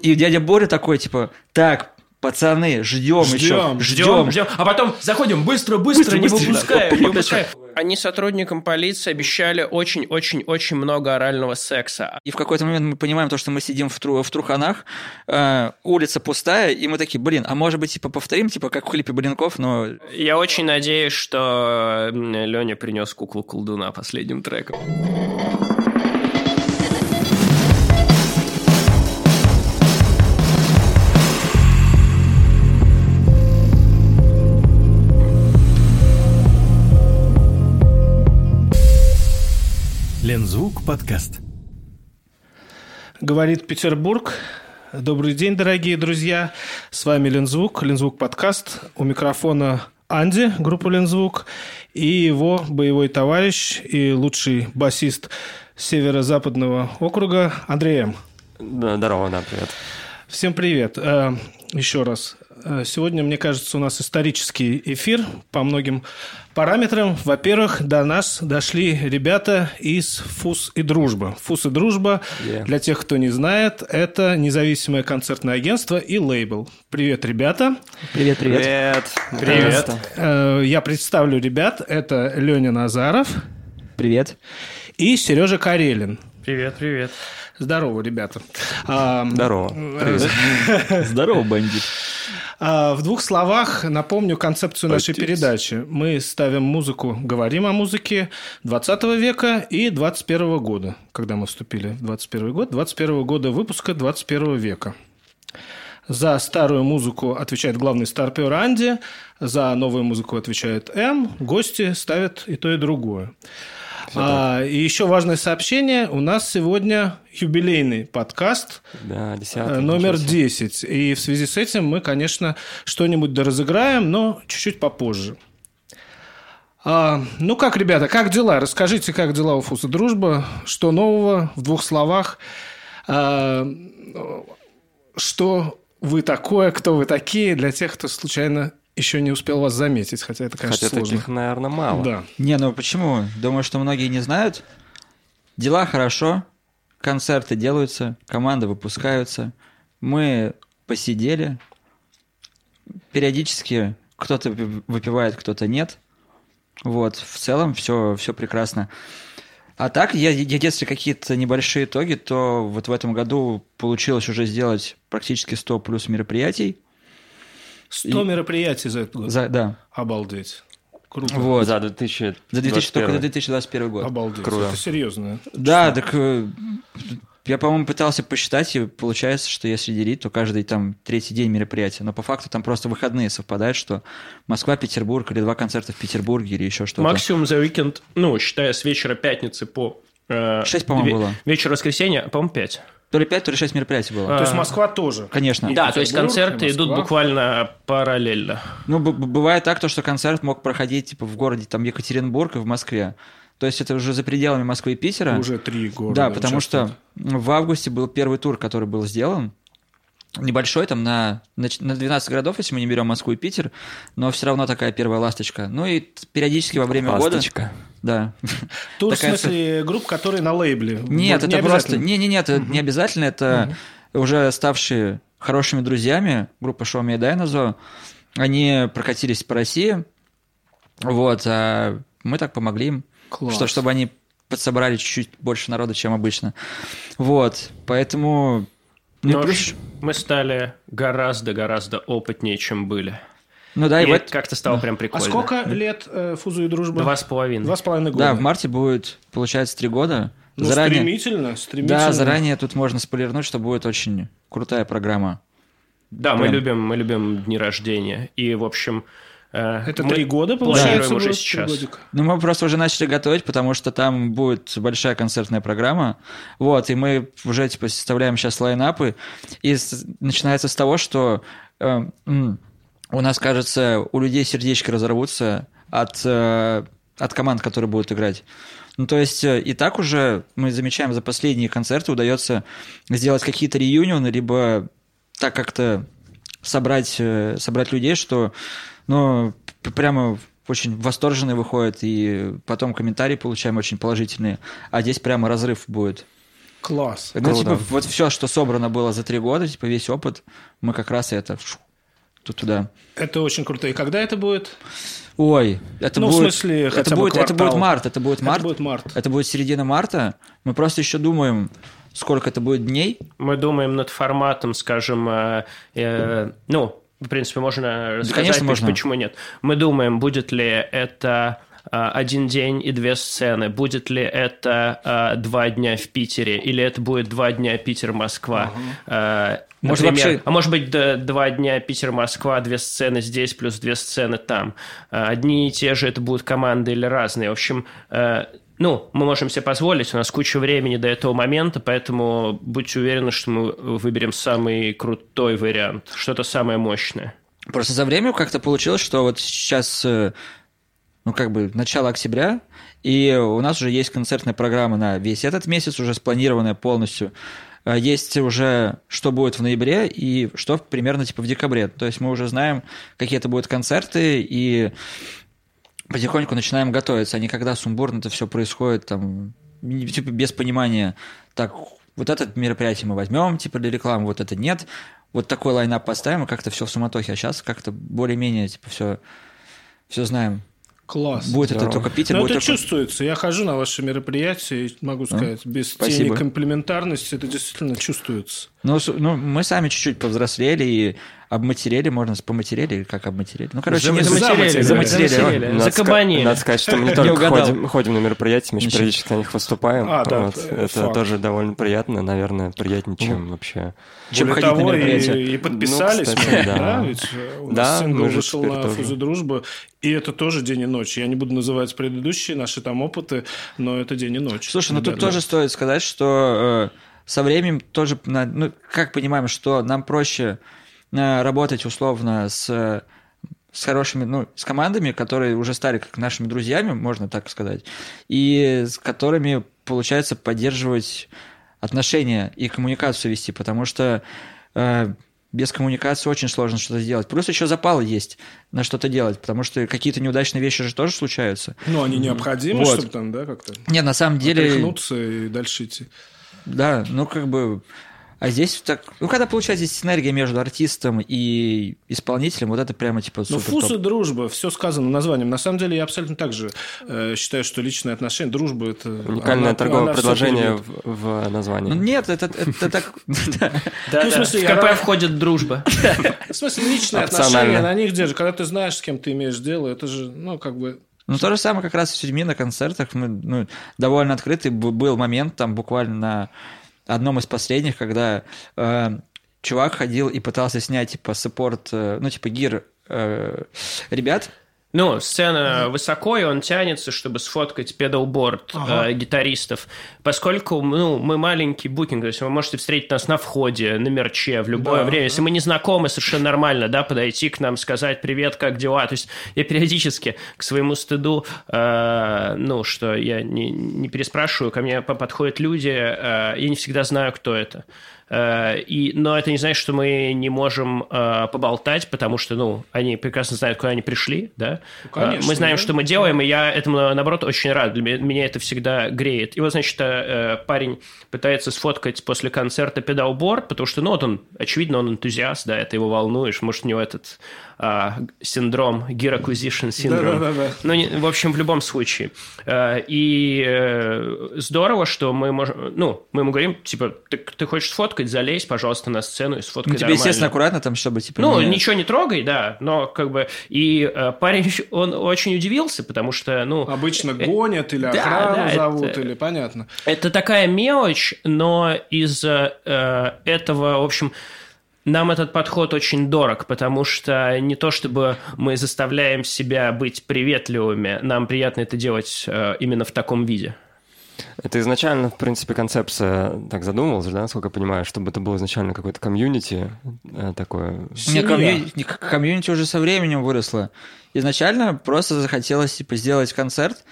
И дядя Боря такой, типа, так, пацаны, ждем, Ждем, еще, ждем, ждем. А потом заходим быстро, быстро, не быстро, выпускаем, не выпускаем. Они сотрудникам полиции обещали очень-очень-очень много орального секса. И в какой-то момент мы понимаем то, что мы сидим в, тру- в Труханах, э, улица пустая, и мы такие, блин, а может быть, типа, повторим, типа, как в клипе Блинков, но Я очень надеюсь, что Леня принес куклу колдуна последним треком. Лензвук подкаст. Говорит Петербург. Добрый день, дорогие друзья. С вами Лензвук, Лензвук подкаст. У микрофона Анди, группа Лензвук, и его боевой товарищ и лучший басист северо-западного округа Андрей М. Здорово, да, привет. Всем привет. Э, Еще раз. Э, Сегодня, мне кажется, у нас исторический эфир по многим параметрам. Во-первых, до нас дошли ребята из ФУС и Дружба. ФУС и Дружба, Yeah. для тех, кто не знает, это независимое концертное агентство и лейбл. Привет, ребята. привет, привет. Привет. Привет. Э, Я представлю ребят. Это Леня Назаров Привет. и Сережа Карелин. Привет, привет. Здорово, ребята. Здорово. Привет. Здорово, бандит. А, В двух словах напомню концепцию нашей Пойдите. передачи. Мы ставим музыку, говорим о музыке 20 века и 21 года, когда мы вступили в 21 год, 21 года выпуска 21 века. За старую музыку отвечает главный старпер Анди, за новую музыку отвечает М, гости ставят и то, и другое. А, и еще важное сообщение. У нас сегодня юбилейный подкаст. Да, Э, десятый. Номер начался. 10. И в связи с этим мы, конечно, что-нибудь доразыграем, но чуть-чуть попозже. А, ну как, ребята, как дела? Расскажите, как дела у Фуса Дружба? Что нового в двух словах? А, что вы такое, кто вы такие для тех, кто случайно еще не успел вас заметить, хотя это, конечно, Хотя сложно. таких, наверное, мало. Да. Не, ну почему? Думаю, что многие не знают. Дела хорошо, концерты делаются, команды выпускаются. Мы посидели. Периодически кто-то выпи- выпивает, кто-то нет. Вот, в целом все, все прекрасно. А так, я, я- если какие-то небольшие итоги, то вот в этом году получилось уже сделать практически 100 плюс мероприятий. 100 мероприятий за этот год. За, да, Обалдеть. Круто. вот. За 2000. За 2000, только за 2021 год. Обалдеть. Круто. Это серьезно. Да, так э, я, по-моему, пытался посчитать, и получается, что если делить, то каждый там третий день мероприятия. Но по факту там просто выходные совпадают, что Москва, Петербург, или два концерта в Петербурге, или еще что-то. Максимум за уикенд, ну, считая с вечера пятницы по... э, Шесть, по-моему, ве- было. Вечер воскресенья, по-моему, пять. То ли пять, то ли шесть мероприятий было. То есть. Москва тоже. Конечно. И Да, то есть концерты идут буквально параллельно. Ну, бывает так, то, что концерт мог проходить типа в городе там Екатеринбург и в Москве. То есть это уже за пределами Москвы и Питера. Уже три города. Да, потому что в августе был первый тур, который был сделан. Небольшой, там на, на ч- на 12 городов, если мы не берем Москву и Питер, но все равно такая первая ласточка. Ну и периодически во время Ласточка. года... Да. Тур, в такая смысле, групп, которые на лейбле. Нет, это просто... обязательно. Не, не, нет, это не обязательно. Это уже ставшие хорошими друзьями группа Show Me Dinosaur. Они прокатились по России. Вот, а мы так помогли им. Класс. Что, чтобы они подсобрали чуть-чуть больше народа, чем обычно. Вот, поэтому... Ну, Но плюс- мы стали гораздо-гораздо опытнее, чем были. ну да, и, И вот... как-то стало прям А прикольно. сколько лет э, Фузу и Дружба? Два с половиной. Два с половиной года. Да, в марте будет, получается, три года. Ну, заранее... стремительно, стремительно. Да, заранее тут можно спойлернуть, что будет очень крутая программа. Да, мы Прям. любим, мы любим дни рождения. И, в общем... э, Это мы три года, получается, уже будет? сейчас. Ну, мы просто уже начали готовить, потому что там будет большая концертная программа. Вот, и мы уже, типа, составляем сейчас лайнапы. И начинается с того, что э, у нас, кажется, у людей сердечки разорвутся от, э, от команд, которые будут играть. Ну, то есть, э, и так уже мы замечаем, за последние концерты удается сделать какие-то реюнионы, либо так как-то собрать, э, собрать людей, что, ну, п- прямо очень восторженные выходят, и потом комментарии получаем очень положительные. А здесь прямо разрыв будет. Класс. Ну, Круто. типа, вот все, что собрано было за три года, типа, весь опыт, мы как раз и это туда. Это очень круто. И когда это будет? Ой, это Ну, в будет... смысле, хотя это бы будет, это будет квартал. март, это будет март. Это будет март. Это будет середина марта. Мы просто еще думаем, сколько это будет дней. Мы думаем над форматом, скажем, э, э, ну, в принципе, можно рассказать, конечно, ведь можно. почему нет. Мы думаем, будет ли это э, один день и две сцены, будет ли это э, два дня в Питере, или это будет два дня Питер-Москва. Э, Может, например. вообще- А может быть, два дня Питер-Москва, две сцены здесь, плюс две сцены там. Одни и те же это будут команды или разные. В общем, ну, мы можем себе позволить, у нас куча времени до этого момента, поэтому будьте уверены, что мы выберем самый крутой вариант, что-то самое мощное. Просто за время как-то получилось, что вот сейчас, э, ну, как бы, начало октября, и у нас уже есть концертная программа на весь этот месяц, уже спланированная полностью. А Есть уже, что будет в ноябре и что примерно типа в декабре. То есть мы уже знаем, какие это будут концерты, и потихоньку начинаем готовиться, а не когда сумбурно это все происходит, там, типа без понимания, так, вот это мероприятие мы возьмем, типа для рекламы, вот это нет, вот такой лайнап поставим, и как-то все в суматохе, а сейчас как-то более-менее, типа, все, все знаем. Класс. Будет это Здорово. только Питер, Но будет это только... чувствуется. Я хожу на ваши мероприятия, и могу сказать, без тени спасибо. комплементарности это действительно чувствуется. Ну, ну, мы сами чуть-чуть повзрослели и обматерели, можно поматерели, или как обматерели. Ну, короче, не Заматерели, заматерели. заматерели. Ой. За кабанили. Надо сказать, что мы не только ходим, ходим на мероприятия, мы еще периодически на них выступаем. А, да, Вот. Это факт. тоже довольно приятно, наверное, приятнее, чем вообще. Чем Более ходить на того, мероприятия. и, и подписались Ну, кстати, да. да, ведь э, у нас Да, сингл вышел на тоже. Фузе Дружбы, и это тоже день и ночь. Я не буду называть предыдущие наши там опыты, но это день и ночь. Слушай, ну тут тоже стоит сказать, что э, со временем тоже, ну, как понимаем, что нам проще э, работать условно с, с хорошими, ну, с командами, которые уже стали как нашими друзьями, можно так сказать, и с которыми получается поддерживать отношения и коммуникацию вести, потому что э, без коммуникации очень сложно что-то сделать. Плюс еще запалы есть на что-то делать, потому что какие-то неудачные вещи же тоже случаются. Ну, они необходимы, Вот. чтобы там, да, как-то Нет, на самом деле... отряхнуться и дальше идти. Да, ну как бы... А здесь так... Ну, когда получается синергия между артистом и исполнителем, вот это прямо типа Но супер вкус и дружба, все сказано названием. На самом деле я абсолютно так же э, считаю, что личные отношения, дружба это... Уникальное она- торговое она предложение в, в названии. Ну нет, это, это так... да. Ну, в КП входит дружба. В смысле, личные отношения, на них держишь. Когда ты знаешь, с кем ты имеешь дело, это же, ну, как бы... Ну, то же самое как раз с людьми на концертах. Мы, ну, довольно открытый был момент, там буквально на одном из последних, когда э, чувак ходил и пытался снять, типа, саппорт, э, ну, типа, гир э, ребят, Ну, сцена высоко, и он тянется, чтобы сфоткать педалборд Ага. э, гитаристов. Поскольку ну, мы маленький букинг, то есть вы можете встретить нас на входе, на мерче в любое Да, время. да. Если мы не знакомы, совершенно нормально, да, подойти к нам, сказать «Привет, как дела?». То есть я периодически к своему стыду, э, ну, что я не, не переспрашиваю, ко мне по- подходят люди, э, я не всегда знаю, кто это. Э, И, но это не значит, что мы не можем э, поболтать, потому что, ну, они прекрасно знают, куда они пришли, да. Ну, конечно, Э, мы знаем, да. что мы делаем, и я этому, наоборот, очень рад. Для меня, меня это всегда греет. И вот, значит, э, парень пытается сфоткать после концерта педалборд, потому что, ну, вот он, очевидно, он энтузиаст, да, это его волнуешь, может, у него этот а, синдром, gear acquisition syndrome. Да-да-да. Ну, не- в общем, в любом случае. Э, И э, здорово, что мы можем... Ну, мы ему говорим, типа, ты, ты хочешь сфоткать, залезь, пожалуйста, на сцену и сфоткай ну, тебе, нормально». естественно, аккуратно там, чтобы, типа, Ну, не- ничего не трогай, да, но как бы... И э, парень, он очень удивился, потому что, ну... Обычно гонят или да, охрану да, зовут, это- или понятно. Это такая мелочь, но из э, этого, в общем, нам этот подход очень дорог, потому что не то чтобы мы заставляем себя быть приветливыми, нам приятно это делать э, именно в таком виде. Это изначально, в принципе, концепция так задумывалась, да, насколько я понимаю, чтобы это было изначально какое-то комьюнити э, такое. Не, Семья. комью- не, к- комьюнити уже со временем выросло. Изначально просто захотелось типа, сделать концерт,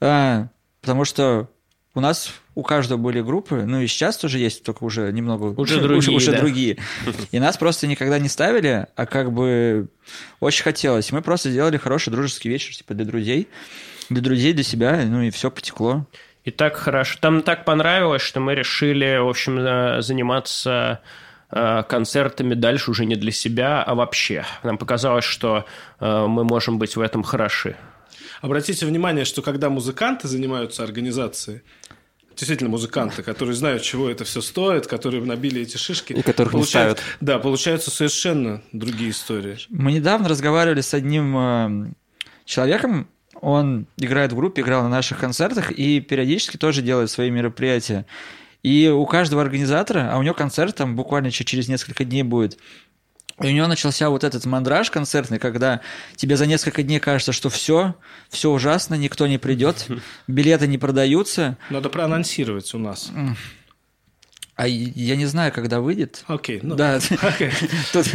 а, потому что у нас у каждого были группы, ну и сейчас тоже есть, только уже немного Уже другие, уже да. другие. И нас просто никогда не ставили, а как бы очень хотелось. Мы просто сделали хороший дружеский вечер типа для друзей, для друзей, для себя, ну и все потекло. И так хорошо. Там так понравилось, что мы решили, в общем, э, заниматься э, концертами дальше уже не для себя, а вообще. Нам показалось, что э, мы можем быть в этом хороши. Обратите внимание, что когда музыканты занимаются организацией, действительно музыканты, которые знают, чего это все стоит, которые набили эти шишки. И которых не ставят. Да, получаются совершенно другие истории. Мы недавно разговаривали с одним э, человеком, он играет в группе, играл на наших концертах и периодически тоже делает свои мероприятия. И у каждого организатора, а у него концерт там буквально через несколько дней будет, и у него начался вот этот мандраж концертный, когда тебе за несколько дней кажется, что все, все ужасно, никто не придет, билеты не продаются. Надо проанонсировать у нас. А я не знаю, когда выйдет. Окей, ну, да. окей. Тут,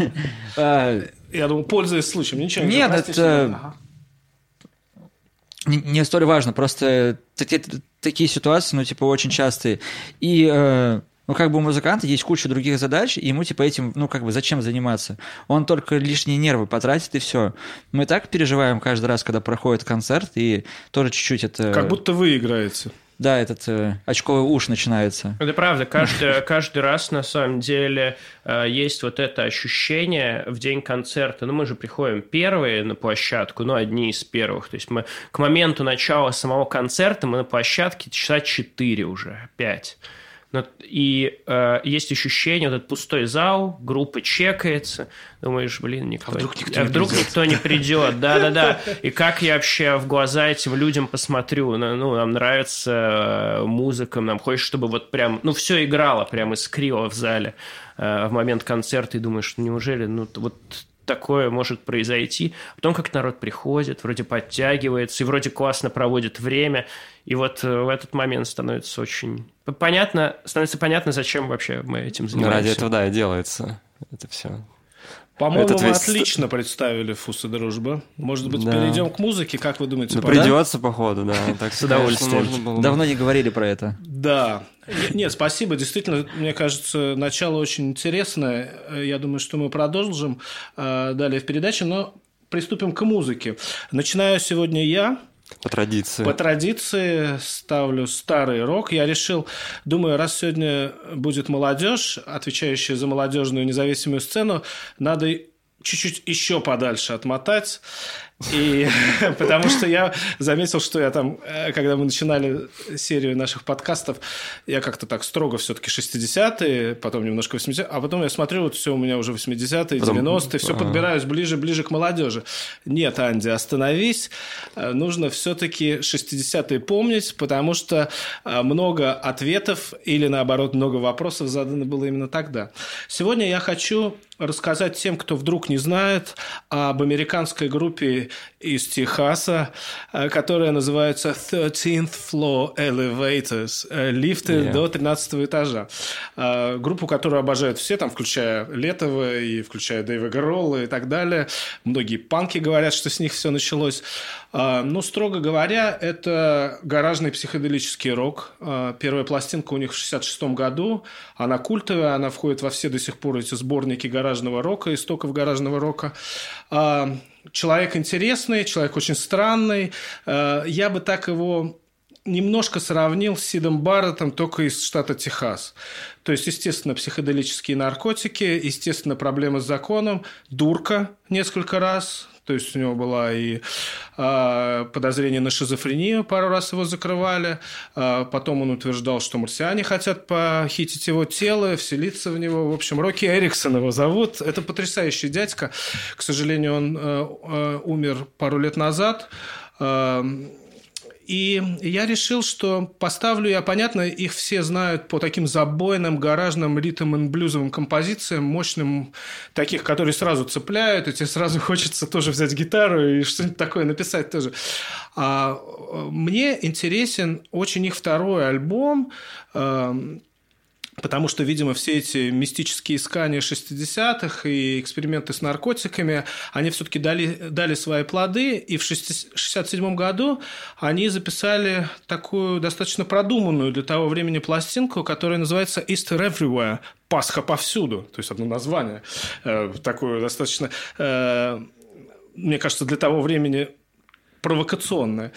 а, Я думаю, пользуясь случаем, ничего не Нет, это- ага. не, не столь важно, просто таки- такие ситуации, ну, типа, очень частые. И, э, ну, как бы у музыканта есть куча других задач, и ему, типа, этим, ну, как бы, зачем заниматься? Он только лишние нервы потратит, и все. Мы так переживаем каждый раз, когда проходит концерт, и тоже чуть-чуть это... Как будто вы играете. Да, этот э, очковый уж начинается. Это правда. Каждый, каждый раз, на самом деле, э, есть вот это ощущение в день концерта. Ну, мы же приходим первые на площадку, ну, одни из первых. То есть мы к моменту начала самого концерта мы на площадке часа 4 уже, 5. Но- И э, есть ощущение, вот этот пустой зал, группа чекается, думаешь, блин, никто, А вдруг никто а не вдруг придет? никто не придет, да-да-да. И как я вообще в глаза этим людям посмотрю? Ну, нам нравится э, музыка, нам хочется, чтобы вот прям, ну, все играло, прям искрило в зале э, в момент концерта, и думаешь, неужели, ну, вот такое может произойти. Потом как народ приходит, вроде подтягивается, и вроде классно проводит время, и вот э, в этот момент становится очень понятно, становится понятно, зачем вообще мы этим Ну, занимаемся. ради этого, да, и делается это все. По-моему, Этот весь- отлично представили «Вкус и дружба». Может быть, Да. перейдем к музыке? Как вы думаете? Ну, пора? придется, походу, да. Так С удовольствием. было. Давно не говорили про это. Да. Не- Нет, спасибо. Действительно, мне кажется, начало очень интересное. Э, Я думаю, что мы продолжим э, далее в передаче, но приступим к музыке. Начинаю сегодня я. По традиции. По традиции ставлю старый рок. Я решил, думаю, раз сегодня будет молодежь, отвечающая за молодежную независимую сцену, надо чуть-чуть еще подальше отмотать. И потому что я заметил, что я там, э, когда мы начинали серию наших подкастов, я как-то так строго все-таки 60-е, потом немножко 80-е, а потом я смотрю, вот все у меня уже 80-е, Потом- 90-е, все подбираюсь ближе-ближе к молодежи. Нет, Анди, остановись. Э, Нужно все-таки 60-е помнить, потому что э, много ответов или, наоборот, много вопросов задано было именно тогда. Сегодня я хочу рассказать тем, кто вдруг не знает, об американской группе из Техаса, э, которая называется 13th Floor Elevators, э, лифты Yeah. до 13 этажа. Э, Группу, которую обожают все, там, включая Летова и включая Дэйва Гролла и так далее. Многие панки говорят, что с них все началось. Ну, строго говоря, это гаражный психоделический рок. Первая пластинка у них в 66 году. Она культовая, она входит во все до сих пор эти сборники гаражного рока, истоков гаражного рока. А, Человек интересный, человек очень странный. А, Я бы так его немножко сравнил с Сидом Барреттом только из штата Техас. То есть, естественно, психоделические наркотики, естественно, проблемы с законом, дурка несколько раз, то есть у него была и а, подозрение на шизофрению, пару раз его закрывали. А, потом он утверждал, что марсиане хотят похитить его тело, вселиться в него. В общем, Рокки Эриксон его зовут. Это потрясающий дядька. К сожалению, он э, э, умер пару лет назад. А, и я решил, что поставлю я, понятно, их все знают по таким забойным, гаражным ритм и блюзовым композициям, мощным, таких, которые сразу цепляют, и тебе сразу хочется тоже взять гитару и что-нибудь такое написать тоже. А э, мне интересен очень их второй альбом, эм, Потому что, видимо, все эти мистические искания 60-х и эксперименты с наркотиками, они все-таки дали, дали свои плоды. И в 1967 году они записали такую достаточно продуманную для того времени пластинку, которая называется «Easter Everywhere» – «Пасха повсюду». То есть, одно название. Э, Такое достаточно, э, мне кажется, для того времени провокационное.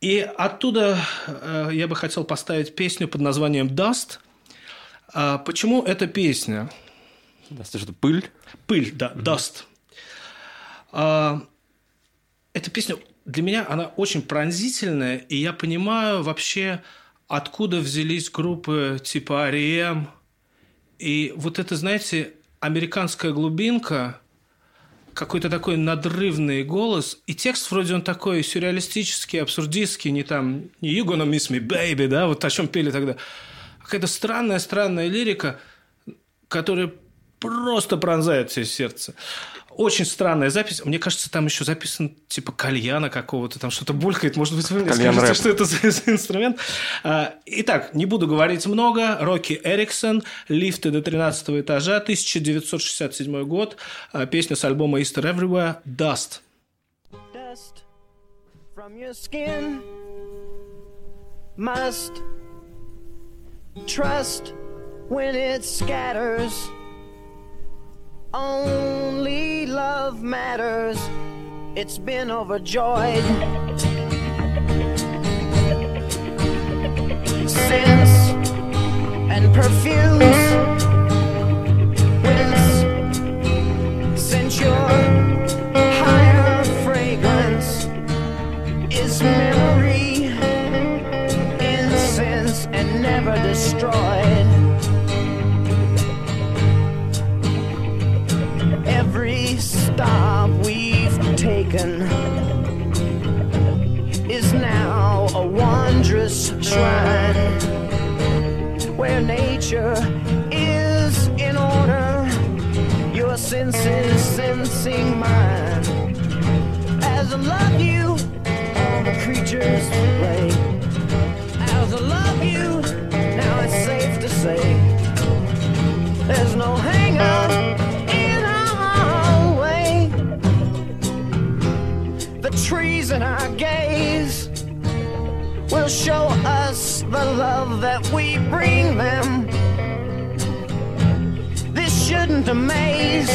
И оттуда э, я бы хотел поставить песню под названием «Dust». А почему эта песня? Да, это пыль? Пыль, да, Dust. А, эта песня для меня она очень пронзительная, и я понимаю вообще, откуда взялись группы типа R.E.M. И вот это, знаете, американская глубинка, какой-то такой надрывный голос, и текст вроде он такой сюрреалистический, абсурдистский, не там, не «You gonna miss me, baby», да, вот о чем пели тогда. Какая-то странная-странная лирика, которая просто пронзает все сердце. Очень странная запись. Мне кажется, там еще записан типа кальяна какого-то, там что-то булькает. Может быть, вы мне Кальян скажете, рэп. что это за, за инструмент. А, Итак, не буду говорить много. Рокки Эриксон, «Лифты до 13 этажа», 1967 год. А, Песня с альбома «Easter Everywhere», «Dust». dust from your skin. Must trust when it scatters. Only love matters. It's been overjoyed. Scents and perfumes. Since your higher fragrance is memory, destroyed. Every stop we've taken is now a wondrous shrine where nature is in order. Your senses sensing mine. As I love you, all the creatures play. To say there's no hang up in our way. The trees in our gaze will show us the love that we bring them. This shouldn't amaze.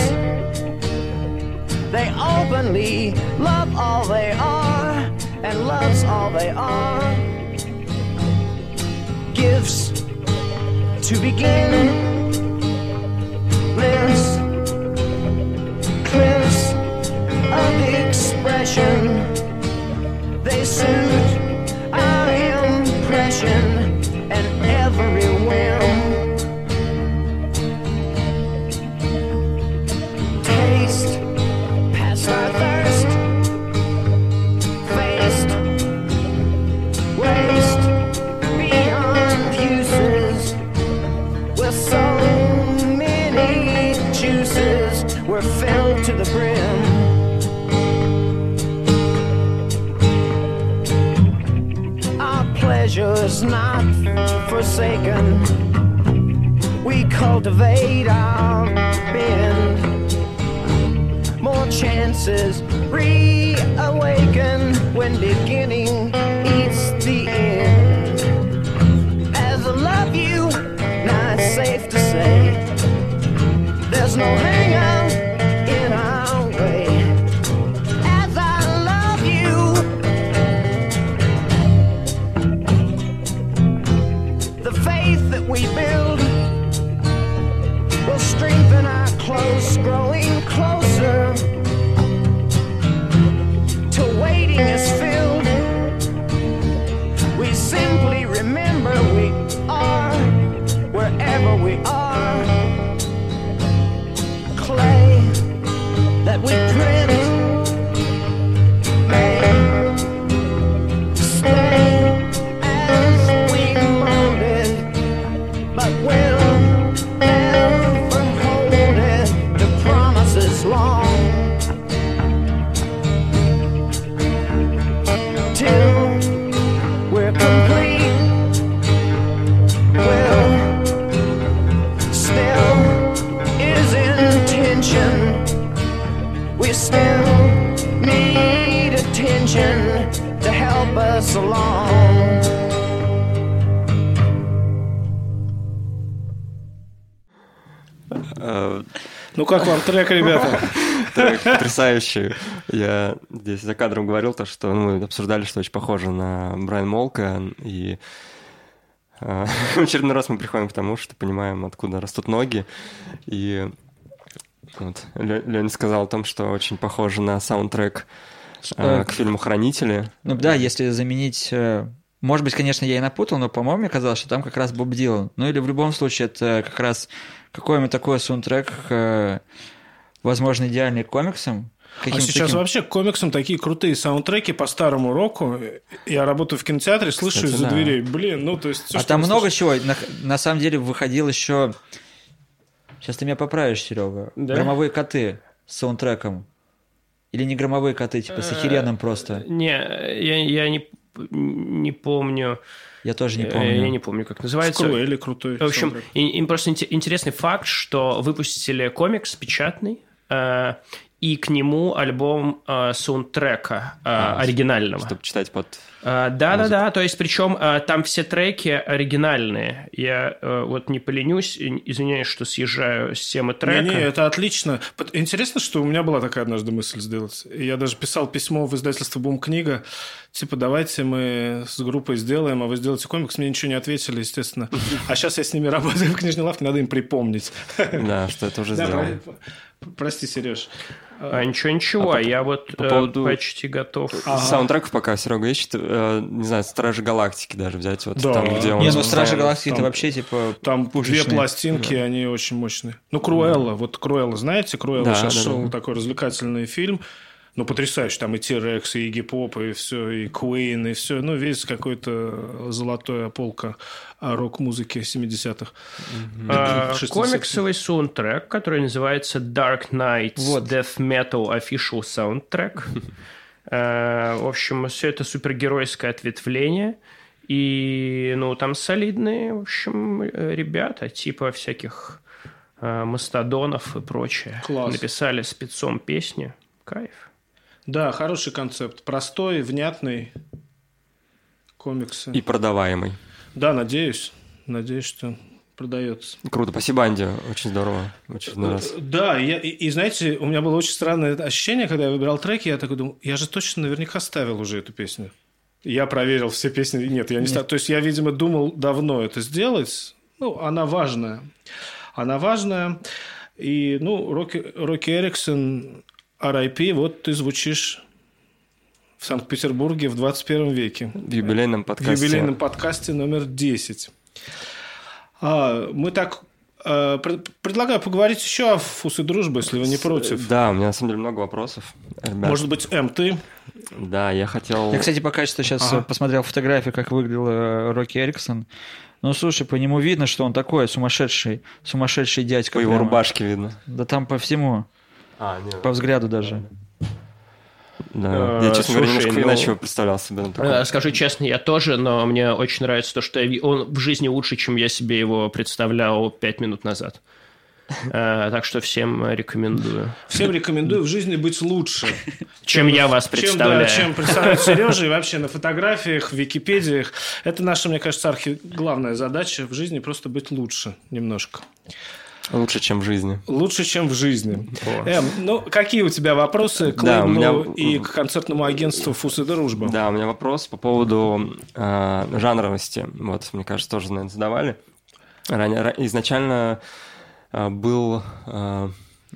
They openly love all they are, and love's all they are. Gifts to begin. Lives, cliffs of expression. They suit our impression and every forsaken. We cultivate our bend. More chances reawaken when beginning трек, ребята? Трек потрясающий. Я здесь за кадром говорил то, что ну, мы обсуждали, что очень похоже на Брайан Молка, и а, в очередной раз мы приходим к тому, что понимаем, откуда растут ноги, и вот, Лё- Леня сказал о том, что очень похоже на саундтрек а, Э, к фильму «Хранители». Ну да, если заменить... э, Может быть, конечно, я и напутал, но, по-моему, мне казалось, что там как раз Боб Дилан. Ну или в любом случае, это как раз какой-нибудь такой саундтрек, э, возможно, идеальный к комиксам. А сейчас таким- вообще к комиксам такие крутые саундтреки по старому року. Я работаю в кинотеатре, слышу из-за да. дверей. Блин, ну то есть... всё, А там много слышим. чего. На, на самом деле выходил еще... Сейчас ты меня поправишь, Серега. Да? Громовые коты с саундтреком. Или не громовые коты, типа с охереном просто. Не, я, я не, не помню. Я тоже не э, помню. Я не помню, как называется. Скруэлли крутой. В общем, саундтрек. и- им просто инте- интересный факт, что выпустили комикс печатный, э, и к нему альбом э, саундтрека э, А, оригинального. Чтобы читать под... Да-да-да, то есть причем а, там все треки оригинальные. Я э, вот не поленюсь, извиняюсь, что съезжаю с темы трека. Не-не, это отлично. Интересно, что у меня была такая однажды мысль сделать. Я даже писал письмо в издательство «Бум книга», типа, давайте мы с группой сделаем, а вы сделаете комикс. Мне ничего не ответили, естественно. А сейчас я с ними работаю в книжной лавке, надо им припомнить. Да, что это уже сделано. про- Прости, Сереж. А, ничего, ничего, я вот по э, поводу- почти готов. Саундтреков пока Серега ищет, э, не знаю, Стражи Галактики даже взять, вот Да. там, где он... Не, ну Стражи Галактики это там- вообще типа Там две пушечные. пластинки, они очень мощные. Ну, Круэлла, вот Круэлла, знаете, Круэлла Да, сейчас да, шел да. такой развлекательный фильм. Ну, потрясающий. Там и T-Rex, и Игги Поп, и все, и Queen, и все. Ну, весь какой-то золотая полка а, рок-музыки 70-х. А, 60-х. комиксовый саундтрек, который называется Dark Knights Вот. Death Metal Official Soundtrack. Э, В общем, все это супергеройское ответвление. И, ну, там солидные, в общем, э, ребята, типа всяких э, мастодонов и прочее. Класс. Написали спецом песни. Кайф. Да, хороший концепт. Простой, внятный комиксы. И продаваемый. Да, надеюсь. Надеюсь, что продается. Круто, спасибо, Анди, очень здорово. В очередной раз. Да, я, и, и знаете, у меня было очень странное ощущение, когда я выбирал треки, я такой думал, я же точно наверняка ставил уже эту песню. Я проверил все песни. Нет, я не ставил. То есть я, видимо, думал давно это сделать. Ну, она важная. Она важная. И, ну, Рокки, Рокки Эриксон, R.I.P., вот ты звучишь в Санкт-Петербурге в 21 веке. В юбилейном В подкасте. юбилейном подкасте номер 10. А, мы так... э, пред- предлагаю поговорить еще о вкусе дружбы, если вы не против. Да, у меня на самом деле много вопросов. Ребят. Может быть, М, ты? Да, я хотел... Я, кстаки, пока что сейчас Ага. посмотрел фотографии, как выглядел э, Рокки Эриксон. Ну, слушай, по нему видно, что он такой сумасшедший, сумасшедший дядька. По его прямо. рубашке видно. Да там по всему, А, нет. по взгляду даже. Да. Э, Я, честно говоря, слушай, немножко ну, иначе его представлял себе. Э, Скажу честно, я тоже, но мне очень нравится то, что он в жизни лучше, чем я себе его представлял пять минут назад. Э, Так что всем рекомендую. Всем рекомендую в жизни быть лучше. Чем я вас Чем, да, представляю. чем представляет Сережа и вообще на фотографиях, в Википедиях. Это наша, мне кажется, архи... главная задача в жизни просто быть лучше немножко. Лучше, чем в жизни. Лучше, чем в жизни. Эм, ну, какие у тебя вопросы к Да, лейблу меня- и к концертному агентству «Фус и дружба»? Да, у меня вопрос по поводу э, жанровости. Вот, мне кажется, тоже, наверное, задавали. Ранее, ра- изначально э, был, э,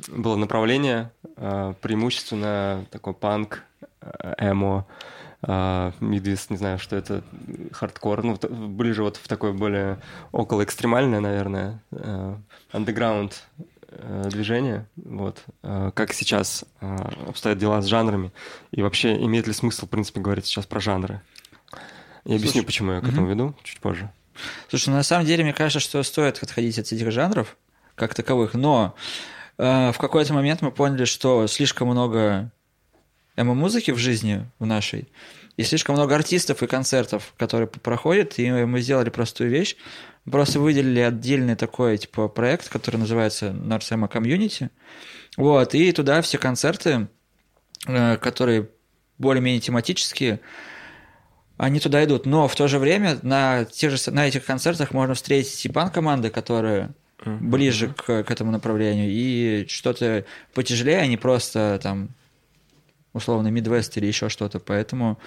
было направление э, преимущественно такой панк, э, эмо, э, midwest, не знаю, что это, хардкор, ну, т- ближе вот в такое более около экстремальное, наверное, э, андеграунд э, движение, вот, Э, как сейчас э, обстоят дела с жанрами, и вообще имеет ли смысл, в принципе, говорить сейчас про жанры? Я объясню, Слушай, почему я к этому веду чуть позже. Слушай, ну, на самом деле, мне кажется, что стоит отходить от этих жанров, как таковых, но э, в какой-то момент мы поняли, что слишком много эмо-музыки в жизни в нашей, и слишком много артистов и концертов, которые проходят, и мы сделали простую вещь, Мы просто выделили отдельный такой, типа, проект, который называется Emo Community, вот, и туда все концерты, э, которые более-менее тематические, они туда идут. Но в то же время на, тех же, на этих концертах можно встретить и пан-команды, которые ближе к, к этому направлению, и что-то потяжелее, а не просто там условно Midwest или еще что-то. Поэтому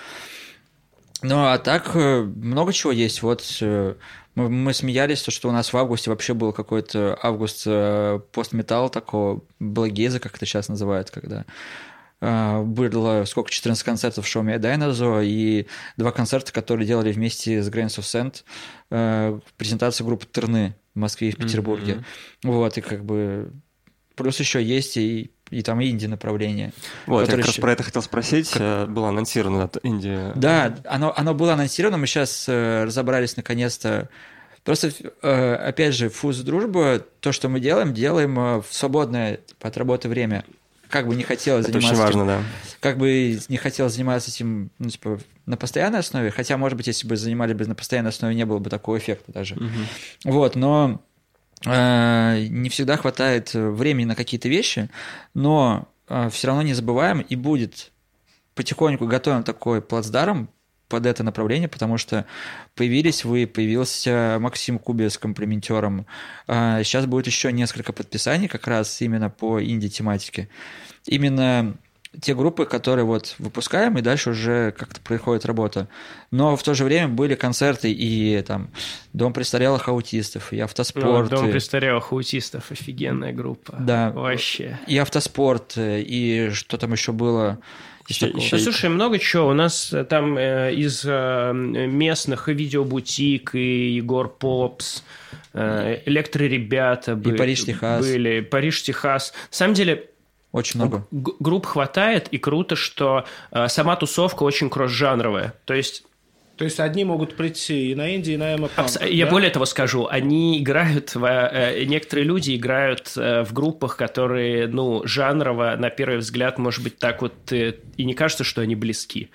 ну, а так э, много чего есть. Вот э, мы, мы смеялись, то, что у нас в августе вообще был какой-то август э, постметалл такого, благеза, как это сейчас называют, когда было сколько, 14 концертов в шоу Дайнозо и два концерта, которые делали вместе с Grains of Sand, э, презентация группы Терны в Москве и в Петербурге. Мгм. Вот, и как бы плюс еще есть и, и там инди направление. Вот, я как раз про это хотел спросить. Э, Было анонсировано от Индии. Да, оно, оно было анонсировано, мы сейчас разобрались наконец-то. Просто, э, опять же, фуз дружба, то, что мы делаем, делаем э, в свободное типа, от работы время. Как бы не хотелось Это заниматься очень этим- важно, да. как бы не хотел заниматься этим, ну, типа, на постоянной основе, хотя, может быть, если бы занимались бы на постоянной основе, не было бы такого эффекта даже. Вот, но э, не всегда хватает времени на какие-то вещи, но все равно не забываем и будет потихоньку готовим такой плацдарм под это направление, потому что появились вы, появился Максим Кубе с комплементером. А, Сейчас будет еще несколько подписаний как раз именно по инди-тематике. Именно те группы, которые вот выпускаем, и дальше уже как-то происходит работа. Но в то же время были концерты и там Дом престарелых аутистов, и Ну, автоспорт, Дом и- престарелых аутистов, офигенная группа. Да. Вообще. и автоспорт, и что там еще было. Еще- Да, слушай, много чего. У нас э, там э, из э, местных и видеобутик, и Егор Попс, э, Электроребята бы- Париж, Техас. были, Париж, Техас. На самом деле, Очень много. г- групп хватает, и круто, что э, сама тусовка очень кросс-жанровая. То есть То есть одни могут прийти и на Индии, и на эмо Абс- Я более того скажу, они играют, в, э, некоторые люди играют э, в группах, которые, ну, жанрово, на первый взгляд, может быть, так вот э, и не кажется, что они близки.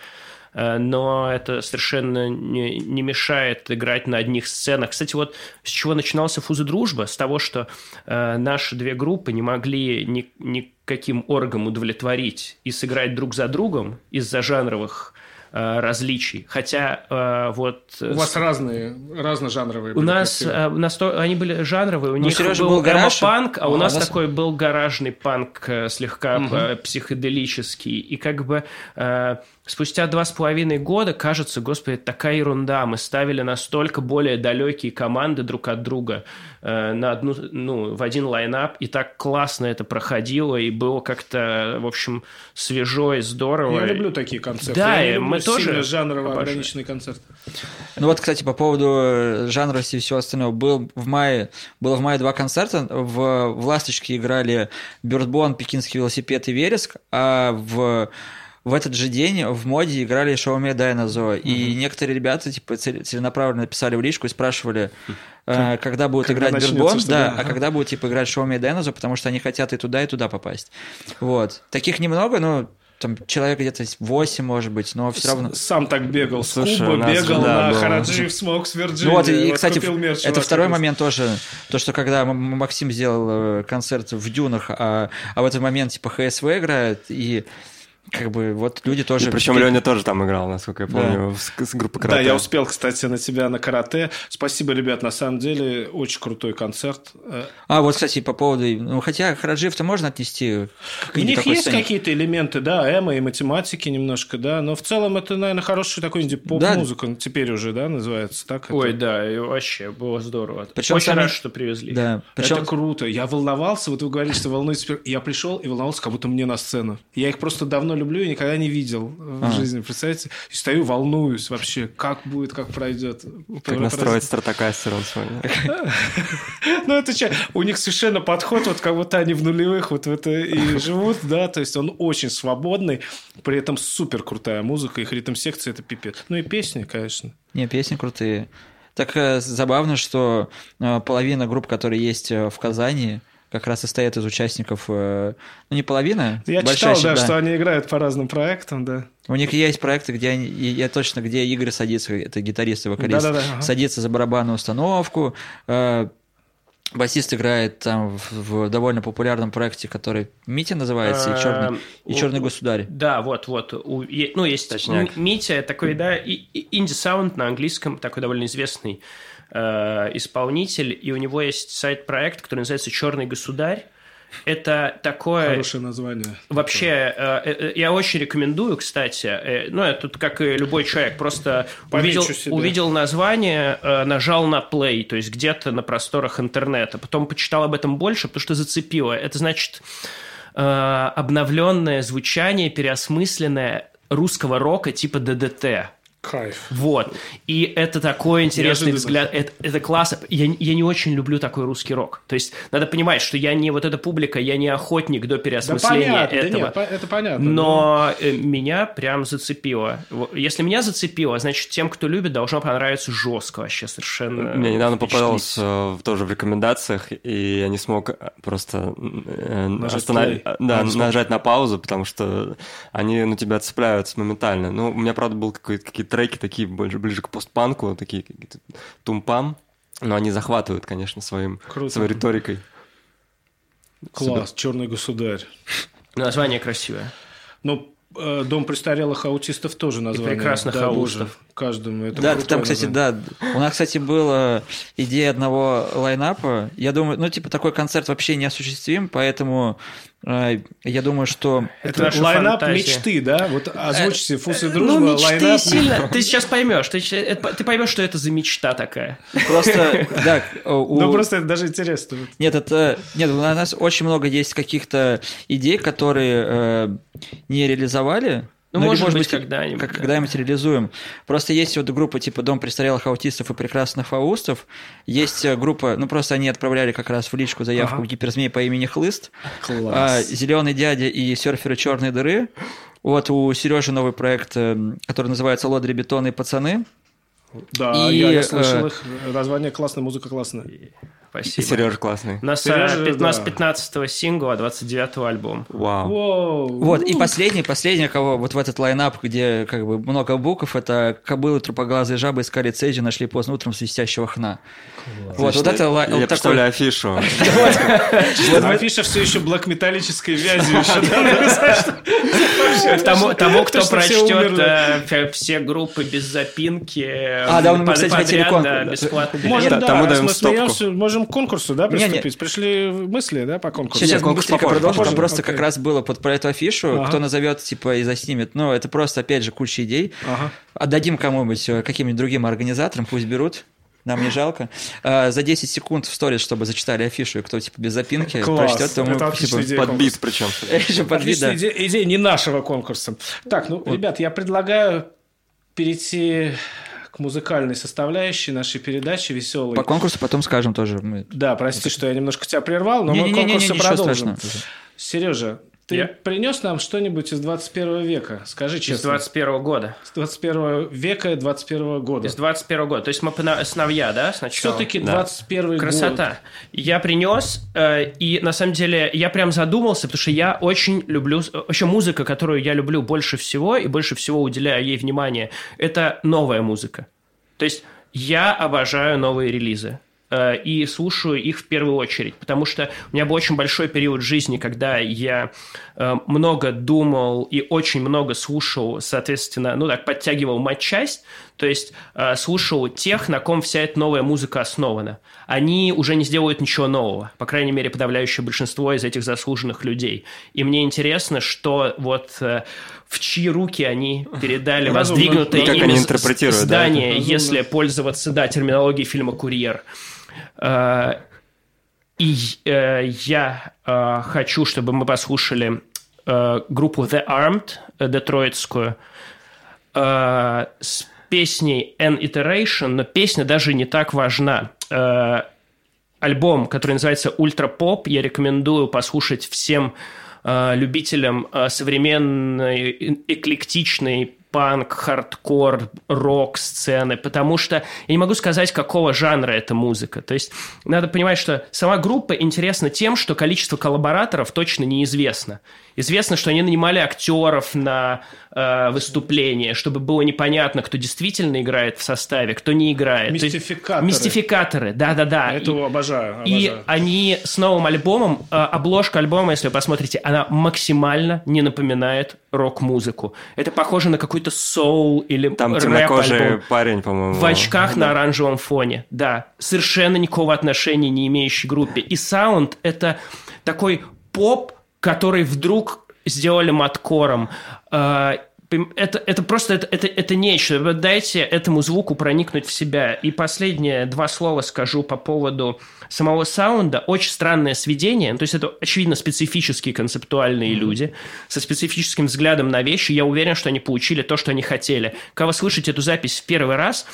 Э, Но это совершенно не, не мешает играть на одних сценах. Кстати, вот с чего начинался фуз и дружба? С того, что э, наши две группы не могли ни, никаким оргом удовлетворить и сыграть друг за другом из-за жанровых э, различий. Хотя э, вот... У вас разные, разножанровые У нас, э, у нас то- они были жанровые, у них Сережа был, был гараж, панк, а у а нас у нас- такой был гаражный панк слегка э, психоделический. И как бы э, спустя два с половиной года кажется, господи, это такая ерунда. Мы ставили настолько более далекие команды друг от друга э, на одну, ну, в один лайнап, и так классно это проходило, и было как-то, в общем, свежо и здорово. Я люблю такие концерты. Да, Я и люблю мы тоже жанрово обожаем. ограниченный концерт. Ну вот, кстати, по поводу э, жанровости и всего остального. Был в мае, было в мае два концерта. В, в «Ласточке» играли Бёрдбон, Пекинский велосипед и Вереск, а в в этот же день в моде играли Шауме Дайнозо. И некоторые ребята типа цел- целенаправленно написали в личку и спрашивали, э, когда будут когда играть что да, да, а ага. когда будут типа играть Шауме Дайнозо, потому что они хотят и туда, и туда попасть. Вот. Таких немного, но там человек где-то 8, может быть, но все равно. Сам так бегал. С Слушай, Куба бегал да, на было. Хараджи в Смокс Ну Вирджиния. вот, и, кстати, купил мерч, это второй раз. момент тоже, то, что когда Максим сделал э, концерт в Дюнах, а, а в этот момент, типа, ХСВ играет, и как бы вот люди тоже... Причем Леня тоже там играл, насколько я Да. помню, с, с группы Да, карате. я успел, кстати, на тебя на карате. Спасибо, ребят, на самом деле очень крутой концерт. Э, А, вот, кстати, по поводу... Ну, хотя Хараджиев-то можно отнести к У них есть сцене. какие-то элементы, да, эмо и математики немножко, да, но в целом это, наверное, хороший такой инди-поп-музыка, ну, теперь уже, да, называется так. это- Ой, да, и вообще было здорово. Причем Очень самый- рад, что привезли. Да, причем... Это круто. Я волновался, вот вы говорите, что волнуетесь. Я пришел и волновался, как будто мне на сцену. Я их просто давно люблю и никогда не видел э, в А. жизни, представляете? И стою, волнуюсь вообще, как будет, как пройдет. Как настроить стратокастер он свой. Ну, это че, у них совершенно подход, вот как будто они в нулевых вот в это и живут, да, то есть он очень свободный, при этом супер крутая музыка, их ритм-секция это пипец. Ну и песни, конечно. Не, песни крутые. Так э, забавно, что э, половина групп, которые есть в Казани, как раз состоят из участников, э, ну не половина, Я большая читал, да, щ- что они играют по разным проектам, да. У них есть проекты, где они, и я точно, где Игорь садится, это гитарист и вокалист, Да-да-да, ага. садится за барабанную установку. э, Басист играет там в, в довольно популярном проекте, который Митя называется, и черный, и Э, черный у- государь. Да, вот, вот. У- ну, есть Точняк. М- Митя, такой, да, и- и- инди-саунд на английском, такой довольно известный э, исполнитель, и у него есть сайт-проект, который называется «Черный государь». Это такое... Хорошее название. Вообще, э, э, я очень рекомендую, кстати, э, ну, это тут как и любой человек, просто Помечу увидел, увидел название, нажал на play, то есть где-то на просторах интернета, потом почитал об этом больше, потому что зацепило. Это значит обновленное звучание, переосмысленное русского рока типа ДДТ. Кайф. Вот. И это такой интересный Неожиданно. взгляд. Это, это классно. Я, я не очень люблю такой русский рок. То есть надо понимать, что я не вот эта публика, я не охотник до Да переосмысления понятно, да этого. нет, по- это понятно. Но э, меня прям зацепило. Если меня зацепило, значит, тем, кто любит, должно понравиться жестко вообще совершенно. Мне недавно попадался э, тоже в рекомендациях, и я не смог э, просто Нажать останов- да, А, нажать на паузу, потому что они на тебя цепляются моментально. Ну, у меня, правда, был какой-то какие-то треки такие больше ближе к постпанку, такие какие-то тумпам, но они захватывают, конечно, своим, Круто. своей риторикой. Класс, черный государь. Название красивое. Ну, э, дом престарелых аутистов тоже название. прекрасных Дай аутистов. Каждому. Это Да, там, кстати, да. У нас, кстати, была идея одного лайнапа. Я думаю, ну, типа, такой концерт вообще неосуществим, поэтому э, я думаю, что... Это наша лайнап фантазия. мечты, да? Вот озвучите фусы Ну, дружба, мечты лайнап. сильно. Ты сейчас поймешь. Ты, это- ты поймешь, что это за мечта такая. Просто, да, у- Ну, просто это даже интересно. Нет, это... Нет, у нас очень много есть каких-то идей, которые э, не реализовали. Ну, или, может быть, когда-нибудь, как- да. когда-нибудь реализуем. Просто есть вот группа типа Дом престарелых аутистов и прекрасных фаустов. Есть э, группа, ну просто они отправляли как раз в личку заявку Ага. в гиперзмей по имени Хлыст. Класс. Зеленый дядя и серферы черной дыры. Вот у Сережи новый проект, э, который называется Лодри бетонные пацаны. Да, И, я, я э, слышал их. Название классное, музыка классная. И Спасибо. Сережа классный. У нас Сережа, э, 15, да. 15 сингла, 29 альбом. Вау. Воу. Вот, и последний, последний, кого вот в этот лайнап, где как бы много букв, это кобылы, трупоглазые жабы искали цезию, нашли поздно утром свистящего хна. Вот, вот это Я вот такой- представляю афишу. Афиша все еще блэк-металлической вязью еще, Тому, кто прочтет э, все- группы без запинки, А, да, мы, под- кстати, хотели конкурс, бесплатно. Может, Нет, да, даем мы стопку. смеемся, к конкурсу, да, Не, не. приступить? Пришли мысли, да, по конкурсу? Сейчас мы конкурс быстренько попозже, продолжим. Там попозже. просто Окей. как раз было под про эту афишу, Ага. кто назовет, типа, и заснимет. Ну, это просто, опять же, куча идей. Ага. Отдадим кому-нибудь, э, каким-нибудь другим организаторам, пусть берут. Нам не жалко. А, За 10 секунд в сторис, чтобы зачитали афишу, и кто, типа, без запинки Класс. прочтет, то мы, Это типа, идея. Под бит причем. еще под да. Идея, идея не нашего конкурса. Так, ну, ребят, я предлагаю перейти к музыкальной составляющей нашей передачи веселой. По конкурсу потом скажем тоже. Мы... Да, прости, что я немножко тебя прервал, но мы Не-не-не, конкурсы ничего продолжим. страшного. Сережа, ты Я? принес нам что-нибудь из 21 века? Скажи Из честно. 21 года. С 21 века 21 года. Из 21 года. То есть мы пона- сновья, да, сначала? Все-таки Да. 21 год. Красота. Я принес, э, и на самом деле я прям задумался, потому что я очень люблю... Вообще музыка, которую я люблю больше всего и больше всего уделяю ей внимание, это новая музыка. То есть я обожаю новые релизы и слушаю их в первую очередь, потому что у меня был очень большой период жизни, когда я э, много думал и очень много слушал, соответственно, ну так, подтягивал матчасть, то есть э, слушал тех, на ком вся эта новая музыка основана. Они уже не сделают ничего нового, по крайней мере, подавляющее большинство из этих заслуженных людей. И мне интересно, что вот э, в чьи руки они передали Разумно. воздвигнутое Ну, ими да, здание, это? если пользоваться, да, терминологией фильма «Курьер». Э, И э, я э, хочу, чтобы мы послушали группу The Armed, детройтскую, с песней An Iteration, но песня даже не так важна. Альбом, который называется Ultrapop, я рекомендую послушать всем любителям современной, эклектичной панк, хардкор, рок сцены, потому что я не могу сказать, какого жанра эта музыка. То есть надо понимать, что сама группа интересна тем, что количество коллабораторов точно неизвестно. Известно, что они нанимали актеров на э, выступление, чтобы было непонятно, кто действительно играет в составе, кто не играет. То есть- Мистификаторы. Мистификаторы, да-да-да. Это И- обожаю, и обожаю. они с новым альбомом, э, обложка альбома, если вы посмотрите, она максимально не напоминает рок-музыку. Это похоже на какой-то соул или Там темнокожий парень, по-моему. В очках на оранжевом фоне, да. Совершенно никакого отношения не имеющий группе. И саунд – это такой поп, который вдруг сделали маткором. Э, Это, это просто, это, это, это нечто. Дайте этому звуку проникнуть в себя. И последние два слова скажу по поводу самого саунда. Очень странное сведение. Ну, То есть это, очевидно, специфические концептуальные люди со специфическим взглядом на вещи. Я уверен, что они получили то, что они хотели. Когда вы слышите эту запись в первый раз,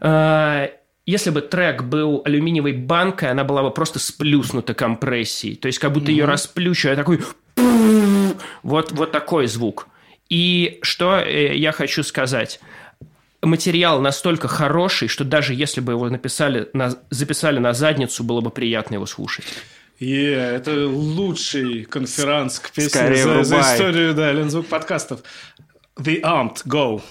э, если бы трек был алюминиевой банкой, она была бы просто сплюснута компрессией. То есть как будто ее расплющивая такой... Вот, вот такой звук. И что э, я хочу сказать? Материал настолько хороший, что даже если бы его написали на, записали на задницу, было бы приятно его слушать. Е, это лучший конферанс к песне Скорее за, за историю да, Лензвук подкастов. The Armed, go.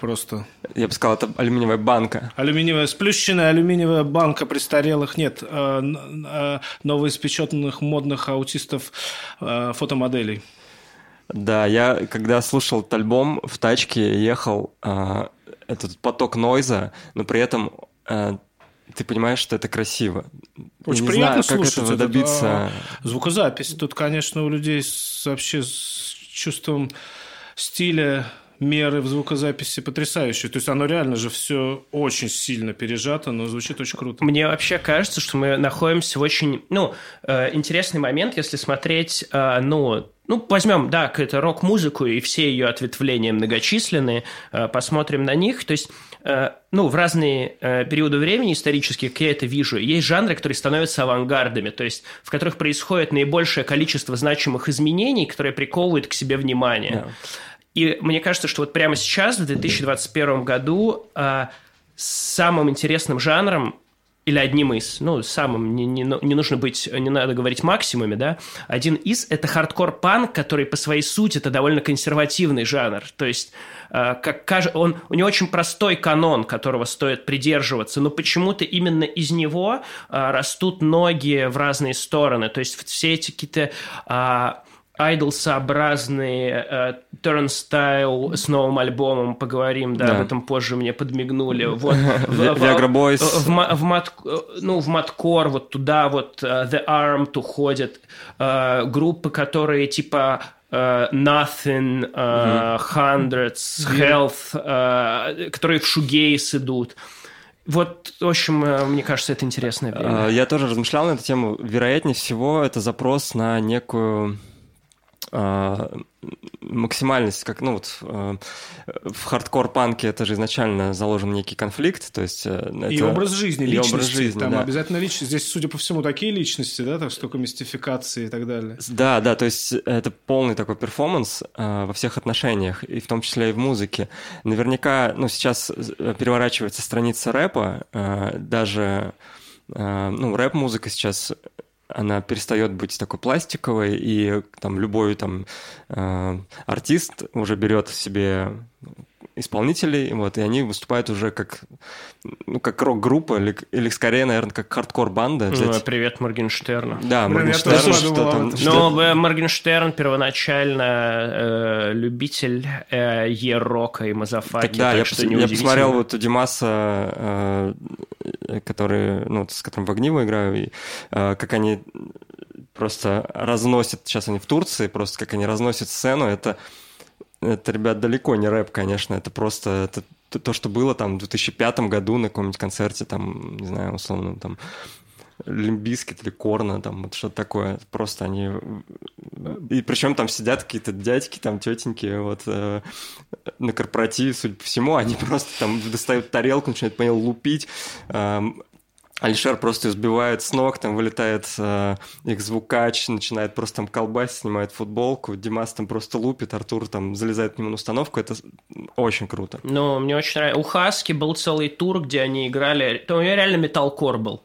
Просто. Я бы сказал, это алюминиевая банка. Алюминиевая, сплющенная алюминиевая банка престарелых, нет, э, э, новоиспеченных модных аутистов э, фотомоделей. Да, я когда слушал этот альбом в тачке, ехал а, этот поток нойза, но при этом а, ты понимаешь, что это красиво. Очень не приятно знаю, как слушать этого это, добиться. да. Звукозапись. Тут, конечно, у людей с- вообще с чувством стиля меры в звукозаписи потрясающие. То есть оно реально же все очень сильно пережато, но звучит очень круто. Мне вообще кажется, что мы находимся в очень, ну, э, интересный момент, если смотреть, э, ну, ну, возьмем, да, какую-то рок-музыку и все ее ответвления многочисленные, э, посмотрим на них. То есть, ну, в разные периоды времени исторические, как я это вижу, есть жанры, которые становятся авангардами, то есть в которых происходит наибольшее количество значимых изменений, которые приковывают к себе внимание. Да. И мне кажется, что вот прямо сейчас, в 2021 году, а, самым интересным жанром или одним из, ну, самым, не, не, не нужно быть, не надо говорить максимуме, да, один из – это хардкор-панк, который по своей сути это довольно консервативный жанр, то есть э, как каж- он, у него очень простой канон, которого стоит придерживаться, но почему-то именно из него э, растут ноги в разные стороны, то есть все эти какие-то а, айдолсообразные э, Turnstile с новым альбомом, поговорим, да, Да. об этом позже мне подмигнули. Вот, в- Viagra Boys. в, в мат- ну, в маткор вот туда вот э, The Armed уходят э, группы, которые типа э, Nothing, э, Hundreds, Health, э, которые в шугейс идут. Вот, в общем, мне кажется, это интересное время. Я тоже размышлял на эту тему. Вероятнее всего, это запрос на некую максимальность, как, ну вот э, в хардкор-панке это же изначально заложен некий конфликт, то есть... э, И это- образ жизни, и личности. образ жизни, Там да. обязательно личность. Здесь, судя по всему, такие личности, да, так столько мистификации и так далее. Да, да, то есть это полный такой перформанс э, во всех отношениях, и в том числе и в музыке. Наверняка, ну, сейчас э, переворачивается страница рэпа, э, даже, э, ну, рэп-музыка сейчас она перестает быть такой пластиковой, и там любой там э, артист уже берет себе исполнителей, вот, и они выступают уже как, ну, как рок-группа, или, или скорее, наверное, как хардкор-банда. Ну, взять. Привет Моргенштерну. Да, Блин, я Моргенштерн, тоже что подумал там... что- э, Моргенштерн первоначально э, любитель э, ю-рока и мазафаки, Так, да, так я, что пос- я посмотрел вот у Димаса, э, который, ну, с которым в Огниво играю, и э, как они просто разносят, сейчас они в Турции, просто как они разносят сцену, это, это, ребят, далеко не рэп, конечно, это просто это то, что было там в 2005 году на каком-нибудь концерте, там, не знаю, условно, там, Limp Bizkit или Korn а, там, вот что-то такое. Просто они... И причем там сидят какие-то дядьки, там, тетеньки, вот, э, на корпоративе, судя по всему, они просто там достают тарелку, начинают по ней лупить. Эм, Алишер просто их сбивает с ног, там вылетает э, их звукач, начинает просто там колбасить, снимает футболку, Димас там просто лупит, Артур там залезает к нему на установку, это очень круто. Ну, мне очень нравится. У Хаски был целый тур, где они играли... То у меня реально металкор был.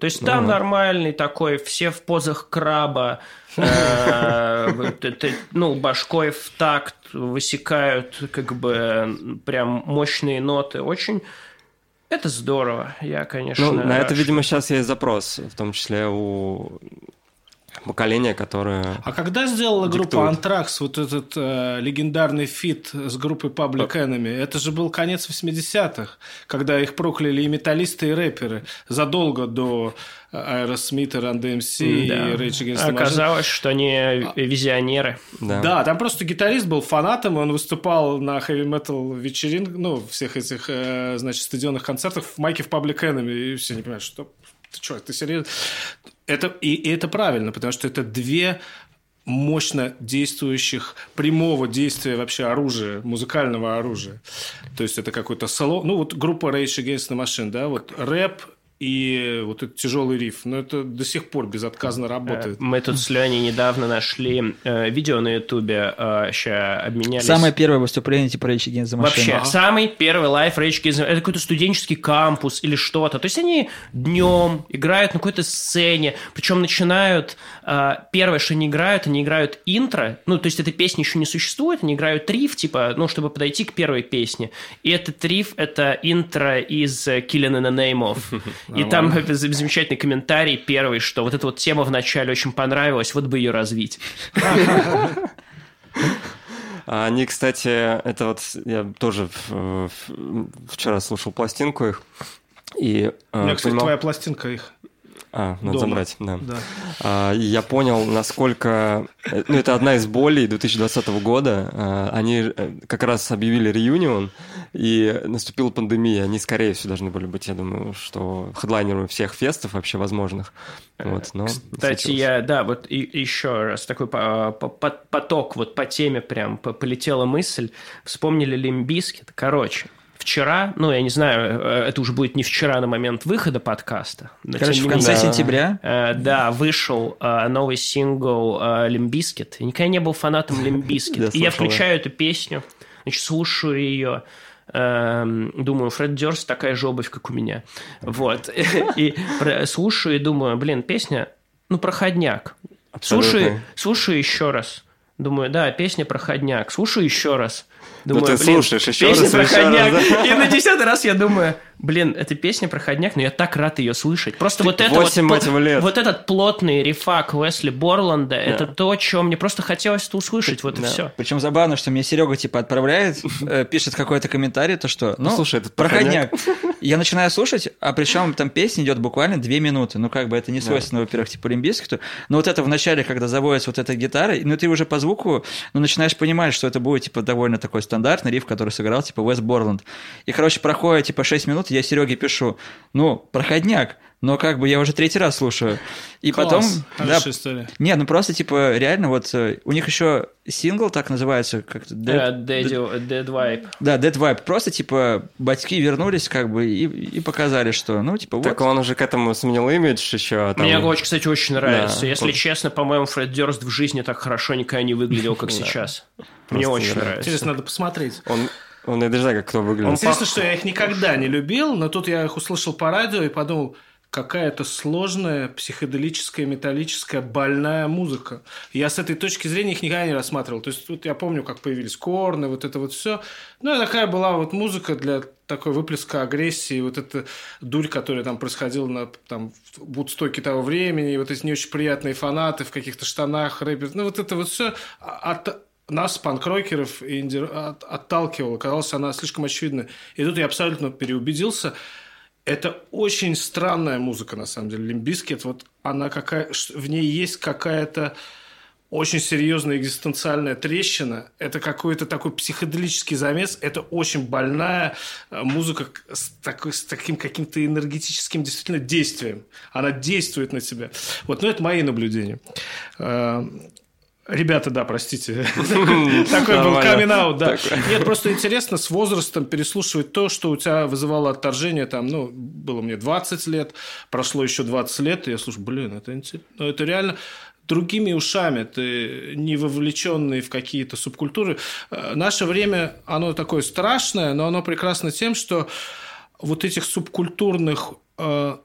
То есть там Ага. нормальный такой, все в позах краба, э, ну, башкой в такт высекают, как бы, прям мощные ноты. Очень... Это здорово. Я, конечно... Ну, на это, видимо, сейчас есть запрос, в том числе у поколения, которое... А когда сделала группа Диктует. Антракс вот этот э, легендарный фит с группой Public Enemy? Это же был конец 80-х, когда их прокляли и металлисты, и рэперы. Задолго до Аэросмита, Run DMC Да. и Rage Against the Machine. Оказалось, что они визионеры. Да. Да, там просто гитарист был фанатом, и он выступал на хэви-метал вечеринках, ну, всех этих, э, значит, стадионных концертах в майке Public Enemy, и все не понимают, что ты что, ты серьезно? Это, и, и это правильно, потому что это две мощно действующих, прямого действия вообще оружия, музыкального оружия. То есть это какой-то соло... Ну, вот группа Rage Against the Machine, да, вот рэп и вот этот тяжелый риф. Но это до сих пор безотказно работает. Мы тут с Леней недавно нашли э, видео на Ютубе, сейчас обменялись. Самое первое выступление типа Rage Against the Machine. Вообще, Ага. самый первый лайф Rage Against the- Это какой-то студенческий кампус или что-то. То есть они днем играют на какой-то сцене, причем начинают... э, первое, что они играют, они играют интро. Ну, то есть этой песни еще не существует, они играют риф, типа, ну, чтобы подойти к первой песне. И этот риф — это интро из э, Killing in the Name of. И там замечательный комментарий первый, что вот эта вот тема вначале очень понравилась, вот бы ее развить. А Они, кстати, это вот я тоже вчера слушал пластинку их. И, У э, меня, кстати, понимал- твоя пластинка их. А, надо дома. забрать, да. Да. А, я понял, насколько... э, Ну, это одна из болей 2020 года. А, Они э, как раз объявили реюнион, и наступила пандемия. Они, скорее всего, должны были быть, я думаю, что хедлайнерами всех фестов вообще возможных. Вот, но Кстати, я, да, вот и, еще раз такой по- по- по- поток, вот по теме прям по- полетела мысль. Вспомнили Limp Bizkit. Короче, вчера, ну, я не знаю, э, это уже будет не вчера на момент выхода подкаста. но Короче, в конце менее. Сентября Э, да, вышел э, новый сингл Limp Bizkit. Я никогда не был фанатом Limp Bizkit. И я включаю эту песню, значит, слушаю ее. эм, думаю, Фред Дёрст такая же обувь, как у меня. Вот. И слушаю и думаю, блин, песня, ну, проходняк. Слушай, слушай еще раз. Думаю, да, песня проходняк. Слушаю еще раз. Думаю, Ну, ты блин, слушаешь еще раз еще раз, да? И на десятый раз я думаю, блин, эта песня проходняк, но я так рад ее слышать. Просто вот это вот, лет. вот этот плотный рефак Уэсли Борланда, это то, что мне просто хотелось это услышать, вот и Да. все. Причем забавно, что мне Серега типа отправляет, э, пишет какой-то комментарий, то что, ну, слушай, этот проходняк. Я начинаю слушать, а причем там песня идет буквально две минуты. Ну, как бы это не свойственно, во-первых, типа Лимбискиту. Но вот это в начале, когда заводится вот эта гитара, ну, ты уже по звуку, ну, начинаешь понимать, что это будет, типа, довольно такой стандартный риф, который сыграл, типа, Уэс Борланд. И, короче, проходит, типа, 6 минут, я Сереге пишу, ну, проходняк, но как бы я уже третий раз слушаю. И Класс. потом... Хорошая история. Нет, ну просто, типа, реально, вот э, у них еще сингл так называется, как Э, Daddy- Dead Vibe. да, Dead Vibe. Просто, типа, батьки вернулись, как бы, и, и показали, что, ну, типа, вот. Так он уже к этому сменил имидж еще. там- Мне очень, кстати, очень нравится. Да. Если Он- честно, по-моему, Фред Дёрст в жизни так хорошо никогда не выглядел, как сейчас. Мне очень нравится. Интересно, надо посмотреть. Он, он, я даже знаю, как кто выглядит. Интересно, что я их никогда не любил, но тут я их услышал по радио и подумал, какая-то сложная, психоделическая, металлическая, больная музыка. Я с этой точки зрения их никогда не рассматривал. То есть тут я помню, как появились корны, вот это вот все. Ну, и такая была вот музыка для такой выплеска агрессии, вот эта дурь, которая там происходила на там, в Вудстоке того времени, и вот эти не очень приятные фанаты в каких-то штанах, рэпер, ну, вот это вот все от, нас, панк-рокеров, инди- от- отталкивало. Казалось, она слишком очевидна. И тут я абсолютно переубедился. Это очень странная музыка, на самом деле. Limp Bizkit, вот она какая... В ней есть какая-то очень серьезная экзистенциальная трещина. Это какой-то такой психоделический замес. Это очень больная э, музыка с, такой, с таким каким-то энергетическим действительно действием. Она действует на тебя. Вот, но это мои наблюдения. Ребята, да, простите. Такой был камин да. Нет, просто интересно с возрастом переслушивать то, что у тебя вызывало отторжение. Там, ну, было мне 20 лет, прошло еще 20 лет, и я слушаю, блин, это интересно. Ну, это реально другими ушами, ты не вовлеченный в какие-то субкультуры. Э, Наше время, оно такое страшное, но оно прекрасно тем, что вот этих субкультурных э,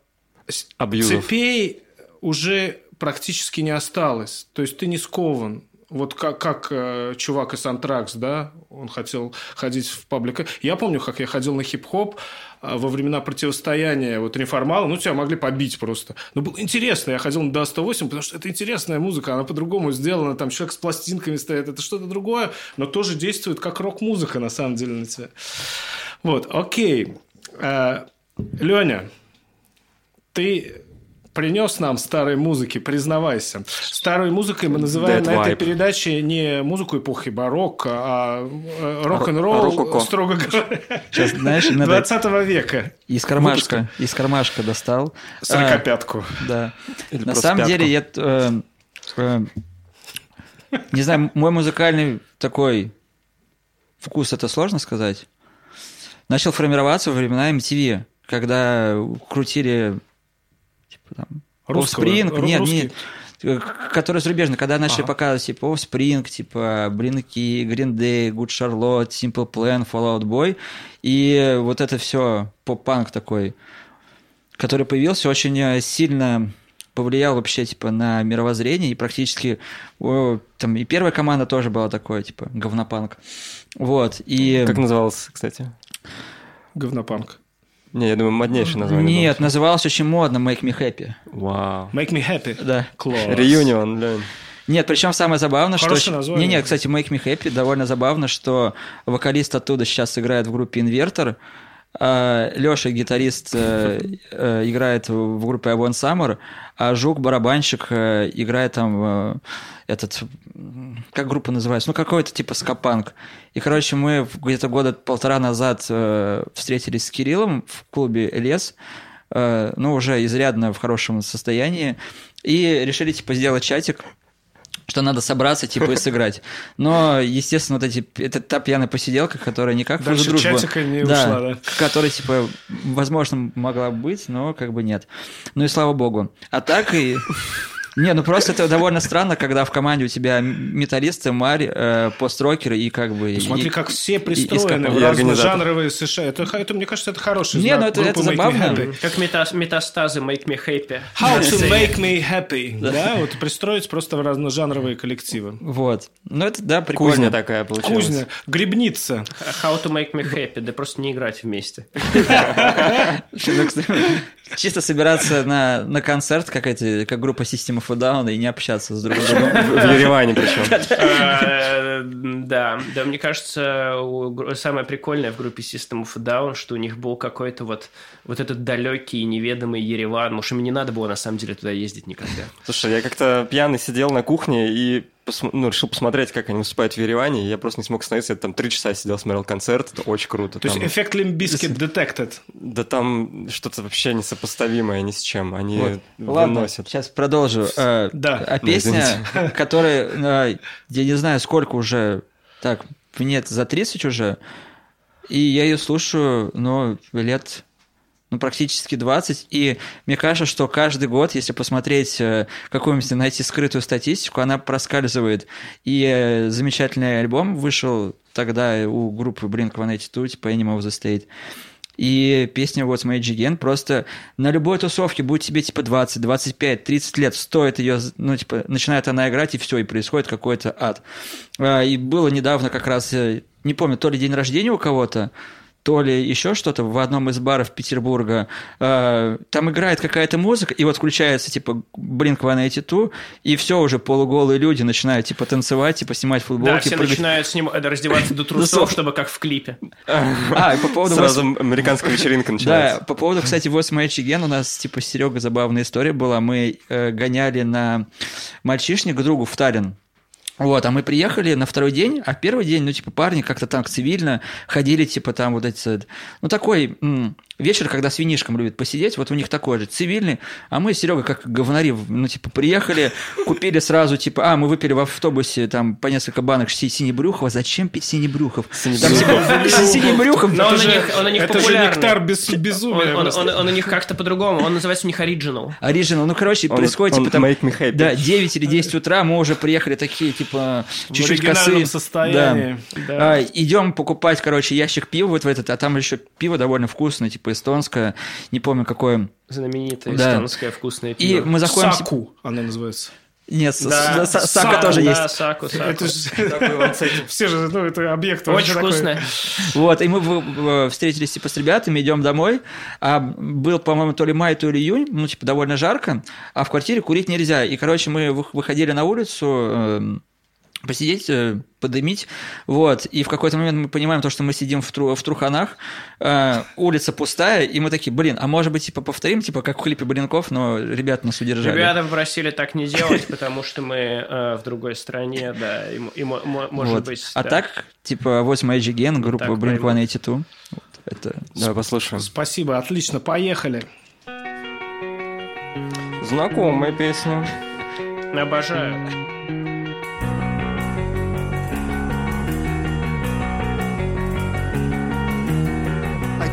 Абьюзов. цепей уже практически не осталось. То есть ты не скован. Вот как, как э, чувак из Антракс, да, он хотел ходить в паблик. Я помню, как я ходил на хип-хоп э, во времена противостояния вот реформала, ну, тебя могли побить просто. Но было интересно, я ходил на Да-108, потому что это интересная музыка, она по-другому сделана, там человек с пластинками стоит, это что-то другое, но тоже действует как рок-музыка, на самом деле, на тебя. Вот, окей. Леня, ты принес нам старой музыки, признавайся. Старой музыкой мы называем Dead на этой Vibe. передаче не музыку эпохи барокко, а э, рок-н-ролл, строго говоря, Сейчас, знаешь, надо 20 века. из кармашка, из кармашка достал. А, Сорокопятку. Да. Или На самом пятку. деле, я... э, э, не знаю, мой музыкальный такой вкус, это сложно сказать, начал формироваться во времена MTV, когда крутили там Русского, Offspring, нет, русский. нет, э, который зарубежный, когда начали Ага. показывать типа Offspring, типа Блинки, Green Day, Good Charlotte, Simple Plan, Fall Out Boy, и вот это все поп-панк такой, который появился, очень э, сильно повлиял вообще типа на мировоззрение и практически о, там и первая команда тоже была такое типа говнопанк вот и Как назывался, кстати? Говнопанк. Не, я думаю, моднейшее название. нет называлось очень модно Make Me Happy было. Вау. Make me happy. да Класс. Реюнион, блин. Нет, причем самое забавное, что... Хорошее название. Не, не, кстати, Make Me Happy довольно забавно, что вокалист оттуда сейчас играет в группе Инвертор, Леша, гитарист, э, э, играет в группе Avon Summer, а Жук, барабанщик, э, играет там этот... Как группа называется? Ну, какой-то типа скапанк. И, короче, мы в- где-то года полтора назад э, встретились с Кириллом в клубе «Лес», э, ну, уже изрядно в хорошем состоянии, и решили, типа, сделать чатик, что надо собраться, типа, и сыграть. Но, естественно, вот эти, это та пьяная посиделка, которая никак в Дальше дружбу. чатика не да, ушла, да? Которая, типа, возможно, могла быть, но как бы нет. Ну и слава богу. А так и... Не, ну просто это довольно странно, когда в команде у тебя металлисты, марь, э, построкеры и как бы... Смотри, и- как все и- и пристроены в организатор. разножанровые США. Это, это, мне кажется, это хороший Не, знак ну это- это забавно. Как мета- метастазы Make Me Happy. How to make me happy. Да, вот пристроить просто в разножанровые коллективы. Вот. Ну это, да, прикольно. Кузня такая получилась. Кузня, грибница. How to make me happy, да просто не играть вместе. Чисто собираться на, на концерт, как, эти, как группа System of a Down, и не общаться с друг другом. В Ереване причем. Э, Да, да, мне кажется, самое прикольное в группе System of a Down, что у них был какой-то вот, вот этот далекий и неведомый Ереван. Может, им не надо было на самом деле туда ездить никогда. Слушай, я как-то пьяный сидел на кухне и ну, решил посмотреть, как они выступают в Ереване, и я просто не смог остановиться. Я там три часа сидел, смотрел концерт, это очень круто. То есть Там- эффект Limp Bizkit detected. Да там что-то вообще несопоставимое ни с чем. Они Вот. Ладно, выносят. сейчас продолжу. Э, Да. А Ну, песня, которая, э, я не знаю, сколько уже, так, нет, за 30 уже, и я ее слушаю, ну, лет ну, практически 20, и мне кажется, что каждый год, если посмотреть э, какую-нибудь, найти скрытую статистику, она проскальзывает. И э, замечательный альбом вышел тогда у группы Blink-182, типа Animal of the State. И песня What's My Age Again просто на любой тусовке, будет тебе типа 20, 25, 30 лет, стоит ее, ну, типа, начинает она играть, и все, и происходит какой-то ад. А, И было недавно как раз, э, не помню, то ли день рождения у кого-то, то ли еще что-то в одном из баров Петербурга. Э, Там играет какая-то музыка, и вот включается типа Blink-182, и все уже полуголые люди начинают типа танцевать, типа снимать Да, футболки, все прыгать. начинают с ним э, раздеваться до трусов, чтобы как в клипе. А, и по поводу Сразу американская вечеринка Да, начинается. по поводу, кстати, 8 Match Again у нас, типа, Серега забавная история была. Мы э, гоняли на мальчишник к другу в Таллин. Вот, а мы приехали на второй день, а первый день, ну, типа, парни как-то так цивильно ходили, типа, там вот эти... Ну, такой м, вечер, когда с винишком любят посидеть, вот у них такой же, цивильный, а мы, Серега, как говнари, ну, типа, приехали, купили сразу, типа, а, мы выпили в автобусе, там, по несколько банок си- синебрюхова, зачем пить синебрюхов? Там, типа, синебрюхов, Но он же- них, он на них это же популярный. нектар безумия. он- у них как-то по-другому. Он называется у них Original. Оригинал, ну, короче, Он- происходит, типа, там... make me happy. Да, 9 или 10 утра, мы уже приехали такие, типа, В чуть-чуть косые. состоянии. Да. Да. А, идем покупать, короче, ящик пива вот в этот, а там еще пиво довольно вкусное, типа эстонское, не помню какое. Знаменитое Да. эстонское вкусное И пиво. мы заходим... Саку она называется. Нет, с- Да, с- с- Сака Саку, тоже да, есть. Саку, Саку. Это же все же, ну, это объект. вообще Очень такой. вкусное. Вот, и мы встретились, типа, с ребятами, идем домой, а был, по-моему, то ли май, то ли июнь, ну, типа, довольно жарко, а в квартире курить нельзя. И, короче, мы вы- выходили на улицу, эм, посидеть, э, подымить, вот, и в какой-то момент мы понимаем то, что мы сидим в, тру- в труханах, э, улица пустая, и мы такие, блин, а может быть, типа, повторим, типа, как в клипе Блинков, но ребята нас удержали. Ребята попросили так не делать, потому что мы э, в другой стране, да, и, может Вот. быть... А да. так, типа, 8 Age Again, группа так Blink-182, вот, это... Давай послушаем. Спасибо, отлично, поехали. Знакомая песня. Обожаю.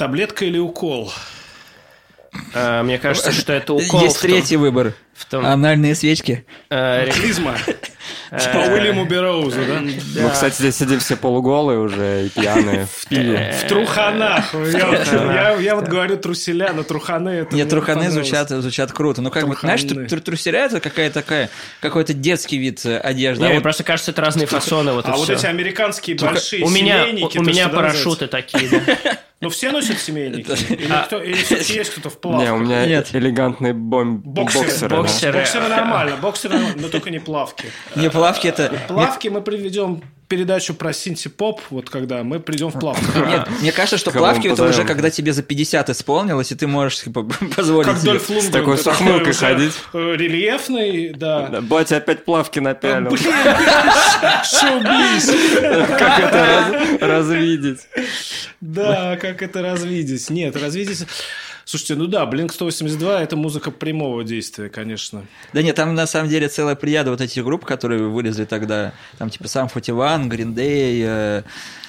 Таблетка или укол? А, Мне кажется, что это укол. Есть в том- третий выбор. в том- Анальные свечки. э, Клизма. По Уильяму Бероузу, да? Мы, кстати, здесь сидим все полуголые уже и пьяные в пиве. В труханах. Я, вот говорю труселя, но труханы это Нет, мне труханы звучат, звучат круто. Ну, как бы, знаешь, труселя это какая-то такая, какой-то детский вид э, одежды. А мне просто кажется, это разные фасоны, А вот эти американские большие У меня, парашюты такие, да. Ну, все носят семейники? Или, А. кто, или все-таки есть кто-то в плавках? Не, у меня Нет. элегантные бом- Боксеры. боксеры. да. Боксеры. Нормально, боксеры нормально, но только не плавки. не плавки это... Плавки мы приведем передачу про синти-поп, вот когда мы придем в плавках. Нет, мне кажется, что плавки это уже когда тебе за 50 исполнилось, и ты можешь типа, позволить Как себе. Дольф такой с ухмылкой уже, ходить. Рельефный, да. Батя опять плавки напялил. Блин, шоу-биз. Как это раз- развидеть? Да, как это развидеть? Нет, развидеть... Слушайте, ну да, Blink-182 – это музыка прямого действия, конечно. Да нет, там на самом деле целая прияда вот этих групп, которые вылезли тогда. Там типа сам 41, Green Day, э,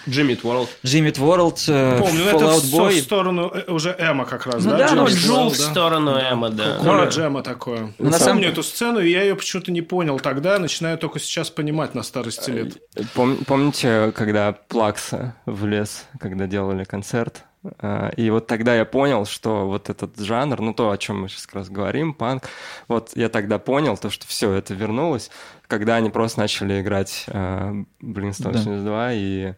Jimmy World. Jimmy World, э, Помню, это Fallout в, в Boy. сторону э, уже Эма как раз, Ну да? да, ну, Джул в да? сторону Эма, да. Коля Ну, Джема такое. ну, на Помню самом- эту сцену, и я ее почему-то не понял тогда, начинаю только сейчас понимать на старости лет. Пом- Помните, когда Плакса влез, когда делали концерт? А, И вот тогда я понял, что вот этот жанр, ну то, о чем мы сейчас как раз говорим, панк, вот я тогда понял то, что все это вернулось, когда они просто начали играть а, Блин 182, и,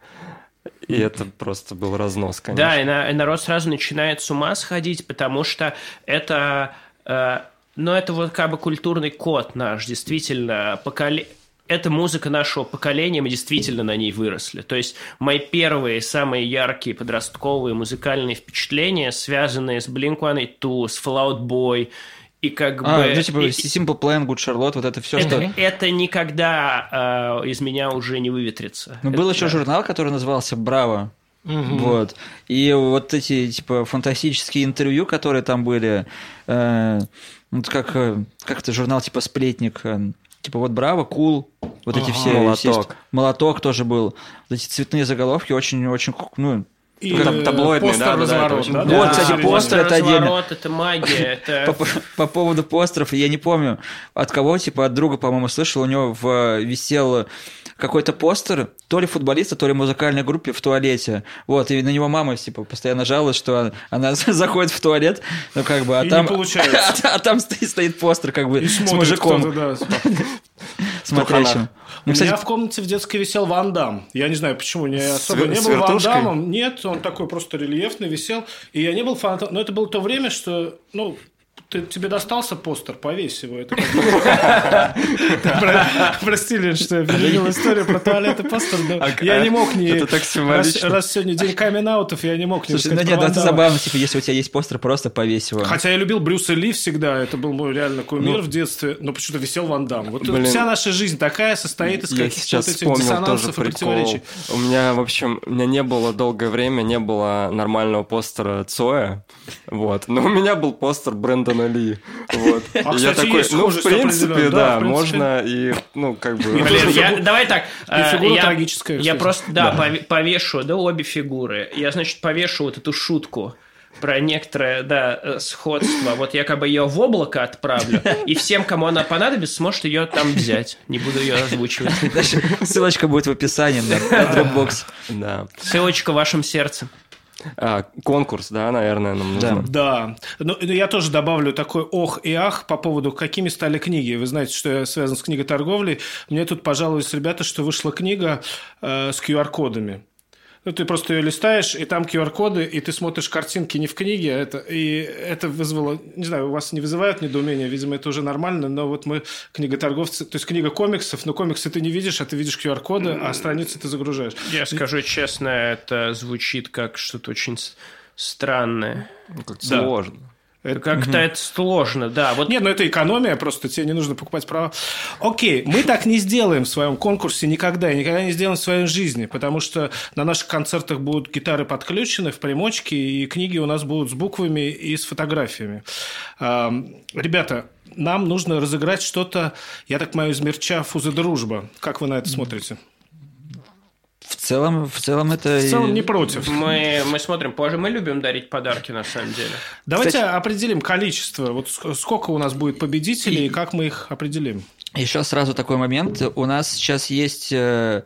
и это просто был разнос, конечно. Да, и, на- и народ сразу начинает с ума сходить, потому что это, э, ну, это вот как бы культурный код наш, действительно, поколе... Это музыка нашего поколения, мы действительно на ней выросли. То есть мои первые, самые яркие подростковые музыкальные впечатления, связанные с Blink-182, с Fallout Boy, и как А, бы... ну типа и- Simple Plan, Good Charlotte, вот это все, это, что... это никогда э, из меня уже не выветрится. Ну, был Это- еще журнал, который назывался «Браво». Вот. И вот эти, типа, фантастические интервью, которые там были, э, вот как, э, как это журнал, типа, «Сплетник», э, типа, вот «Браво», «Кул», вот эти все... «Молоток». есть- «Молоток» тоже был. Вот эти цветные заголовки очень-очень, ну, И Таб- э, таблоидный, постер да, да, да, это разворот, очень да? Вот, да, кстати, постер это отдельно. разворот, это магия, это... по, по поводу постеров, я не помню, от кого, типа, от друга, по-моему, слышал, у него в, э, висел какой-то постер, то ли футболиста, то ли музыкальной группе в туалете. Вот, и на него мама, типа, постоянно жалуется, что она заходит в туалет, ну, как бы, а И не там... получается. А, там стоит, стоит постер, как бы, И с мужиком кто-то, да. Смотрящим. У Ну, кстати, меня в комнате в детской висел Ван Дам. Я не знаю, почему. Я особо не был Ван? Дамом. Нет, он такой просто рельефный висел. И я не был фанатом. Но это было то время, что... Ну, ты- тебе достался постер, повесь его. Это Прости, Лен, что я перевел историю про туалет и постер. но Я не мог не... Это так символично. раз сегодня день камин-аутов, я не мог не ну сказать нет, ну, это забавно, типа, если у тебя есть постер, просто повесь его. Хотя я любил Брюса Ли всегда, это был мой реально кумир в детстве, но почему-то висел Ван Дам. Вот вся наша жизнь такая состоит из каких-то вот этих диссонансов и противоречий. У меня, в общем, у меня не было долгое время, не было нормального постера Цоя, вот. Но у меня был постер Брэндона Ли, вот. А, И я кстати, такой, ну, в принципе. Да, да, в принципе. можно и, ну, как бы... Блин, я- давай так. э, фигура я- трагическая, Я кстати. просто, да, пове- повешу, да, обе фигуры. Я, значит, повешу вот эту шутку про некоторое, да, э, сходство. Вот я как бы ее в облако отправлю, и всем, кому она понадобится, сможет ее там взять. Не буду ее озвучивать. Ссылочка будет в описании на, на Dropbox. Да. Ссылочка в вашем сердце. А, конкурс, да, наверное, нам Да. нужно. Да. Ну, я тоже добавлю такой ох и ах по поводу, какими стали книги. Вы знаете, что я связан с книгой торговлей. Мне тут пожаловались ребята, что вышла книга э, с QR-кодами. Ну, ты просто ее листаешь, и там QR-коды, и ты смотришь картинки не в книге, а это, и это вызвало, не знаю, у вас не вызывает недоумения, видимо, это уже нормально, но вот мы книготорговцы, то есть книга комиксов, но комиксы ты не видишь, а ты видишь QR-коды, а страницы ты загружаешь. Я скажу честно, это звучит как что-то очень странное. Как-то Да. сложно. Как-то это сложно, да. Вот Нет, ну это экономия, просто тебе не нужно покупать права. Окей, мы так не сделаем в своем конкурсе никогда, и никогда не сделаем в своей жизни, потому что на наших концертах будут гитары подключены в примочке, и книги у нас будут с буквами и с фотографиями. Ребята, нам нужно разыграть что-то, я так понимаю, из мерча «Фузы дружба». Как вы на это смотрите? В целом, в целом это... В целом не против. мы, мы смотрим позже, мы любим дарить подарки на самом деле. Давайте Кстати- определим количество. Вот ск- сколько у нас будет победителей, и как мы их определим? Еще сразу такой момент. У нас сейчас есть э,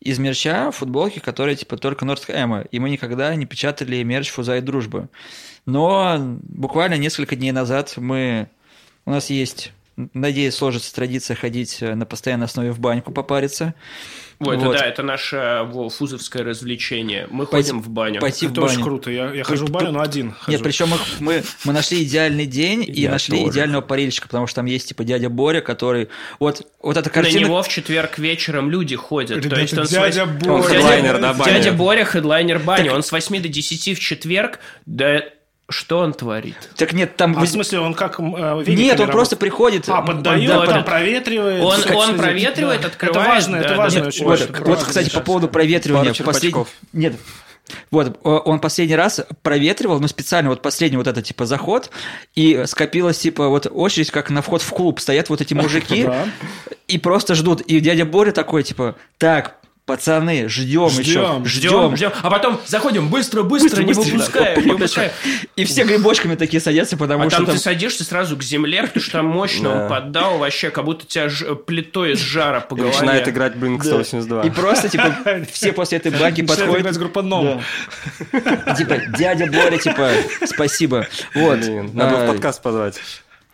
из мерча футболки, которые типа только Нордхэма, и мы никогда не печатали мерч Фуза и Дружбы. Но буквально несколько дней назад мы... У нас есть, надеюсь, сложится традиция ходить э, на постоянной основе в баньку попариться. Это Вот. да, это наше во, фузовское развлечение. Мы Пойти- ходим в баню. Пойти в Это очень баню. круто. Я, я хожу в баню, но один хожу. Нет, причем их- мы, мы нашли идеальный день и Я нашли тоже. идеального парильщика, потому что там есть типа дядя Боря, который... Вот, вот эта На картина... него в четверг вечером люди ходят. То Ребята, есть он с дядя вось- Боря. Он хедлайнер, да, бани? Дядя Боря, хедлайнер бани. Он с 8 до 10 в четверг. Да что он творит? Так нет, там... А в смысле, он как э, Нет, он работает? просто приходит... А, поддает, да, там под- проветривает. Он- как он проветривает, Да. открывает, Это важно, да, это да. важно Нет, очень. вот, важно. вот, кстати, по поводу проветривания. Пару послед-. Нет. Вот, он последний раз проветривал, ну, специально вот последний вот это, типа, заход, и скопилась, типа, вот очередь, как на вход в клуб. Стоят вот эти мужики и просто ждут. И дядя Боря такой, типа, так, пацаны, ждем еще, Ждем, Ждем, ждем. А потом заходим быстро, быстро, не Быстро, выпускаем, не выпускаем. И все грибочками такие садятся, потому А что там там... ты садишься сразу к земле, потому что там мощно он Да. поддал вообще, как будто тебя ж- плитой из жара по И голове. начинает играть Blink 182. И просто, типа, все после этой Начинает подходят. играть группа «Ном». Да. Типа, дядя Боря, типа, спасибо. Вот. Блин, надо А, в подкаст позвать.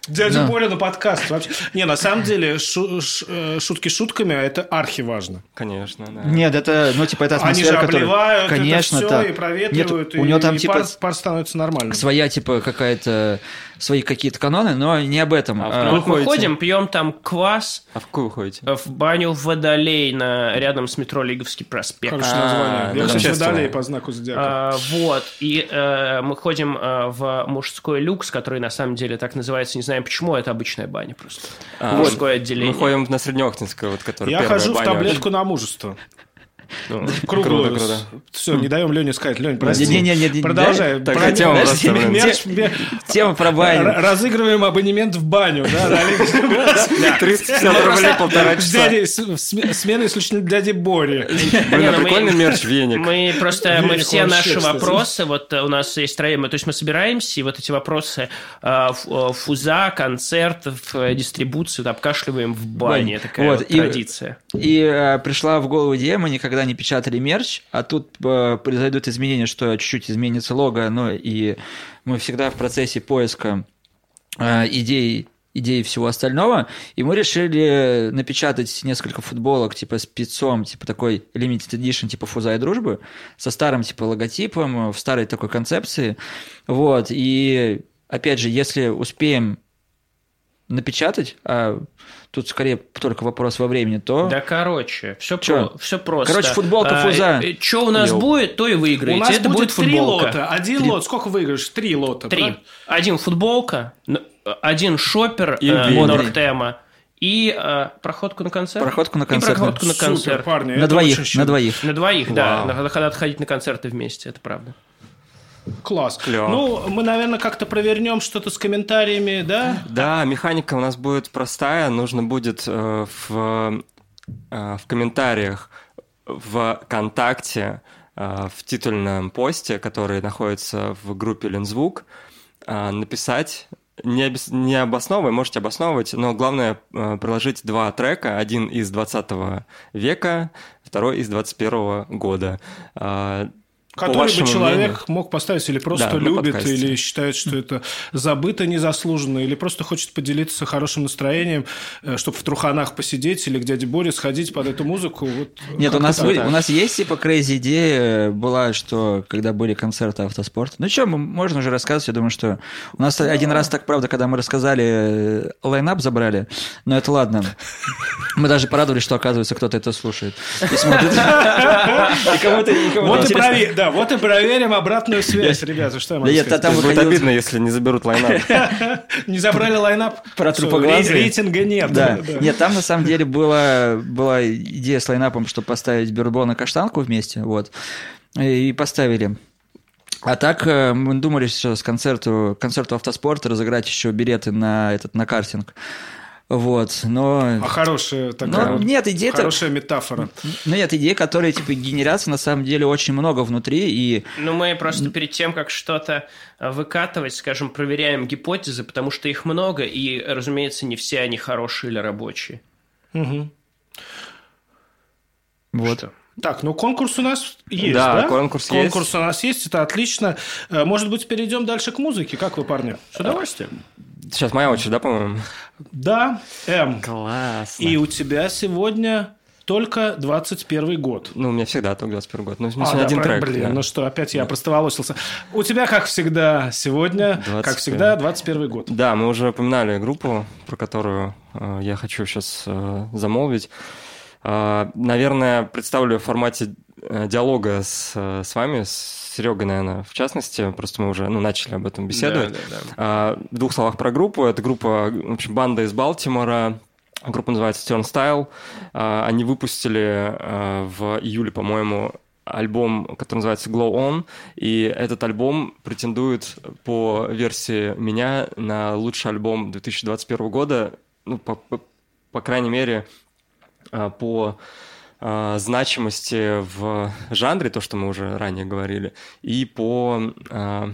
Дядя Да. Боря на подкаст. Вообще. Не, на самом деле, шу- ш- э, шутки шутками, а это архиважно. Конечно, да. Нет, это, ну, типа, это Они же атмосфера, которая... обливают Конечно, это все так. и проветривают, Нет, у него и- там, и типа, пар, пар становится нормальным. своя, типа, какая-то... Свои какие-то каноны, но не об этом. А А, мы ходите? ходим, пьем там квас А в какую ходите? в баню Водолей на, рядом с метро Лиговский проспект. Хорошее А, название. Я, да, кстати, водолей по знаку зодиака. А, вот, и э, мы ходим э, в мужской люкс, который на самом деле так называется, не знаем почему, это обычная баня просто. А, Мужское отделение. Мы ходим на Среднеохтинскую, вот, которая Я хожу в таблетку на мужество. Ну, Круглую. Круто, круто. Все, не даем Лене сказать. Лень, прости. Не-не-не, Продолжай. Так, Про- хотел Подожди, просто, блин. мерч- мер- Тема про баню. Разыгрываем абонемент в баню. Да, да, Олег? 350 рублей полтора часа. Смена исключительно дяди Бори. Блин, Не, а мы- прикольный мерч, веник. Мы просто, мы все наши вопросы, вот у нас есть троем, то есть мы собираемся, и вот эти вопросы ф- э, фуза, концертов, э, дистрибуцию обкашливаем в бане. Такая традиция. И э, пришла в голову идея, мы никогда не печатали мерч, а тут э, произойдут изменения, что чуть-чуть изменится лого, ну и мы всегда в процессе поиска э, идей идей всего остального, и мы решили напечатать несколько футболок, типа, с пиццом, типа, такой limited edition, типа, фуза и дружбы, со старым, типа, логотипом, в старой такой концепции, вот, и, опять же, если успеем напечатать, а тут скорее только вопрос во времени, то... Да, короче, все, про, все просто. Короче, футболка фуза. Что у нас Йоу. будет, то и У выиграете. нас Это будет три футболка. лота. Один лот. Сколько выиграешь? Три лота. Три. правильно? Один футболка, один шопер И э, и э, проходку на концерт. Проходку на И концерт. проходку на Супер, концерт. парни. На двоих, очень на двоих. На двоих, да. Вау. Надо, надо ходить на концерты вместе, это правда. Класс. Клёво. Ну, мы, наверное, как-то провернем что-то с комментариями, да? Да, механика у нас будет простая. Нужно будет э, в, э, в комментариях в ВКонтакте э, в титульном посте, который находится в группе Лензвук, э, написать не, обес- не обосновывая, можете обосновывать, но главное э, приложить два трека, один из 20 века, второй из 21 года. Э, Который бы человек мнению. мог поставить или просто Да, любит, или считает, что это забыто незаслуженно, или просто хочет поделиться хорошим настроением, чтобы в труханах посидеть или к дяде Боре сходить под эту музыку. Вот Нет, у нас, были- у нас есть типа crazy идея была, что когда были концерты автоспорта. Ну что, можно уже рассказывать, я думаю, что у нас один раз так, правда, когда мы рассказали, э, лайнап забрали, но это ладно. Мы даже порадовались, что, оказывается, кто-то это слушает и смотрит. И кому-то- Вот и, интересно. Да, вот и проверим обратную связь, ребята. Что я могу сказать? там Будет обидно, если не заберут лайнап. Не забрали лайнап? Про трупоглазые? рей- Рейтинга нет. Да. Нет, там на самом деле была, была идея с лайнапом, чтобы поставить Бюрбон и Каштанку вместе, вот, и поставили. А так э, мы думали сейчас с концерту, концерту автоспорта разыграть еще билеты на этот на картинг. Вот, но... А хорошая такая вот- нет, идея-то- хорошая метафора. Ну нет, идей, которые типа генерятся на самом деле очень много внутри, и Ну, мы просто перед тем, как что-то э, выкатывать, скажем, проверяем гипотезы, потому что их много, и, разумеется, не все они хорошие или рабочие. Мгм. вот. Что? Так, ну конкурс у нас есть, Да, да? конкурс Конкурс есть. у нас есть, это отлично. Э, Может быть, перейдем дальше к музыке? Как вы, парни? С удовольствием. Сейчас моя очередь, да, по-моему? Да, М. Классно. И у тебя сегодня только 21 год. Ну, у меня всегда только 21 год. Ну, А, сегодня да, один трек. Блин, да. ну что, опять я простоволосился. У тебя, как всегда, сегодня, как 21. всегда, 21 год. Да, мы уже упоминали группу, про которую э, я хочу сейчас замолвить. Э, наверное, представлю в формате э, диалога с, э, с вами, с Серегой, наверное, в частности. Просто мы уже ну, начали об этом беседовать. Да, да, да. А, В двух словах про группу. Это группа, в общем, банда из Балтимора. Группа называется Turnstyle. А, Они выпустили а, в июле, по-моему, альбом, который называется Glow On, и этот альбом претендует по версии меня на лучший альбом 2021 года, ну, по, по- по крайней мере, а, по а, значимости в жанре, то, что мы уже ранее говорили, и по а,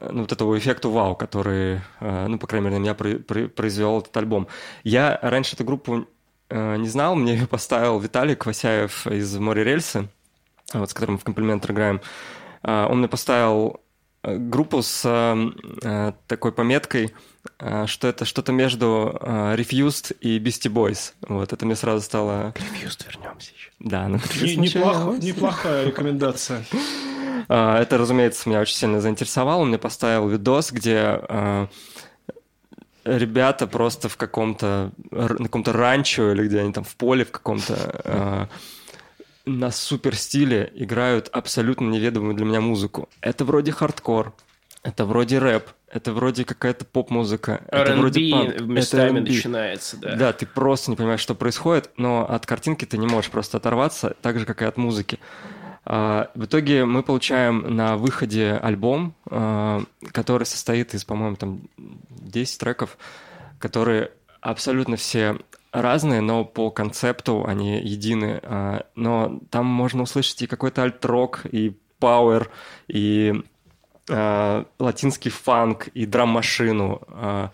ну, вот этого эффекту вау, который, э, ну, по крайней мере, на меня про- про- произвел этот альбом. Я раньше эту группу э, не знал, мне ее поставил Виталий Квасяев из «Море рельсы», вот, с которым мы в комплимент играем. Он мне поставил э, группу с э, э, такой пометкой, э, что это что-то между э, Refused и Beastie Boys. Вот, это мне сразу стало... Refused вернемся еще. Да, ну, Не- неплохо- неплохая рекомендация. А, Это, разумеется, меня очень сильно заинтересовало. Он мне поставил видос, где э, ребята просто в каком-то на каком-то ранчо или где они там в поле в каком-то э, на супер стиле играют абсолютно неведомую для меня музыку. Это вроде хардкор, это вроде рэп, это вроде какая-то поп-музыка, это вроде панк, это местами R&B. начинается, да. Да, ты просто не понимаешь, что происходит, но от картинки ты не можешь просто оторваться, так же, как и от музыки. А, В итоге мы получаем на выходе альбом, а, который состоит из, по-моему, там 10 треков, которые абсолютно все разные, но по концепту они едины. А, Но там можно услышать и какой-то альт-рок, и пауэр, и а, латинский фанк, и драм-машину. А,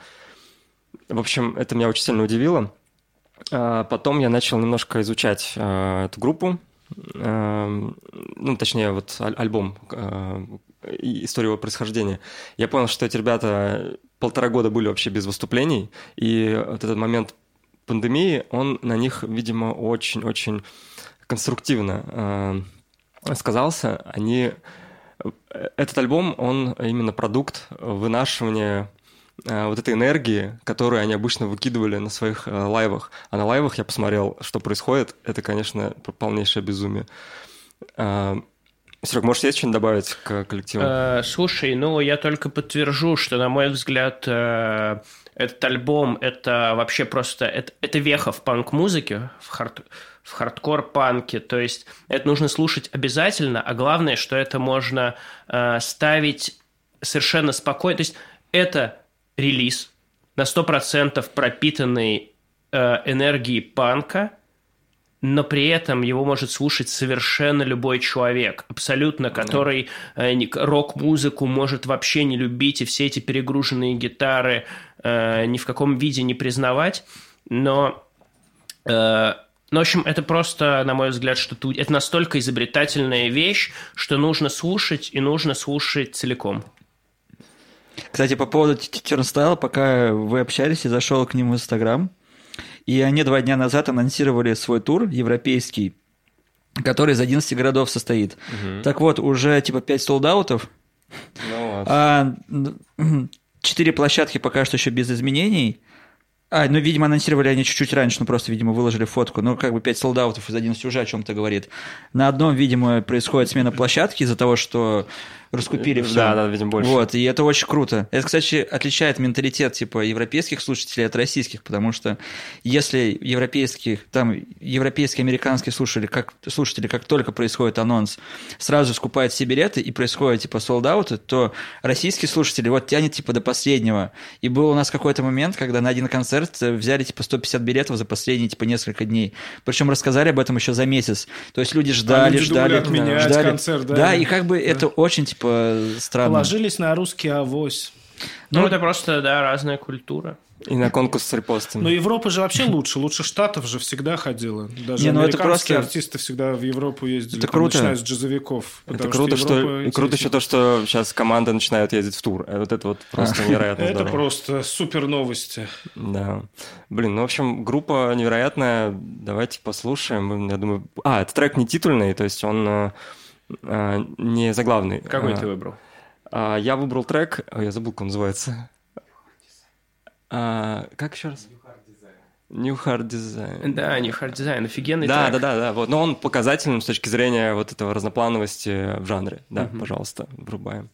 В общем, это меня очень сильно удивило. А, Потом я начал немножко изучать а, эту группу, Эм, ну, точнее, вот аль- альбом э, историю его происхождения. Я понял, что эти ребята полтора года были вообще без выступлений, и вот этот момент пандемии, он на них, видимо, очень-очень конструктивно э, сказался. Они... Этот альбом, он именно продукт вынашивания э, вот этой энергии, которую они обычно выкидывали на своих э, лайвах. А на лайвах я посмотрел, что происходит. Это, конечно, полнейшее безумие. Э, Серег, можешь есть что-нибудь добавить к коллективу? Слушай, ну я только подтвержу, что, на мой взгляд, этот альбом это вообще просто это, это веха в панк-музыке, в, хард, в хардкор-панке. То есть это нужно слушать обязательно, а главное, что это можно э, ставить совершенно спокойно. То есть это релиз на 100% пропитанный э, энергией панка, но при этом его может слушать совершенно любой человек, абсолютно, который э, рок-музыку может вообще не любить и все эти перегруженные гитары э, ни в каком виде не признавать, но э, Ну, в общем, это просто, на мой взгляд, что-то... Это настолько изобретательная вещь, что нужно слушать, и нужно слушать целиком. Кстати, по поводу Тернстайла, пока вы общались, я зашел к ним в Инстаграм, и они два дня назад анонсировали свой тур европейский, который из 11 городов состоит. Так вот, уже типа 5 солдаутов, Ну а, м, четыре площадки пока что еще без изменений. А, ну, видимо, анонсировали они чуть-чуть раньше, ну, просто, видимо, выложили фотку. Ну, как бы 5 солдатов из 11 уже о чем-то говорит. На одном, видимо, происходит смена площадки из-за того, что раскупили все. Да, да, видимо, больше. Вот, и это очень круто. Это, кстати, отличает менталитет, типа, европейских слушателей от российских, потому что если европейских, там, европейские, американские слушатели, как, слушатели, как только происходит анонс, сразу скупают все билеты и происходит, типа, солдауты, то российские слушатели вот тянет, типа, до последнего. И был у нас какой-то момент, когда на один концерт э, взяли, типа, 150 билетов за последние, типа, несколько дней. Причем рассказали об этом еще за месяц. То есть люди ждали, А люди ждали, думали отменять ждали. концерт, да. Да, и как бы это очень, типа, странно. Положились на русский авось. Ну, Ну, это просто, да, разная культура. И на конкурс с репостами. Но Европа же вообще лучше. Лучше Штатов же всегда ходила. Даже Не, ну это американские просто- артисты всегда в Европу ездили. Это круто. Начиная с джазовиков. Это круто, что, Европа и круто еще то, что сейчас команды начинают ездить в тур. Э, Вот это вот просто невероятно Это здорово. просто супер новости. Да. Блин, ну, в общем, группа невероятная. Давайте послушаем. Я думаю... А, это трек не титульный, то есть он э, не заглавный. Какой А, ты выбрал? а, Я выбрал трек... Я забыл, как он называется. А, Как еще раз? New Hard Design. Да, не Hard Design, офигенный Да, трек. да, да, да. Вот. Но он показательным с точки зрения вот этого разноплановости в жанре. Да, пожалуйста, врубаем.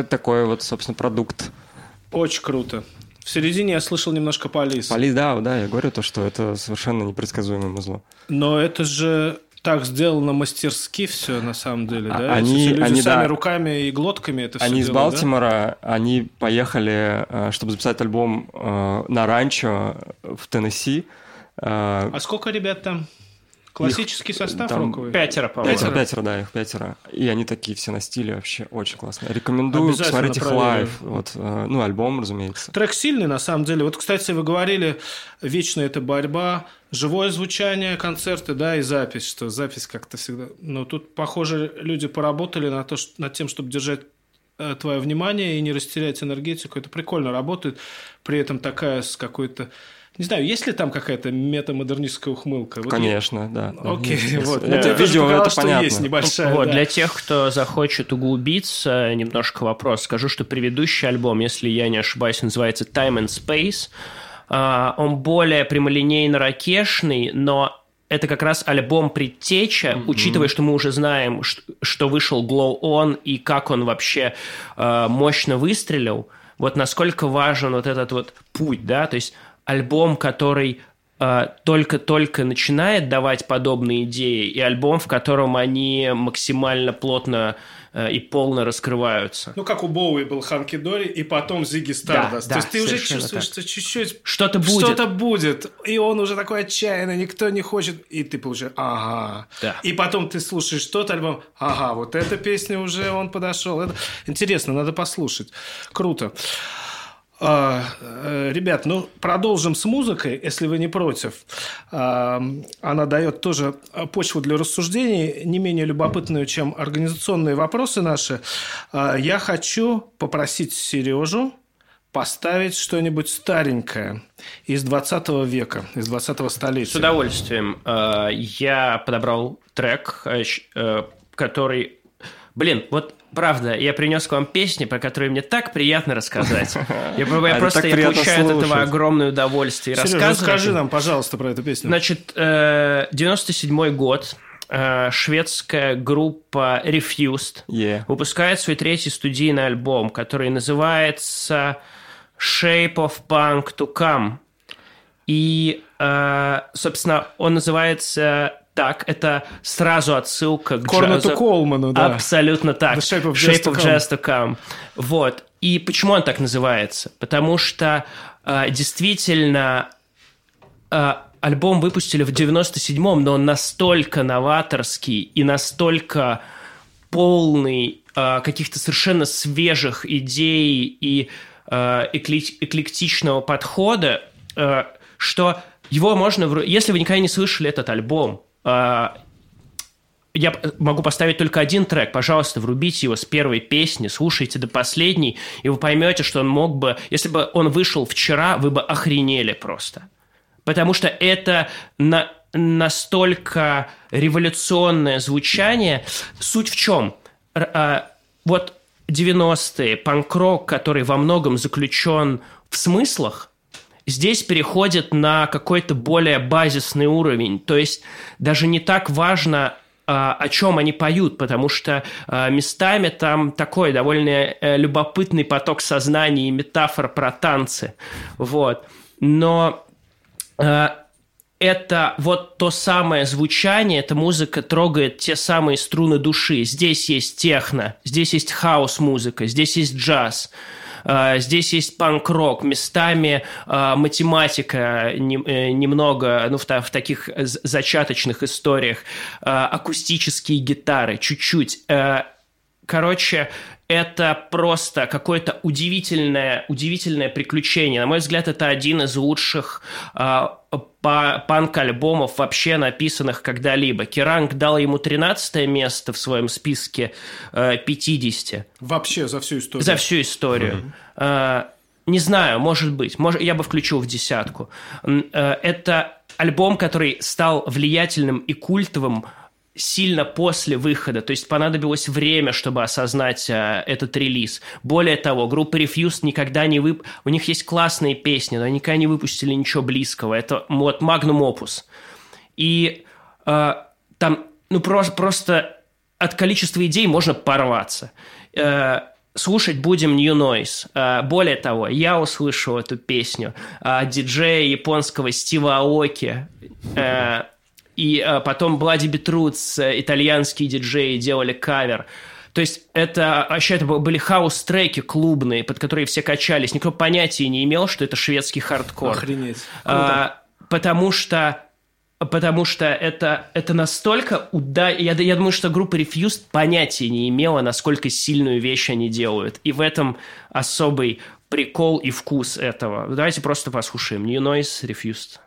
Это такой вот, собственно, продукт. Очень круто. В середине я слышал немножко полис. Полис, да, да, я говорю то, что это совершенно непредсказуемое музло. Но это же так сделано мастерски все на самом деле, А- да? они- Эти люди они, сами да. руками и глотками это все Они из делают, да? Балтимора, они поехали, э, чтобы записать альбом э, на ранчо в Теннесси. Э, А сколько ребят там? Классический состав там роковый. Пятеро, по-моему. Пятеро, пятеро, да, их пятеро. И они такие все на стиле вообще очень классно. Рекомендую посмотреть их лайв. Вот, э, ну, альбом, разумеется. Трек сильный, на самом деле. Вот, кстати, вы говорили, вечная эта борьба, живое звучание, концерты, да, и запись, что запись как-то всегда... Но тут, похоже, люди поработали на то, что- над тем, чтобы держать э, твое внимание и не растерять энергетику. Это прикольно работает. При этом такая с какой-то... Не знаю, есть ли там какая-то метамодернистская ухмылка? Вот Конечно, да. да. Окей, Есть. вот. Ну, тоже Видео, это что понятно. есть небольшая. Вот, да. для тех, кто захочет углубиться, немножко вопрос. Скажу, что предыдущий альбом, если я не ошибаюсь, называется Time and Space. А, Он более прямолинейно-ракешный, но это как раз альбом предтеча, учитывая, что мы уже знаем, что вышел Glow On и как он вообще э, мощно выстрелил. Вот насколько важен вот этот вот путь, да, то есть альбом, который э, только-только начинает давать подобные идеи, и альбом, в котором они максимально плотно э, и полно раскрываются. Ну, как у Боуи был Ханки Дори, и потом Зиги Стардаст. да, То есть ты уже чувствуешь, так. что чуть-чуть Что-то будет. Что-то будет. И он уже такой отчаянный, никто не хочет. И ты получаешь, ага. Да. И потом ты слушаешь тот альбом, ага, вот эта песня уже он подошел. Это... Интересно, надо послушать. Круто. Э, Ребят, ну продолжим с музыкой, если вы не против. А, Она дает тоже почву для рассуждений, не менее любопытную, чем организационные вопросы наши. А, Я хочу попросить Сережу поставить что-нибудь старенькое из 20 века, из 20 столетия. С удовольствием. Э, Я подобрал трек, э, э, который... Блин, вот правда, я принес к вам песни, про которые мне так приятно рассказать. Я, я Это просто я получаю от этого слушать. огромное удовольствие. Сережа, расскажи нам, пожалуйста, про эту песню. Значит, э, 97 год. э, Шведская группа Refused Е. выпускает свой третий студийный альбом, который называется Shape of Punk to Come. И, э, собственно, он называется так. Это сразу отсылка к Корнету джазу. Колману, да. Абсолютно так. The Shape of to Come. Jazz to Come. Вот. И почему он так называется? Потому что э, действительно э, альбом выпустили в 97-м, но он настолько новаторский и настолько полный э, каких-то совершенно свежих идей и э, экле- эклектичного подхода, э, что его можно... Если вы никогда не слышали этот альбом, я могу поставить только один трек. Пожалуйста, врубите его с первой песни, слушайте до последней, и вы поймете, что он мог бы... Если бы он вышел вчера, вы бы охренели просто. Потому что это на- настолько революционное звучание. Суть в чем? А, вот 90-е, панк-рок, который во многом заключен в смыслах, здесь переходит на какой-то более базисный уровень. То есть даже не так важно, а, о чем они поют, потому что а, местами там такой довольно э, любопытный поток сознания и метафор про танцы. Вот. Но э, это вот то самое звучание, эта музыка трогает те самые струны души. Здесь есть техно, здесь есть хаос-музыка, здесь есть джаз, здесь есть панк-рок, местами э, математика э, немного, ну, в, та- в таких зачаточных историях, э, акустические гитары чуть-чуть. Э, Короче, это просто какое-то удивительное, удивительное приключение. На мой взгляд, это один из лучших па- панк-альбомов вообще написанных когда-либо. Керанг дал ему 13 место в своем списке э, 50 Вообще за всю историю. за всю историю. Э, Не знаю, может быть. Может, я бы включил в десятку. Э, Это альбом, который стал влиятельным и культовым сильно после выхода, то есть понадобилось время, чтобы осознать э, этот релиз. Более того, группа Refused никогда не вып... У них есть классные песни, но они никогда не выпустили ничего близкого. Это вот Magnum Opus. И э, там, ну, просто, просто от количества идей можно порваться. Э, слушать будем New Noise. Более того, я услышал эту песню диджея японского Стива Аоки. И э, потом Bloody Beetroots, э, итальянские диджеи, делали кавер. То есть это вообще это были хаус-треки клубные, под которые все качались. Никто понятия не имел, что это шведский хардкор. Охренеть. Круто. А, потому что Потому что это, это настолько уда... Я, я думаю, что группа Refused понятия не имела, насколько сильную вещь они делают. И в этом особый прикол и вкус этого. Давайте просто послушаем. New Noise Refused.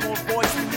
same old voice.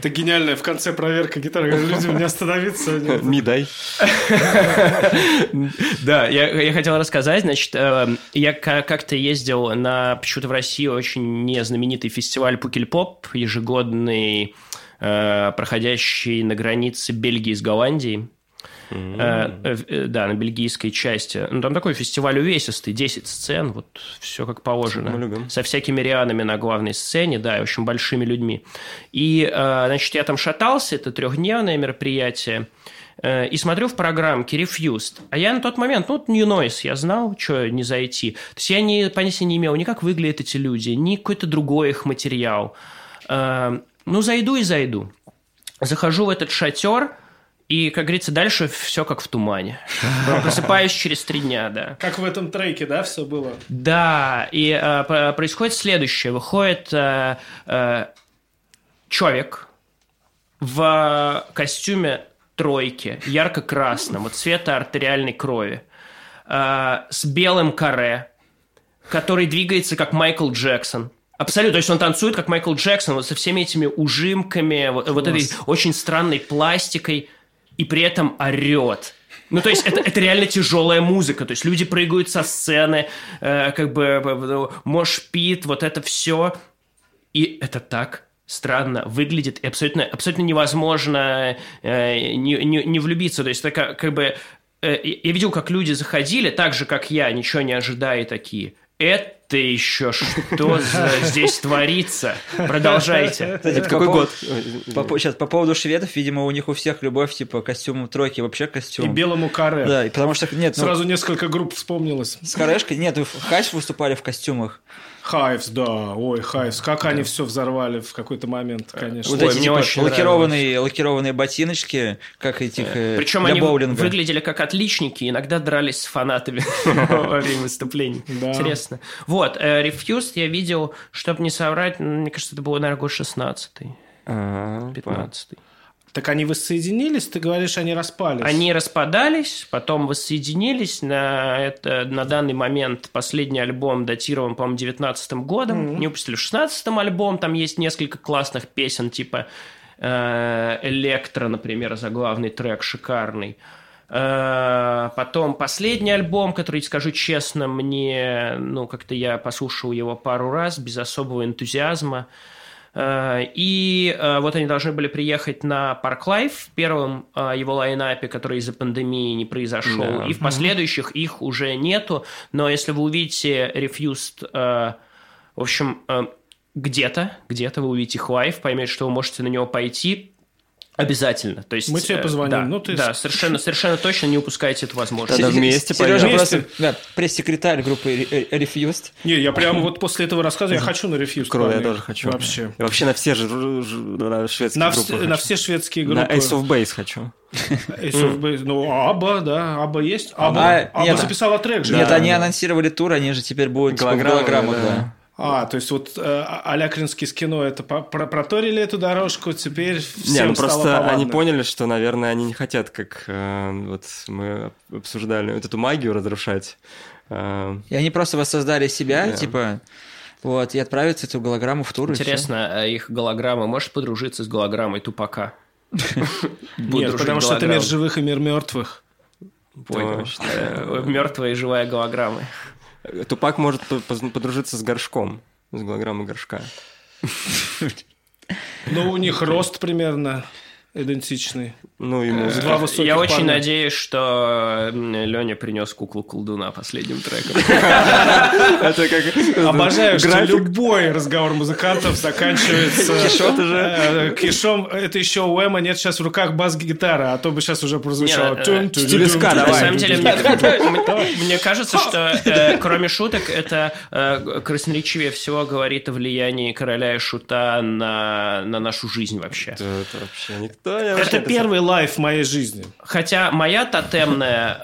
Это гениальная в конце проверка гитары. Говорю, Людям не остановиться. Ми дай. Да, я, я хотел рассказать, значит, э, я ка- как-то ездил на, почему-то в России очень незнаменитый фестиваль Пукельпоп, ежегодный, э, проходящий на границе Бельгии с Голландией. Э, э, э, да, на бельгийской части. Ну, там такой фестиваль увесистый, 10 сцен, вот все как положено. Со всякими рианами на главной сцене, да, и очень большими людьми. И, э, значит, я там шатался, это трехдневное мероприятие, э, и смотрю в программке Refused. А я на тот момент, ну, New Noise, я знал, что не зайти. То есть я не, понятия не имел ни как выглядят эти люди, ни какой-то другой их материал. Ну, зайду и зайду. Захожу в этот шатер, и, как говорится, дальше все как в тумане. Просыпаюсь через три дня, да. Как в этом треке, да, все было? Да, и э, происходит следующее. Выходит э, э, человек в костюме тройки, ярко-красном, вот цвета артериальной крови, э, с белым каре, который двигается как Майкл Джексон. Абсолютно, то есть он танцует как Майкл Джексон, вот со всеми этими ужимками, вот, вот этой очень странной пластикой, и при этом орет. Ну, то есть это, это реально тяжелая музыка. То есть люди прыгают со сцены, э, как бы э, мошпит, вот это все. И это так странно выглядит, и абсолютно, абсолютно невозможно э, не, не, не влюбиться. То есть это как, как бы... э, я видел, как люди заходили, так же, как я, ничего не ожидая, такие... Это еще что за здесь творится? Продолжайте. Кстати, Какой по год? По, сейчас, по поводу шведов, видимо, у них у всех любовь, типа, костюм тройки, вообще И костюм. белому каре. Да, и потому что, нет, ну, Сразу несколько групп вспомнилось. с корешкой, нет, вы в Хайс выступали в костюмах. Хайвс, да, ой, Хайвс. Как они все взорвали в какой-то момент, конечно. Вот Ой, эти, мне типа, очень лакированные, лакированные ботиночки, как этих э, Причем для они боулинга. выглядели как отличники, иногда дрались с фанатами во время выступлений. Интересно. Вот, э, Refused я видел, чтобы не соврать, мне кажется, это было, наверное, год 16-й, А, 15-й. Так они воссоединились, ты говоришь, они распались. Они распадались, потом воссоединились. На, это, на данный момент последний альбом датирован, по-моему, 19 годом. Не выпустили в 16 альбом. Там есть несколько классных песен, типа э, «Электро», например, заглавный трек шикарный. Э, Потом последний альбом, который, скажу честно, мне, ну, как-то я послушал его пару раз без особого энтузиазма. Э, И э, вот они должны были приехать на Park Live в первом э, его лайнапе, который из-за пандемии не произошел. Да. И в последующих их уже нету. Но если вы увидите Refused, э, в общем, где-то, где-то вы увидите их лайв, поймете, что вы можете на него пойти. Обязательно. То есть, Мы тебе э, позвоним. Да, Ну, ты- да, совершенно, совершенно точно не упускайте эту возможность. Тогда вместе Сережа пойдем. просто да, пресс-секретарь группы Re- Re- Refused. Не, я прямо вот после этого рассказа я хочу на Refused. Круто, я тоже хочу. Вообще. И вообще на все же на шведские На, группы вс- на все шведские На группы. Ace of Base хочу. Ace of Base. Ну, ABBA, да, ABBA есть. ABBA, А, ABBA нет, записала трек же. Нет, они анонсировали тур, они же теперь будут в Голограммы, голограммах, да. А, то есть вот э, Алякринский с кино это про- проторили эту дорожку, теперь всем Не, ну стало просто повадно. они поняли, что, наверное, они не хотят, как э, вот мы обсуждали, вот эту магию разрушать. Э, И они просто воссоздали себя, Да. типа, вот, и отправятся эту голограмму в тур. Интересно, а их голограмма может подружиться с голограммой Тупака? Нет, потому что это мир живых и мир мертвых. точно. Мертвая и живая голограммы. Тупак может подружиться с горшком, с голограммой горшка. Ну, у них рост примерно идентичный. Ну, ему Э, Два высоких Я очень парня. надеюсь, что Леня принес куклу колдуна последним треком. Это как... Обожаю, что любой разговор музыкантов заканчивается... Кишот уже. Кишом, это еще у Эма нет сейчас в руках бас-гитара, а то бы сейчас уже прозвучало... Э, стилискар, тун, На давай. самом деле, мне, кажется, что э, кроме шуток, это э, красноречивее всего говорит о влиянии короля и шута на, на нашу жизнь вообще. Это это вообще никто не Это первый лайф в моей жизни. Хотя моя тотемная...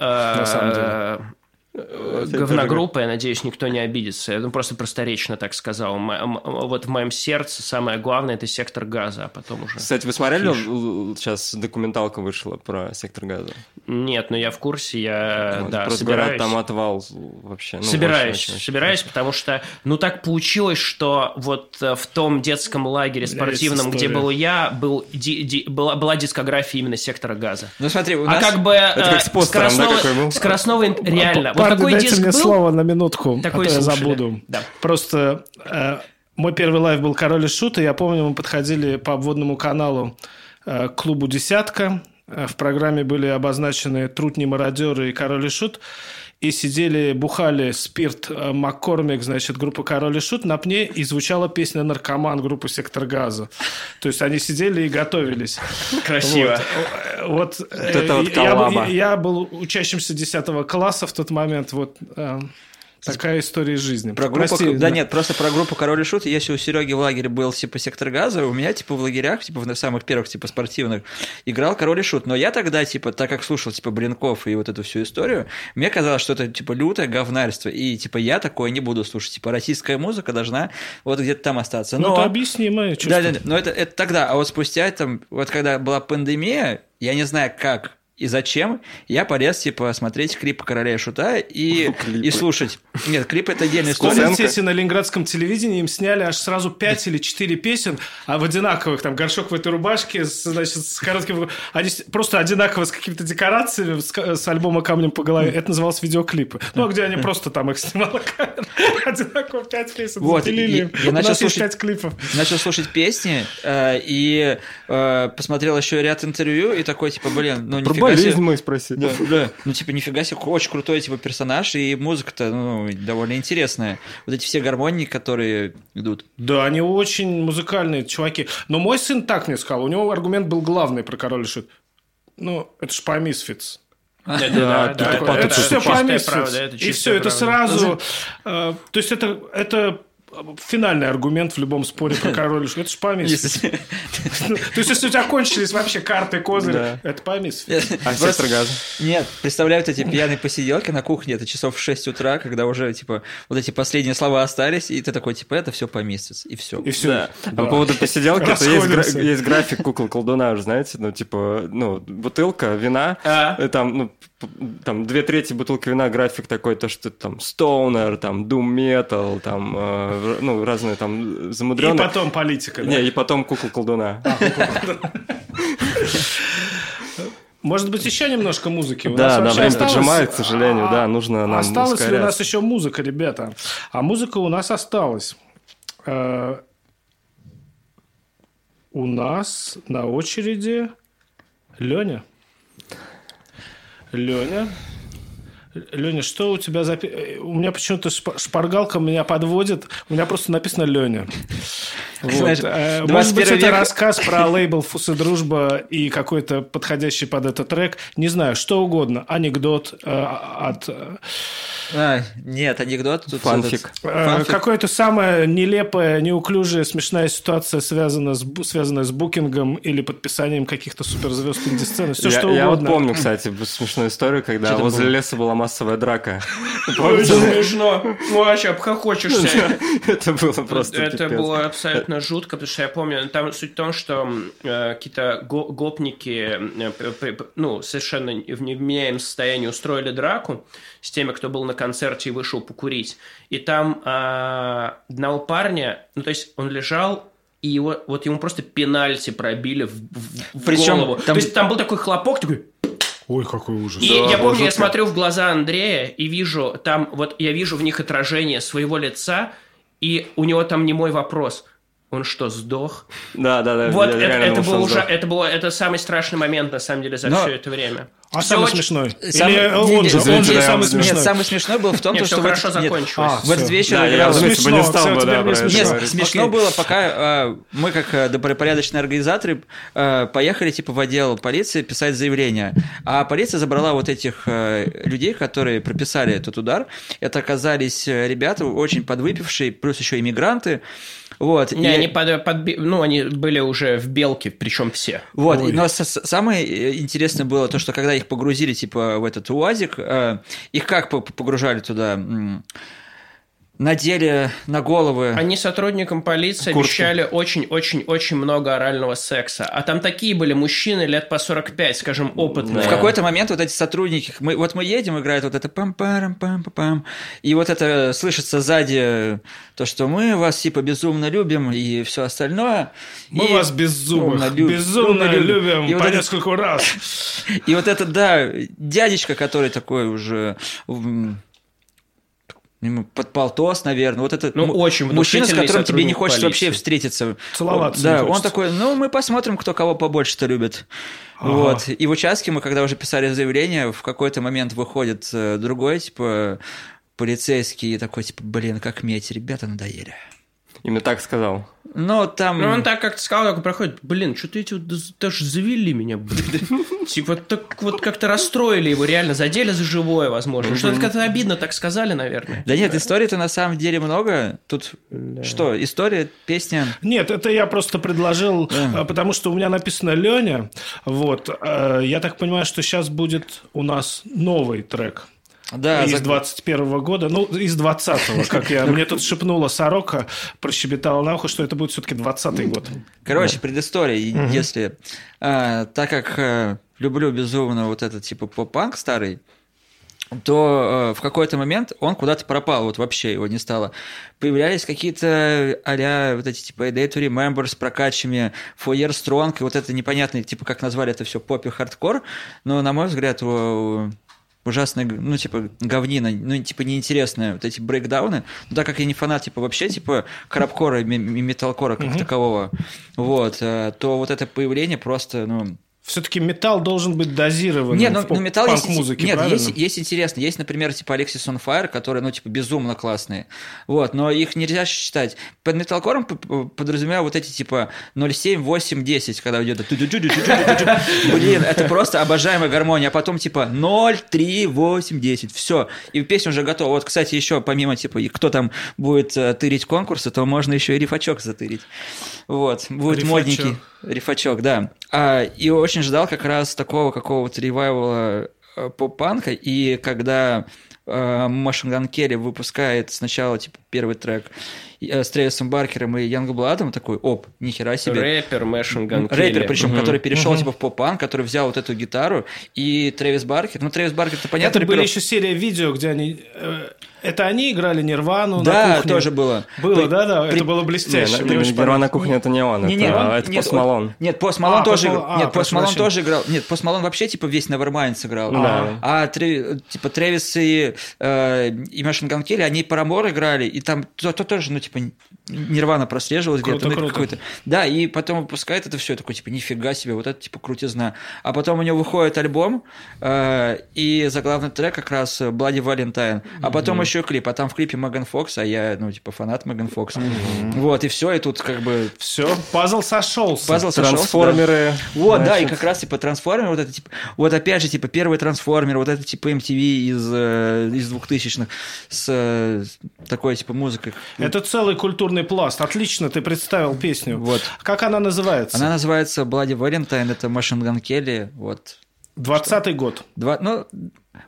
э, На самом деле. э, говногруппа, я надеюсь, никто не обидится. Я ну, просто просторечно так сказал. М- Вот в моем сердце самое главное – это сектор газа, а потом уже... Кстати, вы смотрели, Фиш. сейчас документалка вышла про сектор газа? Нет, но я в курсе, я, Вот, да, Просто собираюсь. говорят, там отвал вообще. ну, собираюсь, очень- очень- собираюсь, потому что, ну, так получилось, что вот э, в том детском лагере спортивном, где был я, был, ди- ди- была, была дискография именно сектора газа. Ну смотри, у А нас... как бы э, как с постером, да, скоростной, какой был? скоростной ин- реально. Вот Парни, такой дайте диск мне был, слово на минутку, такой а то я слушали. забуду. Да. Просто э, мой первый лайв был «Король и Шут», и я помню, мы подходили по обводному каналу э, к клубу «Десятка». Э, В программе были обозначены «Трутни мародеры» и «Король и Шут». И сидели, бухали спирт э, Маккормик, значит, группа «Король и Шут» на пне, и звучала песня «Наркоман» группы «Сектор газа». То есть они сидели и готовились. Красиво. Вот, вот, это э, вот я, я был учащимся 10 класса в тот момент. Вот э, такая история из жизни. Про группу, Прости, да, нет, просто про группу Король и Шут. Если у Сереги в лагере был типа сектор газа, у меня типа в лагерях, типа в самых первых типа спортивных, играл Король и Шут. Но я тогда типа, так как слушал типа Блинков и вот эту всю историю, мне казалось, что это типа лютое говнарство. И типа я такое не буду слушать. Типа российская музыка должна вот где-то там остаться. Ну, Но... это объяснимое чувство. Да, да, да. Но это, это тогда. А вот спустя там, вот когда была пандемия, я не знаю как и зачем, я полез, типа, смотреть клипы Короля и Шута и, и слушать. Нет, клип это отдельная история. Если на ленинградском телевидении им сняли аж сразу 5 или 4 песен, а в одинаковых, там, горшок в этой рубашке, значит, с коротким... Они просто одинаково с какими-то декорациями, с, с альбома «Камнем по голове». Это называлось видеоклипы. Ну, а где они просто там их снимала камера. Одинаково 5 песен Вот, запилили. и- им. я У начал нас есть слушать- 5 клипов. Начал слушать песни э, и э, посмотрел еще ряд интервью и такой, типа, блин, ну нифига. Болезнь мой спроси. Да, да. Ну, типа, нифига себе, очень крутой, типа, персонаж, и музыка-то, ну, довольно интересная. Вот эти все гармонии, которые идут. Да, они очень музыкальные чуваки. Но мой сын так мне сказал. У него аргумент был главный про король и шут. Ну, это ж по Misfits. Да, да, да, это все по это И все, это сразу... э, То есть, это, это финальный аргумент в любом споре про король. Это ж по Misfits. То есть, если у тебя кончились вообще карты, козыри, это по Misfits. А газа? Нет, представляю вот эти пьяные посиделки на кухне, это часов в 6 утра, когда уже, типа, вот эти последние слова остались, и ты такой, типа, это все по месяц, и все. И все. А по поводу посиделки, то есть, график кукол колдуна, уже знаете, ну, типа, ну, бутылка, вина, А. э, там, ну, там, две трети бутылки вина, график такой, то, что там стоунер, там, doom metal, там, э, ну, разные там И замудренные. потом политика. да. Не, и потом кукол колдуна. Может быть, еще немножко музыки? У Да, нас да, время осталось- поджимает, к сожалению, А, да, нужно нам Осталась ли у нас еще музыка, ребята? А музыка у нас осталась. Э, У нас на очереди Леня. Леня. Леня, что у тебя за... пе- У меня почему-то шпа- шпаргалка меня подводит. У меня просто написано Леня. Вот. Знаешь, Э, 21 Может быть, это век- рассказ про лейбл «Вкус и дружба» и какой-то подходящий под этот трек. Не знаю, что угодно. Анекдот э, от... э, А, нет, анекдот. Тут Фанфик. этот- э, фанфик. Какая-то самая нелепая, неуклюжая, смешная ситуация, связана с, связанная с букингом или подписанием каких-то суперзвезд инди-сцены. Все, я, что я вот угодно. помню, кстати, смешную историю, когда возле было? леса была массовая драка. Ой, смешно. Ну, вообще, обхохочешься. Это было просто Это было абсолютно жутко, потому что я помню, там суть в том, что э, какие-то го- гопники, э, ну, совершенно в невменяемом состоянии устроили драку с теми, кто был на концерте и вышел покурить. И там э, одного парня, ну, то есть он лежал, и его, вот ему просто пенальти пробили в, в- в Причем голову. там- То есть там был такой хлопок, такой... Ой, какой ужас. И я помню, я смотрю в глаза Андрея и вижу там, вот я вижу в них отражение своего лица, и у него там не мой вопрос. Он что, сдох? Да, да, да. Вот это, это был уже, это было, это самый страшный момент на самом деле за Но- все это время. А Всё самый очень- смешной? Самый- Или не, он не, же, он извините, же да, самый смешной? Нет, самый смешной был в том, Нет, то, все что хорошо вот, нет, закончилось. А, в этот вечер Да, я играл... бы не Смешно, стал бы, да, смешно. Нет, смешно Окей. было, пока э, мы, как э, добропорядочные организаторы, э, поехали типа в отдел полиции писать заявление. А полиция забрала вот этих э, людей, которые прописали этот удар. Это оказались э, ребята очень подвыпившие, плюс еще иммигранты. Вот. Не, и- они, под- подби- ну, они были уже в белке, причем все. Вот, Ой. но с- самое э, интересное было то, что когда их погрузили, типа, в этот УАЗик, э, их как по- погружали туда? Надели на головы... Они сотрудникам полиции Куртки. обещали очень-очень-очень много орального секса. А там такие были мужчины лет по 45, скажем, опытные. В какой-то момент вот эти сотрудники, мы, вот мы едем, играет вот это пам парам пам пам пам и вот это слышится сзади то, что мы вас типа безумно любим и все остальное. Мы И- вас безумных любим. безумно любим И вот по это- нескольку раз. И вот это, да, дядечка, который такой уже м, ему под полтос, наверное. Вот это Ну, очень мужчина, с которым тебе не хочется вообще полиции. встретиться. Целоваться Да, не он такой, ну, мы посмотрим, кто кого побольше-то любит. Ага. Вот. И в участке мы, когда уже писали заявление, в какой-то момент выходит э, другой, типа, полицейский, и такой, типа, блин, как медь, ребята надоели. Именно так сказал. Но там... Ну, он так как-то сказал, такой проходит, блин, что-то эти вот даже завели меня, блин. Типа, так вот как-то расстроили его, реально, задели за живое, возможно. Что-то как-то обидно так сказали, наверное. Да нет, историй-то на самом деле много. Тут что, история, песня... Нет, это я просто предложил, э, потому что у меня написано Леня. Вот. э, Я так понимаю, что сейчас будет у нас новый трек. Да, из за- 21 года, ну, из 20-го, как я. Мне тут шепнула сорока, прощебетала на ухо, что это будет все-таки 20-й год. Короче, предыстория, если... а, так как а, люблю безумно вот этот типа поп-панк старый, то э, в какой-то момент он куда-то пропал, вот вообще его не стало. Появлялись какие-то а вот эти типа A Day to Remember с прокачами, Foyer Strong, и вот это непонятно, типа как назвали это все поп и хардкор, но, на мой взгляд, у- ужасная, ну, типа, говнина, ну, типа, неинтересная, вот эти брейкдауны, но так как я не фанат, типа, вообще, типа, крабкора и ме- и металкора как такового, вот, э, то вот это появление просто, ну, Все-таки металл должен быть дозирован нет, ну, в ну, металл есть, музыке, нет, правильно? есть, есть интересно. Есть, например, типа Alexis on Fire, которые, ну, типа, безумно классные. Вот, но их нельзя считать. Под п- подразумеваю вот эти, типа, 0,7, 8, 10, когда идет. Блин, это просто обожаемая гармония. А потом, типа, 0, 3, 8, 10. Все. И песня уже готова. Вот, кстати, еще помимо, типа, кто там будет тырить конкурсы, то можно еще и рифачок затырить. Вот. Будет модненький. Рифачок, да. А, и очень ждал как раз такого какого-то ревайвала э, поп-панка, и когда э, Machine Gun Kelly выпускает сначала типа первый трек э, с Трейвисом Баркером и Янгбладом, такой, оп, нихера себе. Рэпер Machine Gun Рэпер, причем, Мгм. который перешел типа в поп-панк, который взял вот эту гитару, и Трэвис Баркер, ну, Трэвис Баркер-то понятно, Это были рэперов- еще серия видео, где они... Это они играли Нирвану на Да, кухне? тоже было. Было, При- да, да, при- это было Не, блестяще. на- мне очень Нирвана кухня это не он, Не, не, это, он- это нет, Post он- Malone. Нет, Пост Малон А, тоже а, Нет, Post Malone тоже играл. Нет, Post Malone вообще типа весь Nevermind сыграл. Да. А Тре- типа Трэвис и, э, и Машин Ган Келли, они Парамор играли, и там то, то тоже, ну, типа, Нирвана прослеживалась Круто, где-то. ну, круто. какой-то- Да, и потом выпускает это все, такой, типа, нифига себе, вот это, типа, крутизна. А потом у него выходит альбом, э, и заглавный трек как раз Bloody Valentine, а потом еще клип, а там в клипе Меган Фокс, а я, ну, типа, фанат Меган Фокс. Вот, и все, и тут как бы Все, пазл сошелся. пазл сошелся, да. Трансформеры. Вот, да, и как раз типа трансформер, вот это типа, вот опять же, типа первый трансформер, вот это типа MTV из, э, из 2000-х с э, с такой типа музыкой. Это целый культурный пласт. Отлично ты представил песню. Вот. Как она называется? Она называется Bloody Valentine, это Machine Gun Kelly, вот. 20-й год. Два, ну,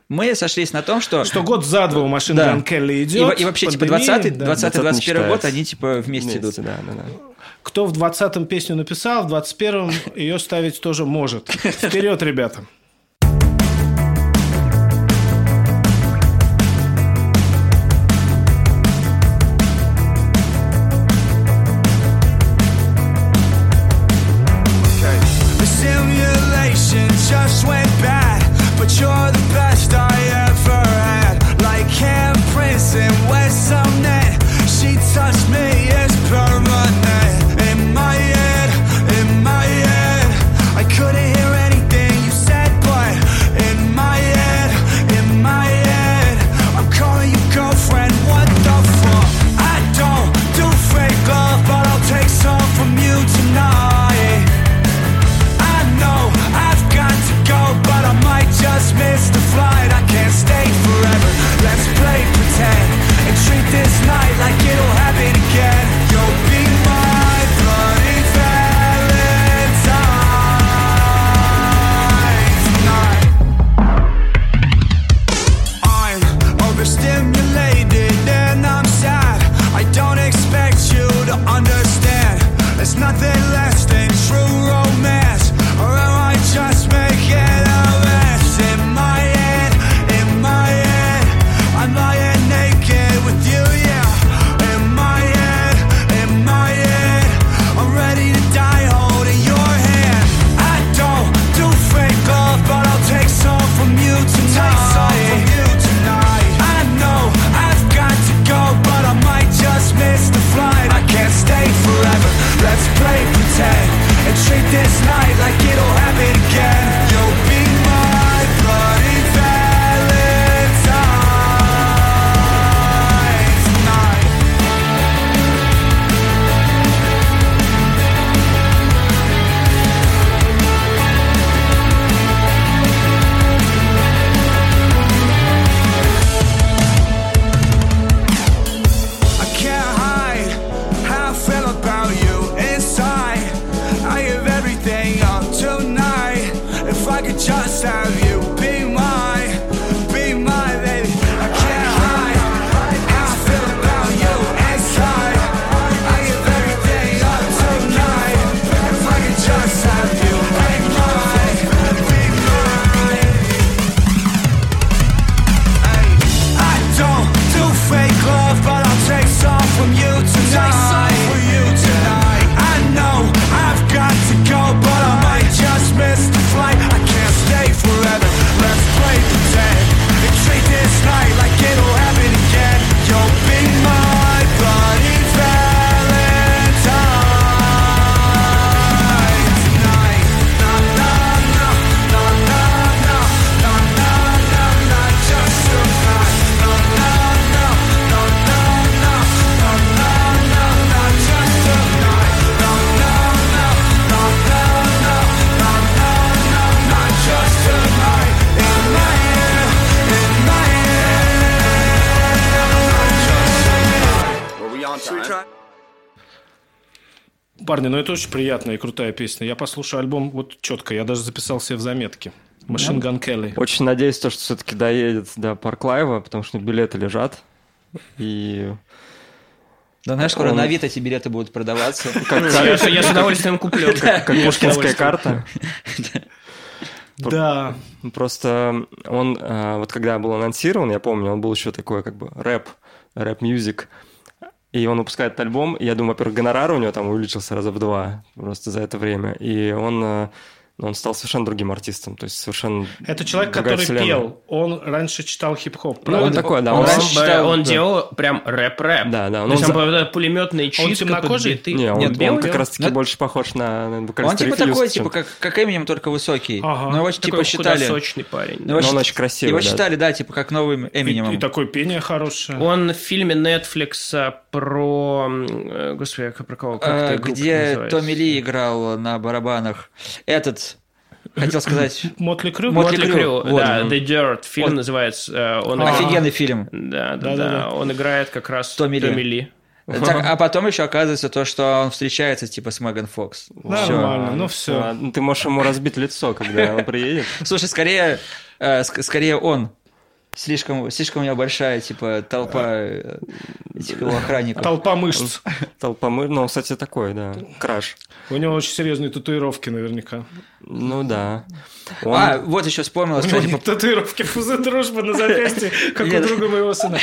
мы сошлись на том, что... Что год за два у машин Да. Ган Келли и, идет. во- и вообще, типа, пандемия, 20 да. 20 20 не 21 год, они, типа, вместе, идут. Вместе, да, да, да. Кто в 20-м песню написал, в 21-м ее ставить тоже может. Вперед, ребята. Парни, ну это очень приятная и крутая песня. Я послушаю альбом вот четко. Я даже записал себе в заметки. Machine Gun Kelly. Очень надеюсь, то, что все-таки доедет до Парклайва, потому что билеты лежат. И Да знаешь, скоро Он- на Авито эти билеты будут продаваться. Я, с- я с удовольствием куплю. как пушкинская карта. Да. Просто он, э, вот когда был анонсирован, я помню, он был еще такой как бы рэп, rap music. И он выпускает альбом, и я думаю, во-первых, гонорар у него там увеличился раза в два просто за это время. И он, э, он стал совершенно другим артистом, то есть совершенно Это человек, который вселенная. пел. Он раньше читал хип-хоп. Ну, он такой, да. он Он, раньше Он, читал, он да. делал прям рэп-рэп. Да, да, То он есть за- была пулеметная читка, темнокожий? подбитый- Не, он, Нет, он белый. как раз-таки Ну, больше похож на, на Он типа такой, чем- типа, как, как Эминем, только высокий. Ага. Но его Такой типа считали... худосочный парень. ну, да. его Но он очень красивый, Его да. считали, да, типа, как новым И, Эминемом. и такое пение хорошее. Он в фильме Netflix а, про... э, Господи, как- про кого? Как Э, эта группа где? Томми Ли играл на барабанах. Этот, хотел сказать, Мотли Крю? Мотли Мотли Крю, Крю, вот. да, The Dirt, фильм Он- называется. э, Он офигенный фильм. Да, да, да. Он играет как раз Томми Ли. Томми Ли. Так, а потом еще оказывается то, что он встречается типа с Меган Фокс. Нормально, ну все. Ну, Ты можешь ему разбить лицо, когда он приедет. Слушай, скорее, э, ск- скорее он. Слишком, слишком у него большая, типа, толпа э, этих его охранников. Толпа мышц. Толпа мы... Ну, кстати, такой, да. Краш. У него очень серьезные татуировки наверняка. Ну, да. Он- А, вот еще него кстати, нет татуировки фузы дружбы на запястье, как у друга моего сына.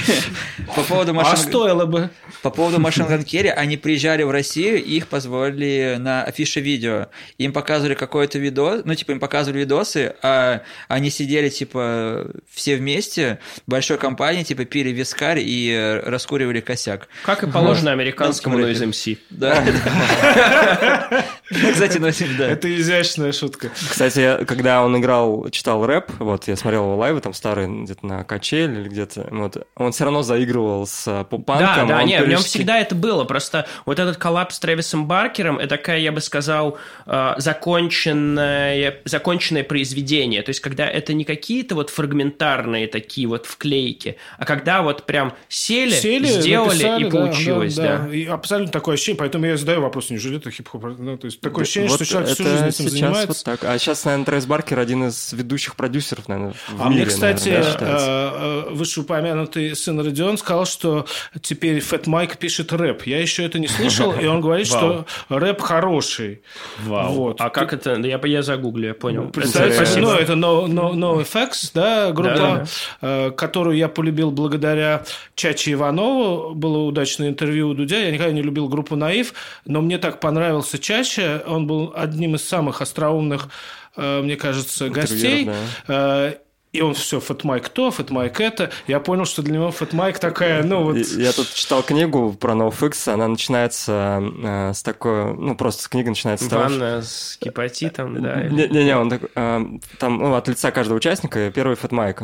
по, по поводу А машин... стоило бы. По поводу машин Ган Керри, они приезжали в Россию, и их позвали на афише видео. Им показывали какой-то видос, ну, типа, им показывали видосы, а они сидели, типа, все вместе, в большой компании, типа, пили вискарь и э, раскуривали косяк. Как и положено американскому Noise MC. Да. Кстати, ну, да. Это изящная шутка. Кстати, когда он играл, читал рэп, вот, я смотрел его лайвы, там, старые, где-то на качель или где-то, вот, он все равно заигрывал с э, Да, поп-панком. да, он нет, в нем всегда это было. Просто вот этот коллапс с Трэвисом Баркером, это такая, я бы сказал, э, законченное, законченное произведение. То есть, когда это не какие-то вот фрагментарные такие вот вклейки, а когда вот прям сели, Сели, сделали написали, и да, получилось, да. И абсолютно такое ощущение, поэтому я задаю вопрос, неужели это хип-хоп? Ну, то есть такое ощущение, Вот что человек всю жизнь этим занимается. вот так. А сейчас, наверное, Трейс Баркер один из ведущих продюсеров, наверное, в А мире, мне, кстати, наверное, да, э, э, вышеупомянутый сын Родион сказал, что теперь Фэт Майк пишет рэп. Я еще это не слышал, и он говорит, что рэп хороший. Вот. А как это? Я, я загуглю, я понял. Представьте, Спасибо. ну, это no, no, NoFX, да, группа, Да-да-да. э, которую я полюбил благодаря Чаче Иванову. Было удачное интервью у Дудя. Я никогда не любил группу Наив, но мне так понравился Чача. Он был одним из самых остроумных, э, мне кажется, гостей. Интервьюеров, Э, И он все, Фэтмайк то, Фэтмайк это. Я понял, что для него Фэтмайк такая, ну вот... Я тут читал книгу про NoFX, она начинается э, с такой, ну, просто книга начинается с того, что... Ванна с гепатитом, да. Не-не-не, он такой, э, там, ну, от лица каждого участника первый фэтмайк.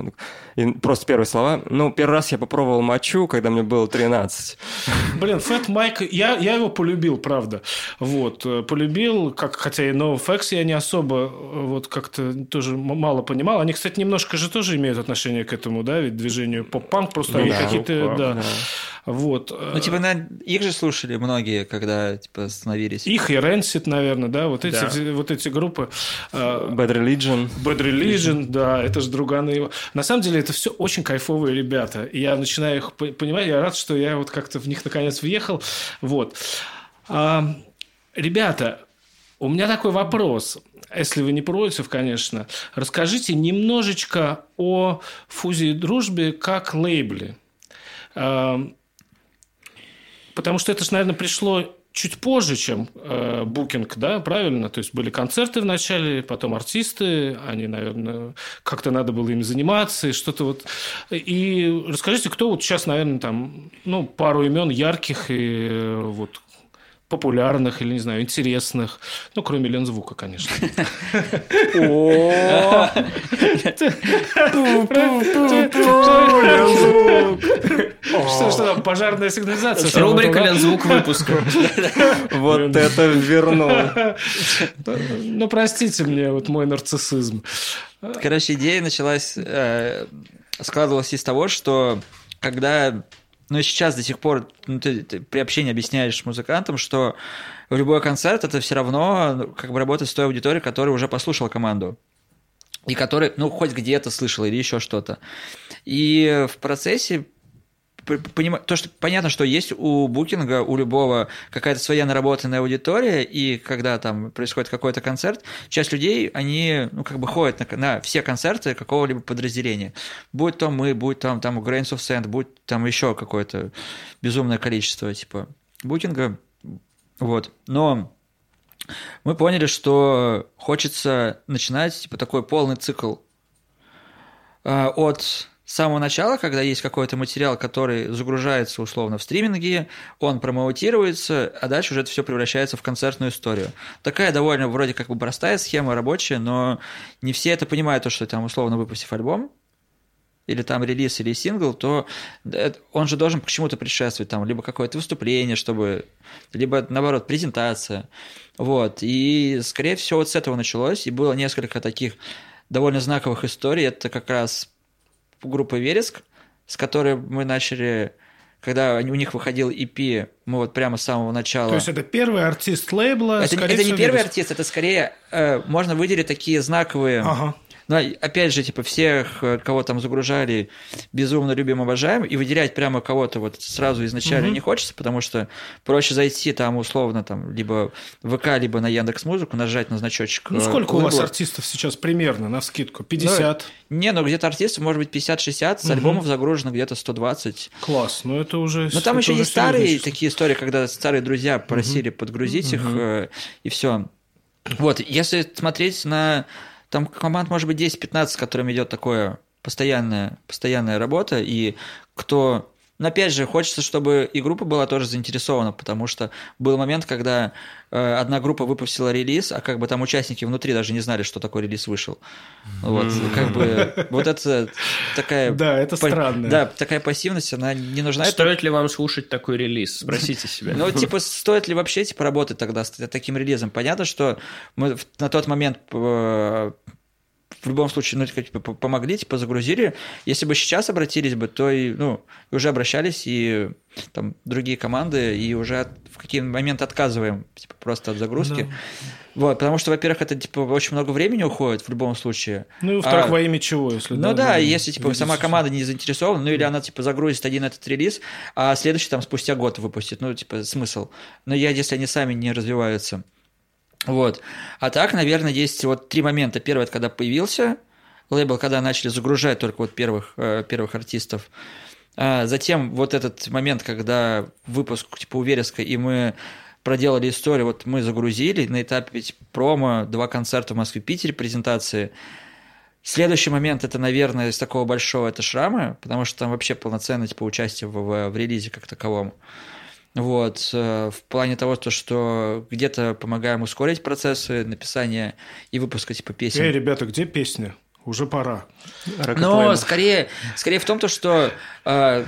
И просто первые слова. Ну, первый раз я попробовал мочу, когда мне было 13. Блин, Фэт Майк, я, я его полюбил, правда. Вот, э, полюбил, как, хотя и NoFX я не особо вот как-то тоже мало понимал. Они, кстати, немножко же тоже имеют отношение к этому, да, ведь движению поп-панк, просто Ну они да. какие-то, да. да. Вот. Ну, типа, на... их же слушали многие, когда, типа, становились. Их и Рэнсит, наверное, да, вот эти, Да. вот эти группы. э, Bad Religion. Bad Religion, да, это же друганы его. На самом деле, это все очень кайфовые ребята. И я начинаю их по- понимать, я рад, что я вот как-то в них наконец въехал. Вот. А, ребята, у меня такой вопрос. Если вы не против, конечно, расскажите немножечко о фузии и дружбе как лейбле. А, Потому что это же, наверное, пришло чуть позже, чем э, букинг, да, правильно? То есть были концерты в начале, потом артисты, они, наверное, как-то надо было им заниматься, и что-то вот. И расскажите, кто вот сейчас, наверное, там, ну, пару имен ярких и э, вот популярных или, не знаю, интересных. Ну, кроме Лензвука, конечно. Что, что там, пожарная сигнализация? Рубрика? «Лензвук» выпуска. Вот это вернул. Ну, простите мне вот мой нарциссизм. Короче, идея началась, э, складывалась из того, что когда, и сейчас до сих пор ну, ты, ты при общении объясняешь музыкантам, что в любой концерт это все равно ну, как бы работать с той аудиторией, которая уже послушала команду. И который, ну, хоть где-то слышал или еще что-то. И в процессе п- понима- то, что понятно, что есть у букинга, у любого какая-то своя наработанная аудитория, и когда там происходит какой-то концерт, часть людей, они, ну, как бы ходят на, на все концерты какого-либо подразделения. Будь то мы, будь там, там Grains of Sand, будь там еще какое-то безумное количество, типа, букинга. Вот. Но мы поняли, что хочется начинать, типа, такой полный цикл а, от самого начала, когда есть какой-то материал, который загружается условно в стриминге, он промоутируется, а дальше уже это все превращается в концертную историю. Такая довольно вроде как бы простая схема рабочая, но не все это понимают, то, что там условно выпустив альбом, или там релиз, или сингл, то э, он же должен к чему-то предшествовать, там, либо какое-то выступление, чтобы, либо, наоборот, презентация. Вот, и, скорее всего, вот с этого началось, и было несколько таких довольно знаковых историй. Это как раз группа «Вереск», с которой мы начали, когда у них выходил EP, мы вот прямо с самого начала... То есть это первый артист лейбла. это, это не всего, первый артист, это скорее э, можно выделить такие знаковые... Ага. Но опять же, типа, всех, э, кого там загружали, безумно любим, обожаем, и выделять прямо кого-то вот сразу изначально Мгм. не хочется, потому что проще зайти там условно там либо в ВК, либо на Яндекс Музыку, нажать на значочек. Ну, э, сколько у вас артистов сейчас примерно, на вскидку? 50? Не, ну где-то артистов может быть 50-60, с Мгм. альбомов загружено где-то 120. Класс, ну это уже... Но там это еще есть старые число. такие истории, когда старые друзья просили подгрузить их, э, и все. Вот, если смотреть на... Там команд может быть 10-15, с которыми идет такое постоянная, постоянная работа, и кто... Но опять же, хочется, чтобы и группа была тоже заинтересована, потому что был момент, когда э, одна группа выпустила релиз, а как бы там участники внутри даже не знали, что такой релиз вышел. Вот, как бы вот это такая... Да, это странно. Да, такая пассивность, она не нужна. Стоит ли вам слушать такой релиз? Спросите себя. ну, типа, стоит ли вообще типа работать тогда с таким релизом? Понятно, что мы на тот момент э, в любом случае, ну, типа, помогли, типа, загрузили. Если бы сейчас обратились бы, то и, ну, уже обращались и там другие команды, и уже от- в какие моменты отказываем, типа, просто от загрузки. Вот, потому что, во-первых, это, типа, очень много времени уходит в любом случае. Ну и во-вторых, А- во имя чего, если... Ну да, вы если типа видите сама команда не заинтересована, ну или она типа загрузит один этот релиз, а следующий там спустя год выпустит, ну типа смысл. Но я, если они сами не развиваются. Вот. А так, наверное, есть вот три момента. Первый, это когда появился лейбл, когда начали загружать только вот первых, э, первых артистов. А затем вот этот момент, когда выпуск типа у и мы проделали историю, вот мы загрузили на этапе ведь промо, два концерта в Москве, Питере, презентации. Следующий момент это, наверное, из такого большого это шрамы, потому что там вообще полноценное типа участие в, в, в релизе как таковом. Вот, э, в плане того, то, что где-то помогаем ускорить процессы написания и выпуска типа песен. Эй, ребята, где песня? Уже пора. Но скорее, скорее в том, то, что э,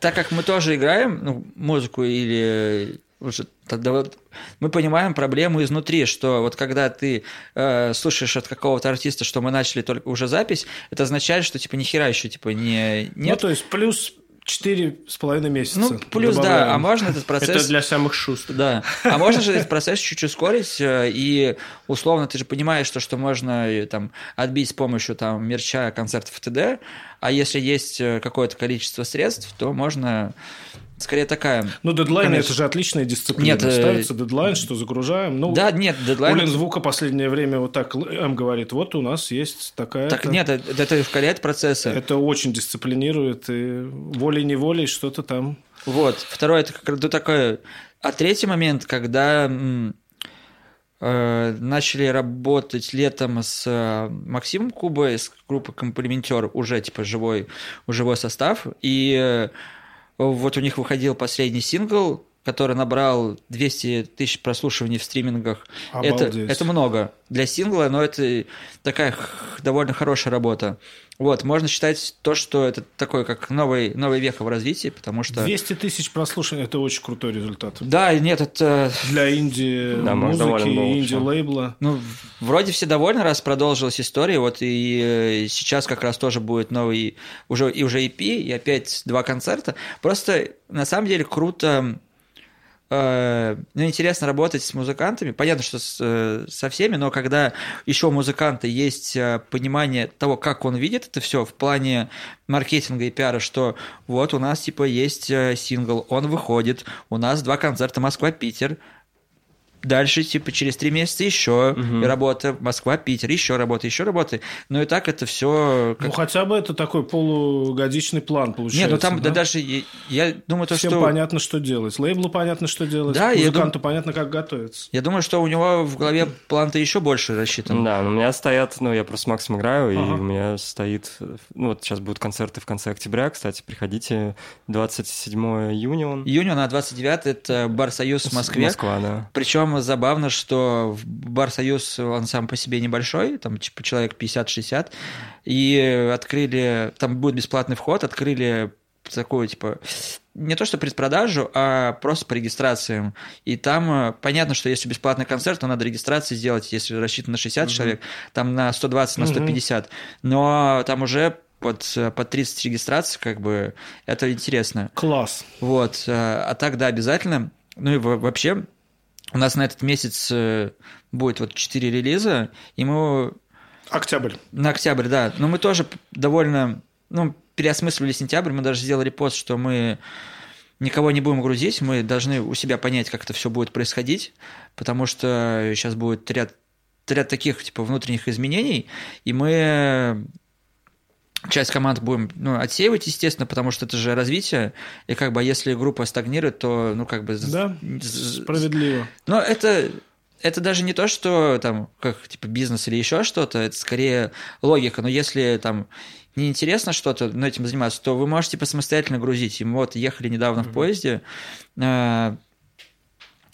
так как мы тоже играем ну, музыку или уже тогда вот мы понимаем проблему изнутри, что вот когда ты э, слушаешь от какого-то артиста, что мы начали только уже запись, это означает, что типа ни хера еще типа не Ну, нет. то есть плюс четыре с половиной месяца. Ну, плюс, да, добавляем. а можно этот процесс... Это для самых шустрых. Да. А можно же этот процесс чуть-чуть ускорить, э, и условно ты же понимаешь, что, что можно э, там отбить с помощью там мерча, концертов и т.д., а если есть э, какое-то количество средств, то можно скорее такая... Ну, дедлайн Конечно. это же отличная дисциплина. Нет, э, Ставится дедлайн, что загружаем. Ну, Да, нет, дедлайн... Улин звука последнее время вот так М говорит, вот у нас есть такая... Так, нет, это, это ускоряет процессы. Это очень дисциплинирует, и волей-неволей что-то там... Вот. Второе, это как раз такое... А третий момент, когда э, начали работать летом с э, Максимом Кубой, с группы Комплиментер, уже типа живой, живой состав, и э, вот у них выходил последний сингл, который набрал 200 тысяч прослушиваний в стримингах. Это, Обалдеть. это много для сингла, но это такая довольно хорошая работа. Вот, можно считать то, что это такой, как новый, новый век в развитии, потому что... 200 тысяч прослушиваний – это очень крутой результат. Да, нет, это... Для инди Да, инди-лейбла. Ну, вроде все довольны, раз продолжилась история, вот и э, сейчас как раз тоже будет новый, уже, и уже EP, и опять два концерта. Просто, на самом деле, круто, э, ну, интересно работать с музыкантами. Понятно, что с, э, со всеми, но когда еще у музыканта есть э, понимание того, как он видит это все в плане маркетинга и пиара, что вот у нас типа есть э, сингл, он выходит, у нас два концерта Москва-Питер, Дальше, типа, через три месяца еще работа, Москва, Питер, еще работа, еще работа. Но и так это все. Ну, хотя бы это такой полугодичный план получается. Нет, ну там да да? даже я, я думаю, то, Всем что. понятно, что делать. Лейблу понятно, что делать. Да, я Музыканту понятно, как готовиться. Я думаю, что у него в голове план-то еще больше рассчитан. Да, но у меня стоят, ну, я просто с Максом играю, и Ага. у меня стоит, ну, вот сейчас будут концерты в конце октября, кстати, приходите, 27 июня он. Июня на 29 это Бар Союз в Москве. Москва, да. Причем забавно, что Бар Союз он сам по себе небольшой, там типа человек 50-60, и открыли, там будет бесплатный вход, открыли такую, типа, не то что предпродажу, а просто по регистрациям. И там э, понятно, что если бесплатный концерт, то надо регистрации сделать, если рассчитан на 60 человек, там на 120, на 150. Но там уже под, под 30 регистраций, как бы, это интересно. Класс. Вот, э, а так, да, обязательно. Ну и во- вообще, у нас на этот месяц э, будет вот 4 релиза, и мы Октябрь. на октябрь, да, но мы тоже довольно, ну, переосмысливали сентябрь, мы даже сделали пост, что мы никого не будем грузить, мы должны у себя понять, как это все будет происходить, потому что сейчас будет ряд, ряд таких, типа, внутренних изменений, и мы часть команд будем ну, отсеивать, естественно, потому что это же развитие, и как бы а если группа стагнирует, то, ну, как бы... Да, справедливо. но это, это даже не то, что там, как типа бизнес или еще что-то, это скорее логика. Но если там неинтересно что-то ну, этим заниматься, то вы можете типа, самостоятельно грузить. И мы вот ехали недавно в поезде э,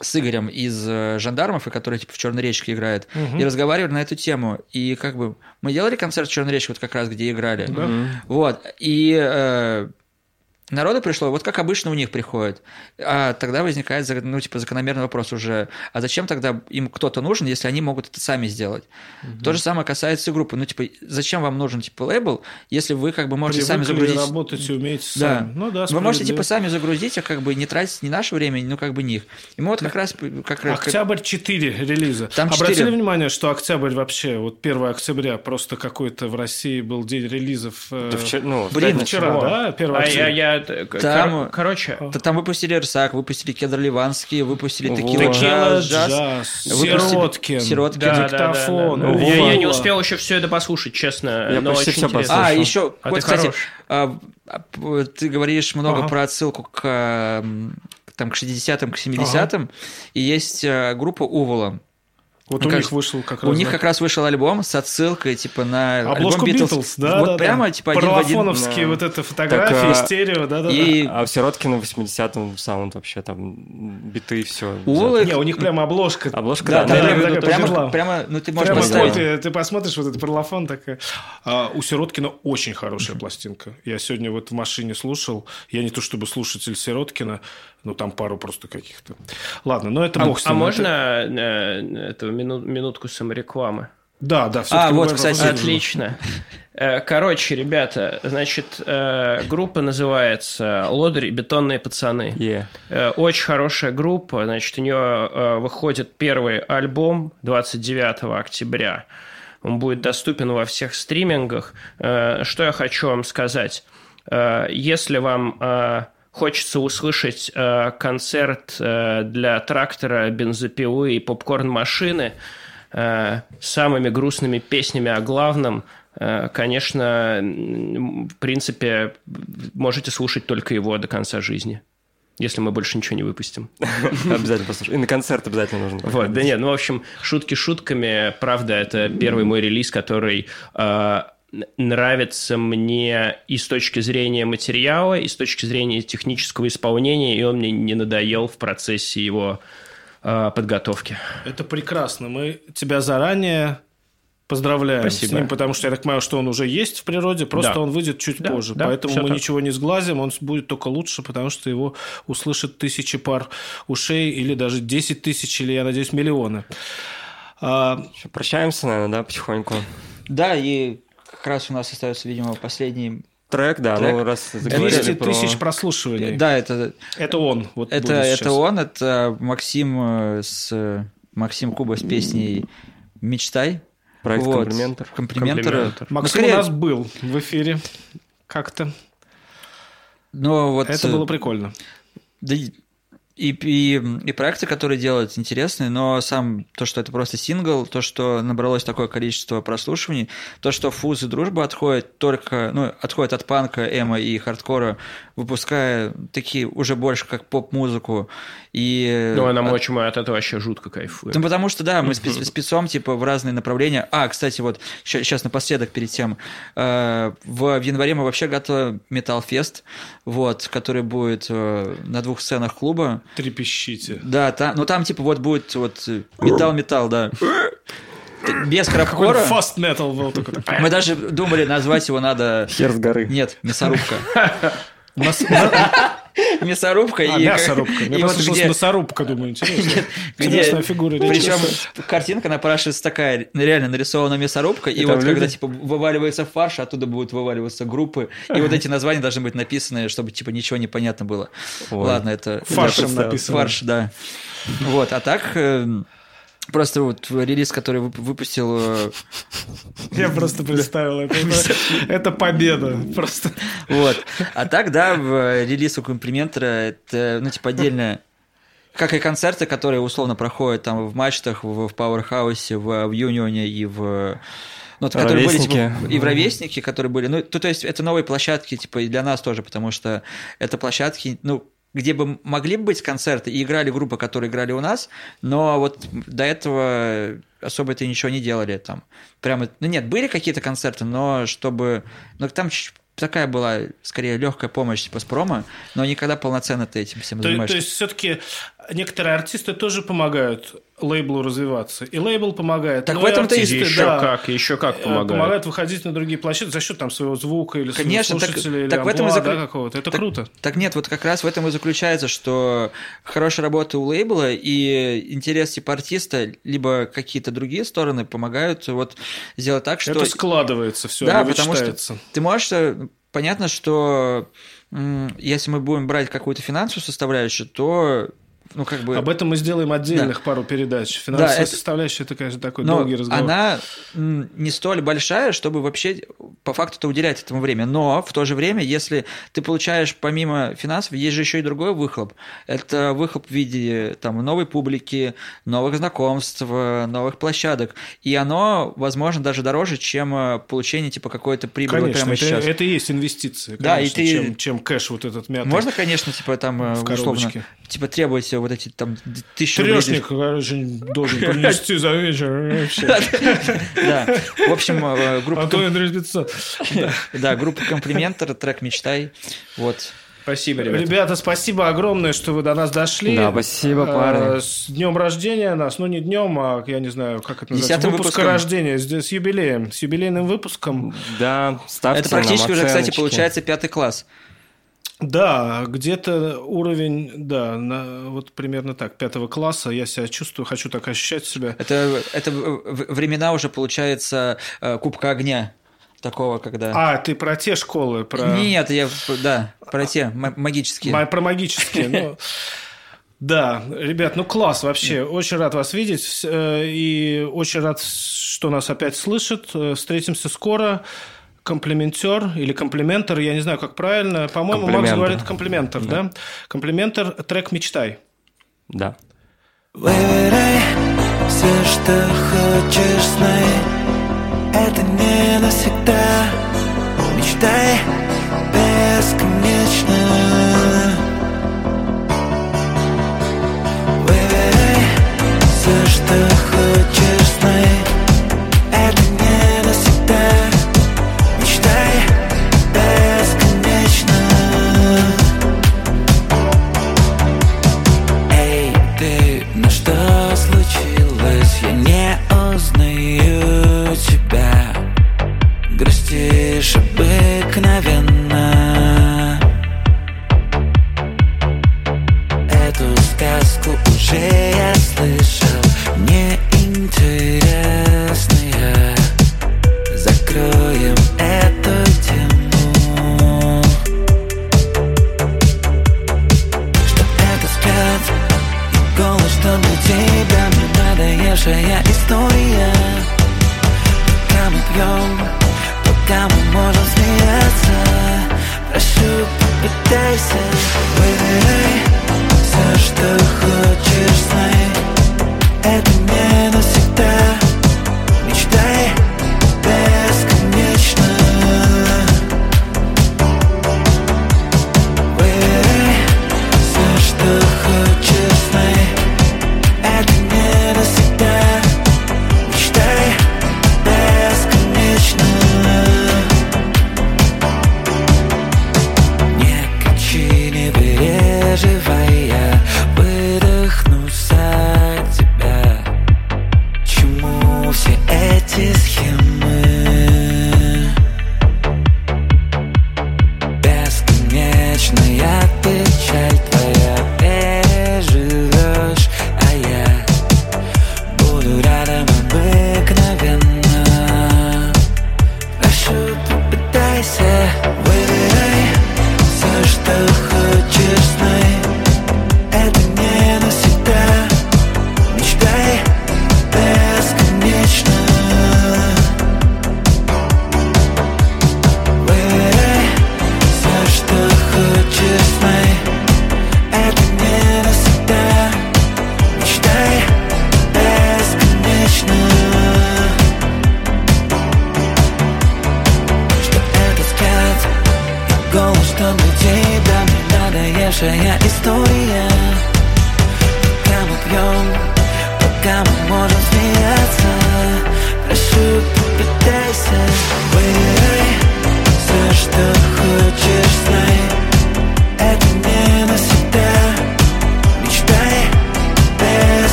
с Игорем из э, жандармов, и который типа в Черной речке играет, и разговаривали на эту тему. И как бы мы делали концерт в Черной речке, вот как раз где играли. Да. Вот. И э, народу пришло, вот как обычно у них приходит. А тогда возникает, ну, типа, закономерный вопрос уже, а зачем тогда им кто-то нужен, если они могут это сами сделать? То же самое касается и группы. Ну, типа, зачем вам нужен, типа, лейбл, если вы, как бы, можете сами Привыкли загрузить... работать и умеете Да. сами. Ну да, Вы можете, типа, сами загрузить, а как бы не тратить ни наше время, ну, как бы не их. И мы вот как раз... Как, раз- Октябрь 4 релиза. Там Обратили 4. внимание, что октябрь вообще, вот 1 октября, просто какой-то в России был день релизов. э, Да вчера, ну, Блин, пятницу. вчера, да? 1 А я, октября. я, э, к- Там- кор- короче, Да Там выпустили Рсак, выпустили Кедр Ливанский, выпустили Вот. Текила Джаз, Выпустили Сироткин. Сироткин. да, да, да, диктофон, да, да. Вова. Я, я не успел еще все это послушать, честно. Я но почти очень всё интересно. А, еще, А вот, ты кстати, а, а, ты говоришь много Ага. про отсылку к, а, там, к 60-м, к 70-м, и есть а, группа Увола. Вот Ну, у как- них вышел как У раз... них да. как раз вышел альбом с отсылкой, типа, на Обложку альбом Битлз, да, вот да, да. прямо, типа, один в один. Да. вот это фотографии, Так, а, стерео, да-да-да. И А в Сироткино в 80-м саунд вообще там биты все. Улы- Не, у них прямо обложка. Обложка, Да, да, да, да, да, да, прямо, пожила. прямо, ну ты можешь Прямо поставить. ты, ты посмотришь вот этот парлофон, такая. А у Сироткина очень хорошая пластинка. Я сегодня вот в машине слушал. Я не то чтобы слушатель Сироткина, но там пару просто каких-то. Ладно, но это А, бог с а ним. можно Это- э, эту мину- минутку саморекламы? Да, да. А, всё-таки вот, кстати. Отлично. Э, Короче, ребята, значит, э, группа называется «Лодырь и бетонные пацаны». Э, Очень хорошая группа. Значит, у нее э, выходит первый альбом 29 октября. Он будет доступен во всех стримингах. Э, Что я хочу вам сказать? Э, Если вам э, хочется услышать э, концерт э, для трактора, бензопилы и попкорн-машины э, самыми грустными песнями о главном, э, конечно, в принципе, можете слушать только его до конца жизни. Если мы больше ничего не выпустим. Обязательно послушай. И на концерт обязательно нужно. Вот, да нет, ну, в общем, шутки шутками. Правда, это первый мой релиз, который э, нравится мне и с точки зрения материала, и с точки зрения технического исполнения, и он мне не надоел в процессе его э, подготовки. Это прекрасно. Мы тебя заранее поздравляем Спасибо. с ним, потому что я так понимаю, что он уже есть в природе, просто Да. он выйдет чуть Да, позже. да, Поэтому мы так. ничего не сглазим, он будет только лучше, потому что его услышат тысячи пар ушей или даже 10 тысяч, или, я надеюсь, миллионы. А, Прощаемся, наверное, да, потихоньку. Да, и как раз у нас остается, видимо, последний... Трек, да, Трек. ну раз заговорили 200 про- тысяч прослушиваний. Да, это, Это он. Вот это, это сейчас. он, это Максим э, с Максим Куба с песней «Мечтай». Проект Вот. комплиментор. Комплиментор. Комплиментор. Ну, Максим скорее- у нас был в эфире как-то. Но вот, Это э, было прикольно. Да и, и, и, проекты, которые делают, интересные, но сам то, что это просто сингл, то, что набралось такое количество прослушиваний, то, что Фуз и Дружба отходит только, ну, отходит от панка, эмо и хардкора, выпуская такие уже больше как поп-музыку. И, Ну, а нам от- очень мы от этого вообще жутко кайфуем. ну, потому что, да, мы спец- спецом, типа, в разные направления. А, кстати, вот, сейчас напоследок перед тем, э, в, в январе мы вообще готовим Металлфест, вот, который будет э, на двух сценах клуба. Трепещите. Да, там, ну там, типа, вот будет вот э, металл-металл, да. Без хардкора. фаст метал был только такой. Мы даже думали, назвать его надо... Хер с горы. Нет, мясорубка. Нас- Мясорубка А, и... мясорубка. вот послышалось где- мясорубка, думаю, интересно. где- Интересная фигура. Причем картинка напрашивается такая, реально нарисована мясорубка, и, вот когда типа вываливается фарш, оттуда будут вываливаться группы, и вот эти названия должны быть написаны, чтобы типа ничего не понятно было. Ладно, это Фаршем написано. Фарш, да. Вот, а так э, просто вот релиз, который вып- выпустил э, Я просто представил это. Это- Это победа. Просто. Вот. А так, да, в релиз у комплиментора это, ну, типа, отдельно как и концерты, которые условно проходят там в мачтах, в, в Пауэрхаусе, в, в Юнионе и в... Ну, которые были, типа, и в ровесники, которые были. Ну, то, то есть это новые площадки, типа, и для нас тоже, потому что это площадки, ну, где бы могли бы быть концерты, и играли группы, которые играли у нас, но вот до этого особо это ничего не делали там. Прямо, ну нет, были какие-то концерты, но чтобы, ну там такая была скорее легкая помощь типа с промо, но никогда полноценно ты этим всем То, занимаешься. то есть, все-таки некоторые артисты тоже помогают лейблу развиваться. И лейбл помогает. Так но в этом-то и артисты, Еще да, как, еще как э, помогает. помогают выходить на другие площадки за счет там своего звука или Конечно, так- слушателя, или так в этом и амплуа, закры- да, какого-то. Это так- круто. Так нет, вот как раз в этом и заключается, что хорошая работа у лейбла и интерес типа артиста, либо какие-то другие стороны помогают вот сделать так, что... Это складывается все, Да, потому что ты можешь... э, Понятно, что если мы будем брать какую-то финансовую составляющую, то ну, как бы... Об этом мы сделаем отдельных пару передач. Финансовая это- составляющая – это, конечно, такой Но долгий разговор. она не столь большая, чтобы вообще по факту это уделять этому время. Но в то же время, если ты получаешь помимо финансов, есть же еще и другой выхлоп. Это выхлоп в виде там, новой публики, новых знакомств, новых площадок. И оно, возможно, даже дороже, чем э, получение типа какой-то прибыли Конечно, прямо это, сейчас. это и есть инвестиции, Да, конечно, и ты- чем, чем кэш вот этот мятый. Можно, конечно, типа там э, условно, типа требовать вот эти там тысячу рублей. Трешник, короче, должен принести за вечер. вообще. Да. В общем, э, группа, А то Андрей 500. да, группа комплиментар, трек «Мечтай». Вот. Спасибо, ребята. Ребята, спасибо огромное, что вы до нас дошли. Да, спасибо, Э, парни. С днем рождения нас, ну не днем, а я не знаю, как это называется, выпуска выпуском. рождения, с, с юбилеем, с юбилейным выпуском. Да, ставьте Это практически нам уже, кстати, получается пятый класс. Да, где-то уровень, да, на, вот примерно так, пятого класса я себя чувствую, хочу так ощущать себя. Это, это времена уже, получается, э, Кубка огня. Такого, когда... А, ты про те школы, про... Нет, я, да, про те ма- магические. Ма- Про магические. ну, Да, ребят, ну класс вообще. Очень рад вас видеть. Э, И очень рад, что нас опять слышат. Э, Встретимся скоро. Комплиментер или комплиментер, я не знаю, как правильно. По-моему, Макс говорит комплиментер, да? Комплиментер, трек «Мечтай». Да. Выбирай все, что хочешь, знай Это не навсегда Мечтай бесконечно Выбирай все, что хочешь, J'ai